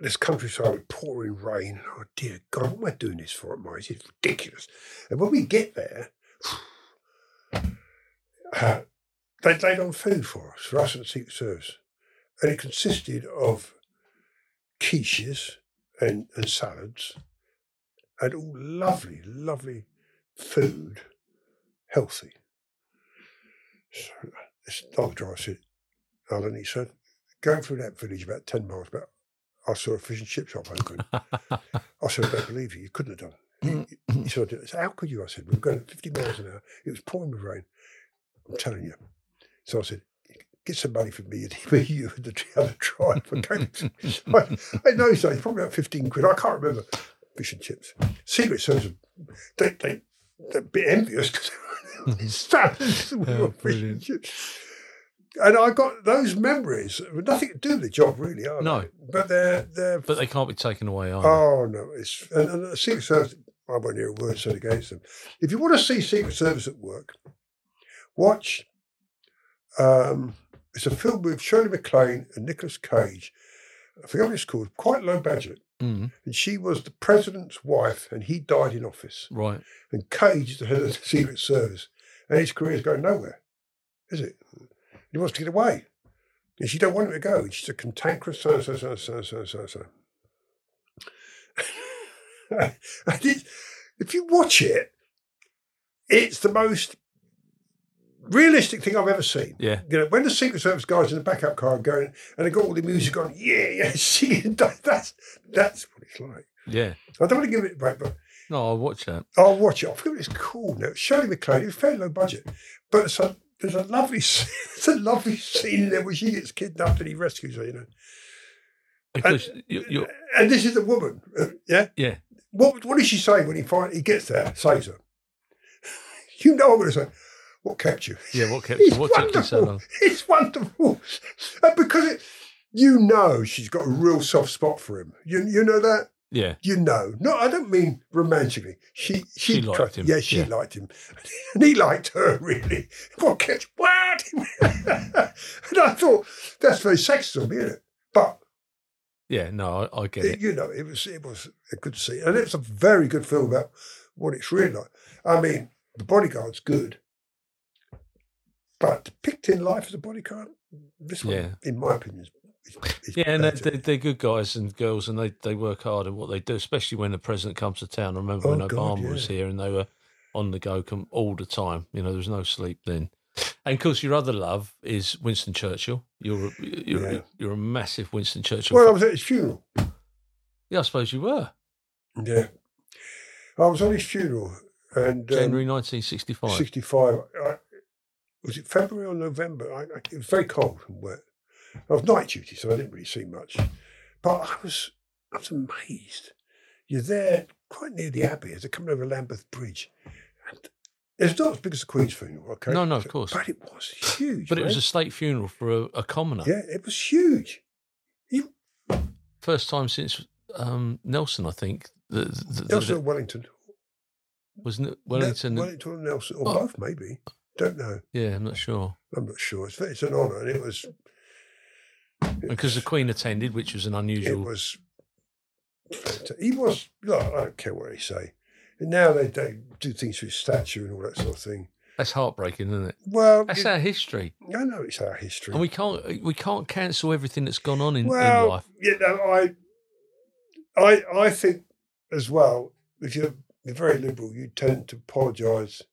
this countryside with pouring rain. Oh dear God, what am I doing this for at Morris? It's ridiculous. And when we get there, uh, they laid on food for us, for us and the Secret Service. And it consisted of quiches and, and salads, and all lovely, lovely food, healthy. So this other driver said, Alan, he said, going through that village about 10 miles, about, I saw a fish and chip shop open. I said, I don't believe you. You couldn't have done. He, he said, I said, how could you? I said, we were going 50 miles an hour. It was pouring with rain. I'm telling you. So I said, get some money for me and me, you and the other driver. I, I know so it's probably about 15 quid. I can't remember. Fish and chips. Secret Service, they, they, they're a bit envious because salads with Oh, fish and chips. And I got those memories, nothing to do with the job really, are No. they? But they're, they're But they can't be taken away, are they? Oh no! It's and, and the Secret Service. I won't hear a word said against them. If you want to see Secret Service at work, watch. Um, it's a film with Shirley MacLaine and Nicolas Cage. I forget what it's called. Quite low budget, Mm, and she was the president's wife, and he died in office. right. And Cage is the head of the Secret Service, and his career is going nowhere, is it? He wants to get away, and she don't want him to go. She's a cantankerous so so so so so so so. if you watch it, it's the most realistic thing I've ever seen. Yeah. You know, when the Secret Service guys in the backup car are going and they got all the music on, yeah, yeah, singing, that's that's what it's like. Yeah. I don't want to give it back, but No, I'll watch that. I'll watch it. I forget what it's called now. Shirley MacLaine. It's very low budget, but it's a, there's a lovely, it's a lovely scene there where she gets kidnapped and he rescues her. You know, Because you, you're, and this is the woman. uh, yeah. yeah. What What does she say when he finally he gets there? Saves her. You know I'm going to say, what kept you? Yeah, what kept It's you? What took you so wonderful. long? It's wonderful, and because it, you know, she's got a real soft spot for him. You you know that. Yeah. You know, no, I don't mean romantically. She she, She liked trust- him, Yeah, she yeah. liked him, and he liked her really. What catch? What? and I thought that's very sexist of me, isn't it? But Yeah. No, I, I get it. you know, it was it was a good scene, and it's a very good film about what it's really like. I mean, the bodyguard's good, but depicting life as a bodyguard, this one, Yeah. in my opinion, is, Yeah, and better. they're, they're good guys and girls, and they, they work hard at what they do, especially when the president comes to town. I remember when Oh, God, Obama was here and they were on the go all the time. You know, there was no sleep then. And of course, your other love is Winston Churchill. You're a, you're, Yeah. you're a massive Winston Churchill. well, I was at his funeral. yeah, I suppose you were. Yeah, I was on his funeral, and um, January 1965. 65. I, was it February or November? I, I, it was very cold and wet. I was night duty, so I didn't really see much. But I was, I was amazed. You're there quite near the Abbey as they're coming over Lambeth Bridge. And it's not as big as the Queen's funeral, okay? No, no, of course. But it was huge. But it was a state funeral for a, a commoner. Yeah, it was huge. You, First time since um, Nelson, I think. The, the, the- Nelson or Wellington. was N- Wellington. Wellington or Nelson, or Oh. both maybe. Don't know. yeah, I'm not sure. I'm not sure. It's, it's an honour, and it was. Because the Queen attended, which was an unusual. It was. He was. Look, I don't care what they say. And now they, they do things with statue and all that sort of thing. That's heartbreaking, isn't it? Well, That's it- our history, I know it's our history. and we can't we can't cancel everything that's gone on in, in well, life. you know, I, I, I think as well. If you're, you're very liberal, you tend to apologise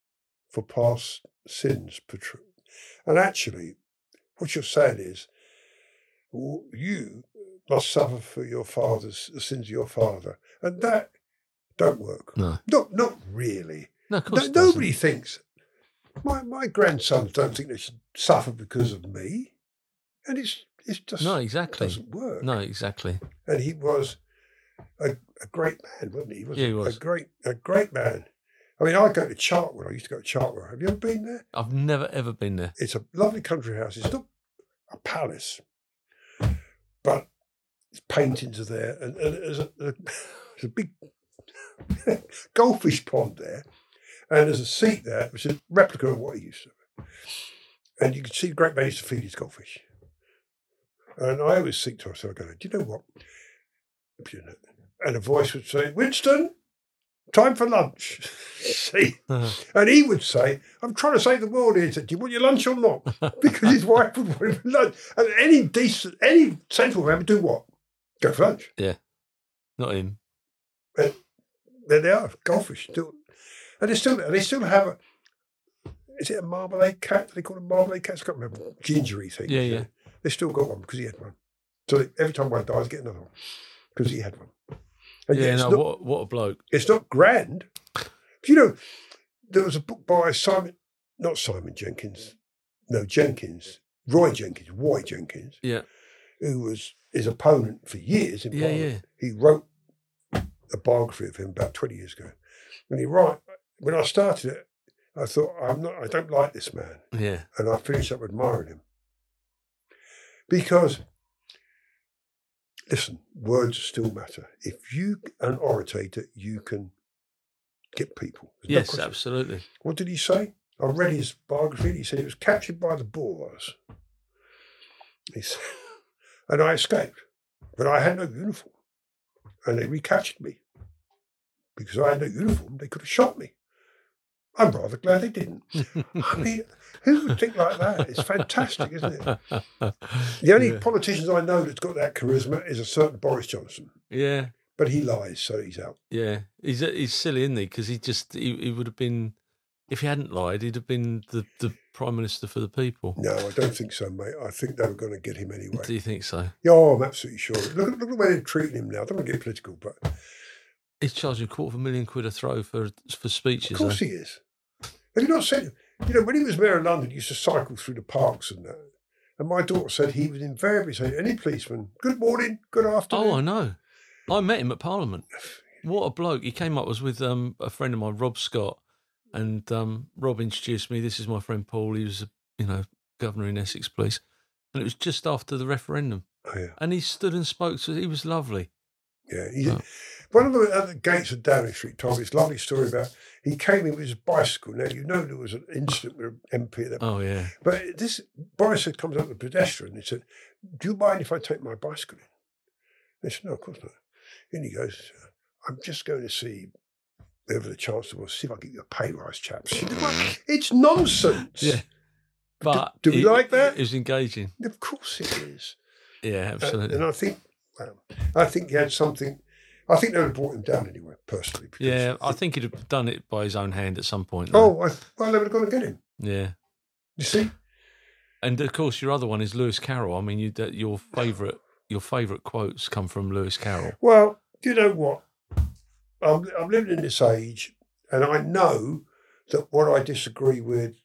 for past sins, and actually, what you're saying is, you must suffer for your father's the sins of your father, and that don't work. No, Not, not really. no, of course No, nobody thinks. My my grandsons don't think they should suffer because of me, and it's it's just No, exactly. doesn't work. No, exactly. And he was a, a great man, wasn't he? He was, Yeah, he a- was. a great a great man. I mean, I go to Chartwell. I used to go to Chartwell. Have you ever been there? I've never ever been there. It's a lovely country house. It's not a palace, paintings are there, and, and there's, a, there's a big goldfish pond there, and there's a seat there, which is a replica of what he used to. have. And you can see the great man used to feed his goldfish. And I always think to myself, going, do you know what? And a voice would say, Winston, time for lunch. see? Uh-huh. And he would say, I'm trying to save the world here. He said, Do you want your lunch or not? Because his wife would want him for lunch. And any decent, any sensible man would do what? Go for Yeah. not him. There they are, golfers still, and they still they still have a. Is it a marmalade cat? Do they call them marmalade cats? I can't remember. Gingery thing. Yeah, yeah. They still got one because he had one. So they, every time one dies, get another one because he had one. And Yeah, it's no, not, what what a bloke. it's not grand. You know, there was a book by Simon, not Simon Jenkins, no Jenkins, Roy Jenkins, Roy Jenkins, Yeah, who was his opponent for years in yeah, Parliament. yeah. He wrote a biography of him about 20 years ago. And he wrote, when I started it, I thought, I'm not, I don't like this man. Yeah, And I finished up admiring him. Because, listen, words still matter. If you an orator, you can get people. There's yes, question. absolutely. What did he say? I read his biography. He said he was captured by the Boers. He said, and I escaped, but I had no uniform, and they recaptured me because I had no uniform. They could have shot me. I'm rather glad they didn't. I mean, who would think like that? It's fantastic, isn't it? The only Yeah. politicians I know that's got that charisma is a certain Boris Johnson, yeah, but he lies, so he's out. yeah. He's he's silly, isn't he? Because he just he, he would have been if he hadn't lied, he'd have been the, the prime minister for the people. No, I don't think so, mate. I think they were going to get him anyway. Do you think so? Yeah, oh, I'm absolutely sure. Look, at- look at the way they're treating him now. I don't want to get political, but He's charging a quarter of a million quid a throw for for speeches. Of course eh? he is. Have you not seen? You know, when he was mayor of London, he used to cycle through the parks and that. And my daughter said he would invariably say, "Any policeman, good morning, good afternoon." Oh, I know. I met him at Parliament. What a bloke! He came up. Was with um, a friend of mine, Rob Scott, and um, Rob introduced me. This is my friend Paul. He was, a, you know, governor in Essex Police, and it was just after the referendum. Oh, yeah, And he stood and spoke to. He was lovely. yeah. He, Oh. One of the at the gates of Downing Street told me this lovely story about he came in with his bicycle. Now you know there was an incident with an MP at that Oh yeah, But this Boris had comes up with a pedestrian. He said, "Do you mind if I take my bicycle in?" They said, "No, of course not." And he goes, "I'm just going to see whoever the chancellor was. See if I can get you a pay rise, chaps." it's nonsense. yeah. But do we he- like that? It was engaging. Of course it is. Yeah, Uh, absolutely. and I think, well, I think he had something. I think they would have brought him down anyway, personally. because- yeah, I think he'd have done it by his own hand at some point. Oh. I, well, they would have gone to get him. yeah. You see? And of course, your other one is Lewis Carroll. I mean, you, your favourite your favourite quotes come from Lewis Carroll. Well, do you know what? I'm, I'm living in this age, and I know that what I disagree with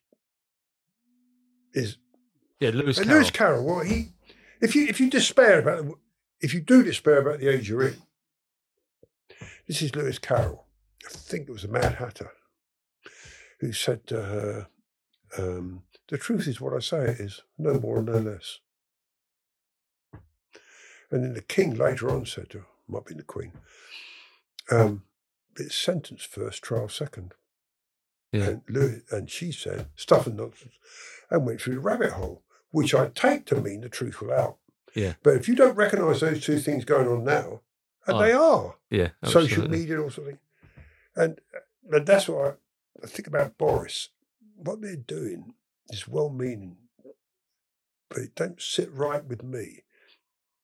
is Yeah, Lewis Carroll. Lewis Carroll. Well, he, if you if you despair about the- if you do despair about the age you're in, this is Lewis Carroll. I think it was a Mad Hatter who said to her, um, "The truth is what I say it is, no more and no less." And then the king later on said to her, might be the queen, um, it's sentence first, trial second. yeah, And, Louis, and she said, stuff and nonsense, and went through the rabbit hole, which I take to mean the truth will out. Yeah. But if you don't recognise those two things going on now, and Oh, they are, yeah. social media or all sorts of things, and, and that's what I, I think about Boris. What they're doing is well meaning, but it don't sit right with me.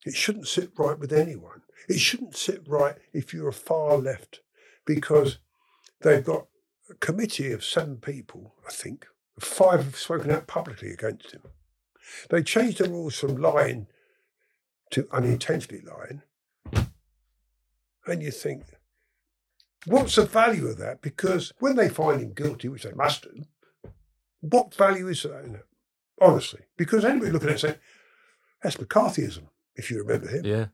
It shouldn't sit right with anyone. It shouldn't sit right if you're a far left, because they've got a committee of seven people, I think. Five have spoken out publicly against him. They changed the rules from lying to unintentionally lying. And you think, what's the value of that? Because when they find him guilty, which they must do, what value is that in it? Honestly, because anybody looking at it saying, that's McCarthyism, if you remember him. Yeah,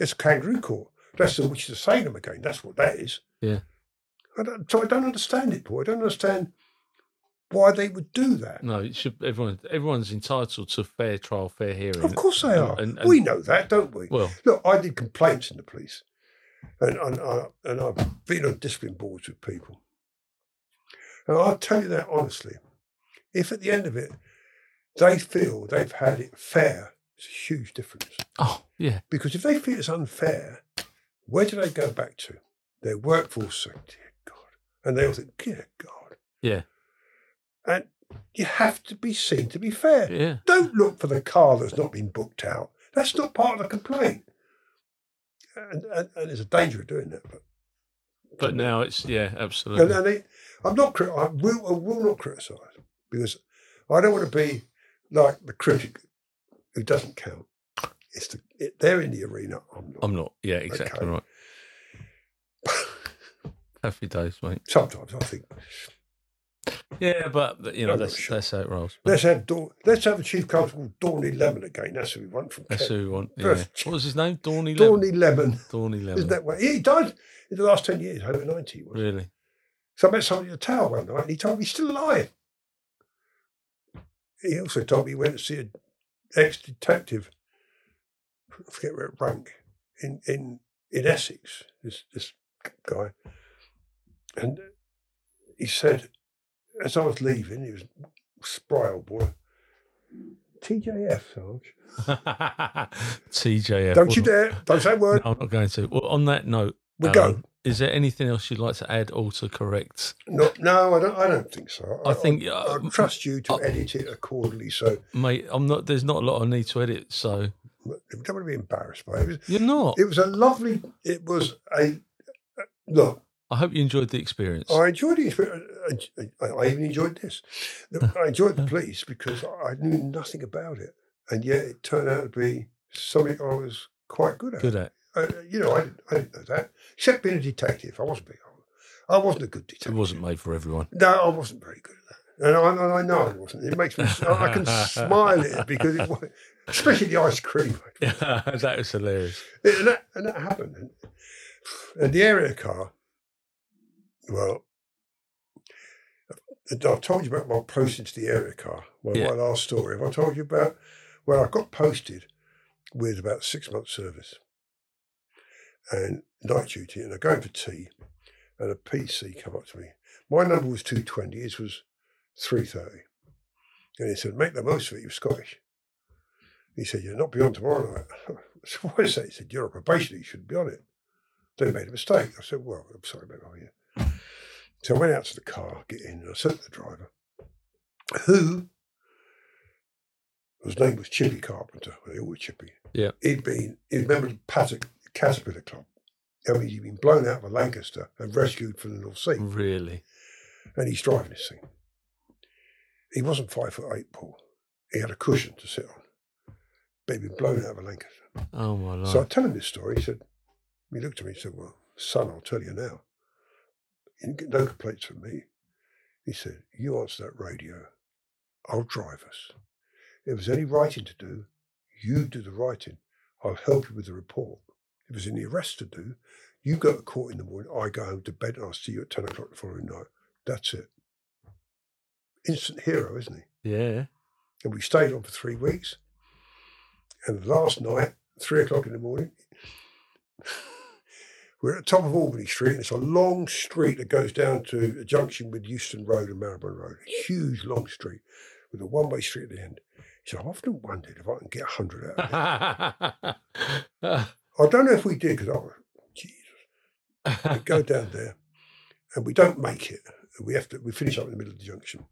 It's a kangaroo court. That's the which is the Salem again. That's what that is. Yeah. I don't, so I don't understand it, Paul. I don't understand why they would do that. no. It should everyone everyone's entitled to fair trial, fair hearing. Of course they are. And- and- we know that, don't we? Well, Look, I did complaints in the police, and and, I, and I've been on discipline boards with people. And I'll tell you that honestly. If at the end of it, they feel they've had it fair, it's a huge difference. oh yeah, Because if they feel it's unfair, where do they go back to? Their workforce say, dear God. And they all think, dear God. yeah, And you have to be seen to be fair. yeah. Don't look for the car that's not been booked out. That's not part of the complaint. and, and, and there's a danger of doing that. But But now it's yeah, absolutely. and it, I'm not. I will, I will not criticise because I don't want to be like the critic who doesn't count. It's the it, they're in the arena. I'm not. I'm not. Yeah, exactly Okay. right. Happy days, mate. Sometimes I think Yeah, but you know that's sure. that's how it rolls. But let's have Dawn, let's have a chief constable Dawnay Lemon again. That's who we want from that's Kent. who we want. Yeah. First- What was his name? Dawnay Lemon. Dawnay Lemon. Dawnay Lemon. Isn't that way? He died in the last ten years, over ninety. Was. really? So I met somebody at the tower one night, and he told me he's still alive. He also told me he went to see an ex-detective, I forget where it rank, in in in Essex. This this guy, and he said, as I was leaving, he was spry old boy. TJF, Sarge. TJF. Don't you dare! Don't say a word. No, I'm not going to. Well, on that note, We Alan, go. Is there anything else you'd like to add or to correct? No, no, I don't. I don't think so. I think, I, uh, I trust you to uh, edit it accordingly. So Mate, I'm not. There's not a lot I need to edit, so don't want to be embarrassed by it. It was, you're not. it was a lovely. It was a look. I hope you enjoyed the experience. I enjoyed the experience. I, I, I even enjoyed this. I enjoyed the police because I knew nothing about it, and yet it turned out to be something I was quite good at. Good at. Uh, you know, I didn't, I didn't know that. Except being a detective, I wasn't. I wasn't a good detective. It wasn't made for everyone. No, I wasn't very good at that. And I, and I know I wasn't. It makes me, I can smile at it because it was, especially the ice cream. that was hilarious. And that, and that happened. And, and the area car, well, I've told you about my posting to the area car, my, Yeah. my last story. Have I told you about where I got posted with about six months service and night duty, and I go in for tea, and a PC come up to me. My number was 220, his was 330. And he said, make the most of it, you're Scottish. He said, you're not beyond tomorrow night. said, what is that? He said, you're on probation, you shouldn't be on it. They made a mistake. I said, well, I'm sorry about that. So I went out to the car, get in, and I said to the driver, who, his name was Chippy Carpenter, they all were Chippy. Yeah. He'd been, he was a of the Club. I mean, he'd been blown out of Lancaster and rescued from the North Sea Really. and he's driving this thing. He wasn't five foot eight, Paul. He had a cushion to sit on, but he'd been blown out of Lancaster. Oh my lord. So I tell him this story. He said, he looked at me and said, Well, son, I'll tell you now. You didn't get no complaints from me. He said, You answer that radio. I'll drive us. If there's any writing to do, you do the writing. I'll help you with the report. If there's any arrest to do, you go to court in the morning, I go home to bed and I'll see you at 10 o'clock the following night. That's it. Instant hero, isn't he? yeah. And we stayed on for three weeks. And last night, three o'clock in the morning, we're at the top of Albany Street, and it's a long street that goes down to a junction with Euston Road and Marylebone Road. A huge long street with a one-way street at the end. He said, I've often wondered if I can get 100 out of it. I don't know if we did, because I was, Jesus. We go down there, and we don't make it. We have to. We finish up in the middle of the junction.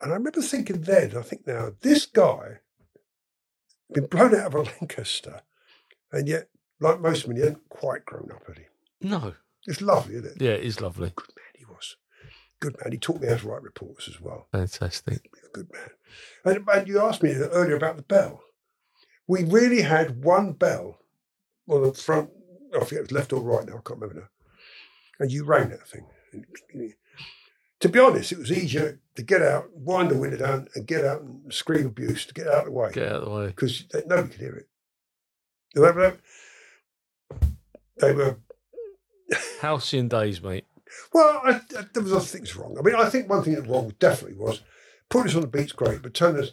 And I remember thinking then, I think now, this guy been blown out of a Lancaster, and yet, like most men, he hadn't quite grown up, had he? no. It's lovely, isn't it? Yeah, it is lovely. Good man he was. Good man. He taught me how to write reports as well. Fantastic. Good man. And, and you asked me earlier about the bell. We really had one bell on the front, I forget it was left or right now, I can't remember now. And you rang that thing. And, to be honest, it was easier to get out, wind the window down, and get out and scream abuse to get out of the way Get out of the way. because nobody could hear it. They were, they were Halcyon days, mate. well, I, I, there was other things wrong. I mean, I think one thing that wrong definitely was putting us on the beat's great, but telling us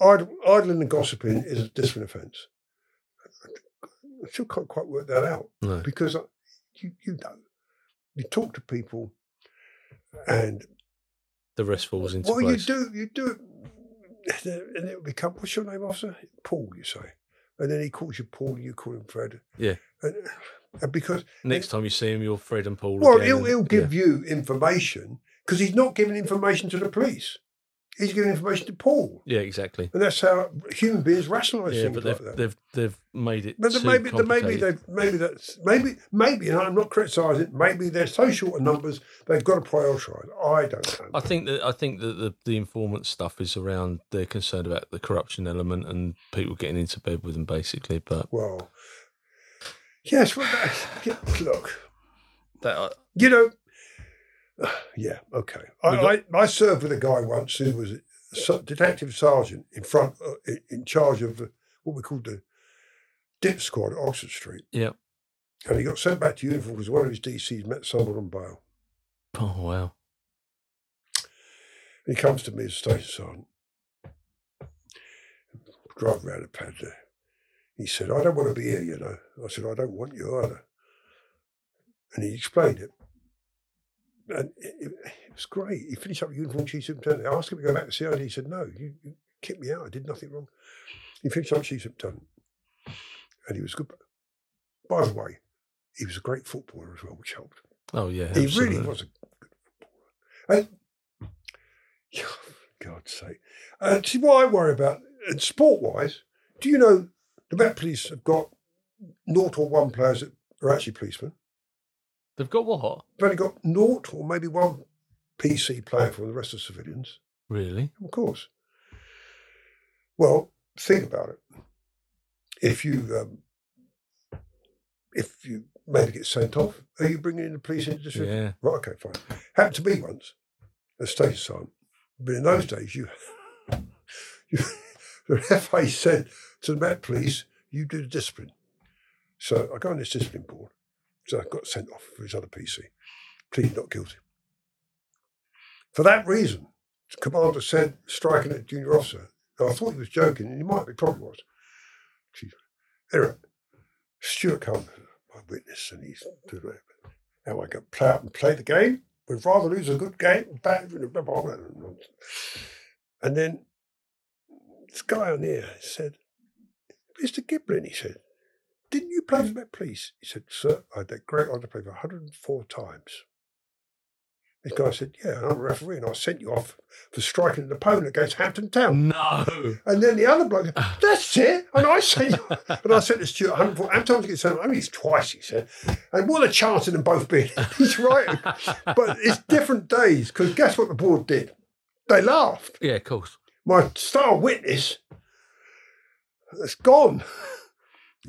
idling and gossiping is a discipline offence. I still can't quite work that out No. because I, you, you know, you talk to people and The rest falls into well, place. you do, you do it, and it will become, what's your name, officer? Paul, you say. And then he calls you Paul, you call him Fred. Yeah. And, and because Next time you see him, you're Fred and Paul. Well, again he'll, he'll yeah. give you information because he's not giving information to the police. He's giving information to Paul. Yeah, exactly. And that's how human beings rationalise Yeah, things but like they've, that. they've they've made it. But too maybe, maybe they maybe that's maybe maybe, and I'm not criticising. Maybe they're so short of numbers they've got to prioritise. I don't know. I think that I think that the, the informant stuff is around they're concerned about the corruption element and people getting into bed with them basically. But well, yes. Well, that, look, that uh, you know, yeah, okay. I, got- I, I served with a guy once who was a detective sergeant in front, uh, in- charge of the, what we called the dip squad at Oxford Street, yeah. and he got sent back to uniform because one of his DCs met someone on bail. Oh wow. He comes to me as station sergeant, driving around a pad there. He said, I don't want to be here, you know. I said, I don't want you either. And he explained it. And it, it, it was great. He finished up with uniform chief superintendent. I asked him to go back to CID. He said, No, you, you kicked me out. I did nothing wrong. He finished up chief superintendent. And he was good. By the way, he was a great footballer as well, which helped. Oh yeah. He absolutely. really was a good footballer. And, for God's sake. Uh, see, what I worry about, and sport wise, do you know the Met Police have got naught or one players that are actually policemen? They've got what? They've only got naught or maybe one PC player from the rest of the civilians. Really? Of course. Well, think about it. If you um, if you maybe get sent off, are you bringing in the police into district? Yeah. Right, okay, fine. Happened to me once, a station sergeant. But in those days, you, you the FA said to the Met Police, you do the discipline. So I go on this discipline board. So I got sent off for his other PC. Pleaded not guilty. For that reason, the commander said, striking at junior officer. Now, I thought he was joking, and he might be, probably was. Me. Anyway, Stuart comes, my witness, and he's. Now I can play out and play the game. We'd rather lose a good game. And then this guy on here said, Mr. Giblin, he said, didn't you play for Met Police? He said, sir, I had that great honor to play for 104 times. This guy said, yeah, I'm a referee and I sent you off for striking an opponent against Hampton Town. No. And then the other bloke, ah. that's it. And I said, and I said this to Stuart, 104, how many times did you get sent? Only twice, he said. And what a chance of them both being. He's right. But it's different days because guess what the board did? They laughed. Yeah, of course. My star witness has gone.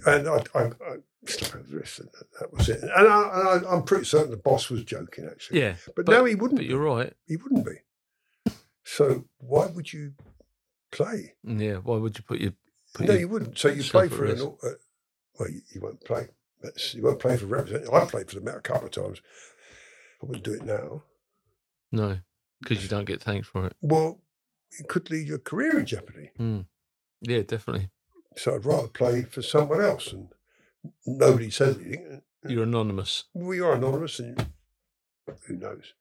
And I, I, I slapped his wrist and that was it. And, I, I, I'm pretty certain the boss was joking, actually. Yeah. But, but- no, he wouldn't. But you're right. He wouldn't be. So why would you play? Yeah. Why would you put your put No, your you wouldn't. So you play for an. Uh, well, you, you won't play. That's, you won't play for representative. I played for the Met a couple of times. I wouldn't do it now. no? Because you don't get thanks for it. Well, it could leave your career in jeopardy. Mm. Yeah, definitely. So I'd rather play for someone else, and nobody says anything. You're anonymous. We are anonymous, and who knows?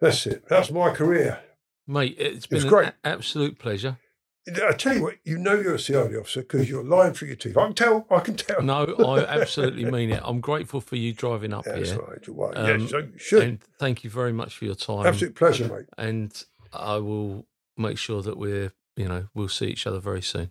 That's it. That's my career. Mate, it's been It's an great. absolute pleasure. I tell you what, you know you're a CID officer because you're lying through your teeth. I can tell. I can tell. No, I absolutely mean it. I'm grateful for you driving up That's here. right. Well, Um, yes, you should. And thank you very much for your time. Absolute pleasure, mate. And I will make sure that we're, you know, we'll see each other very soon.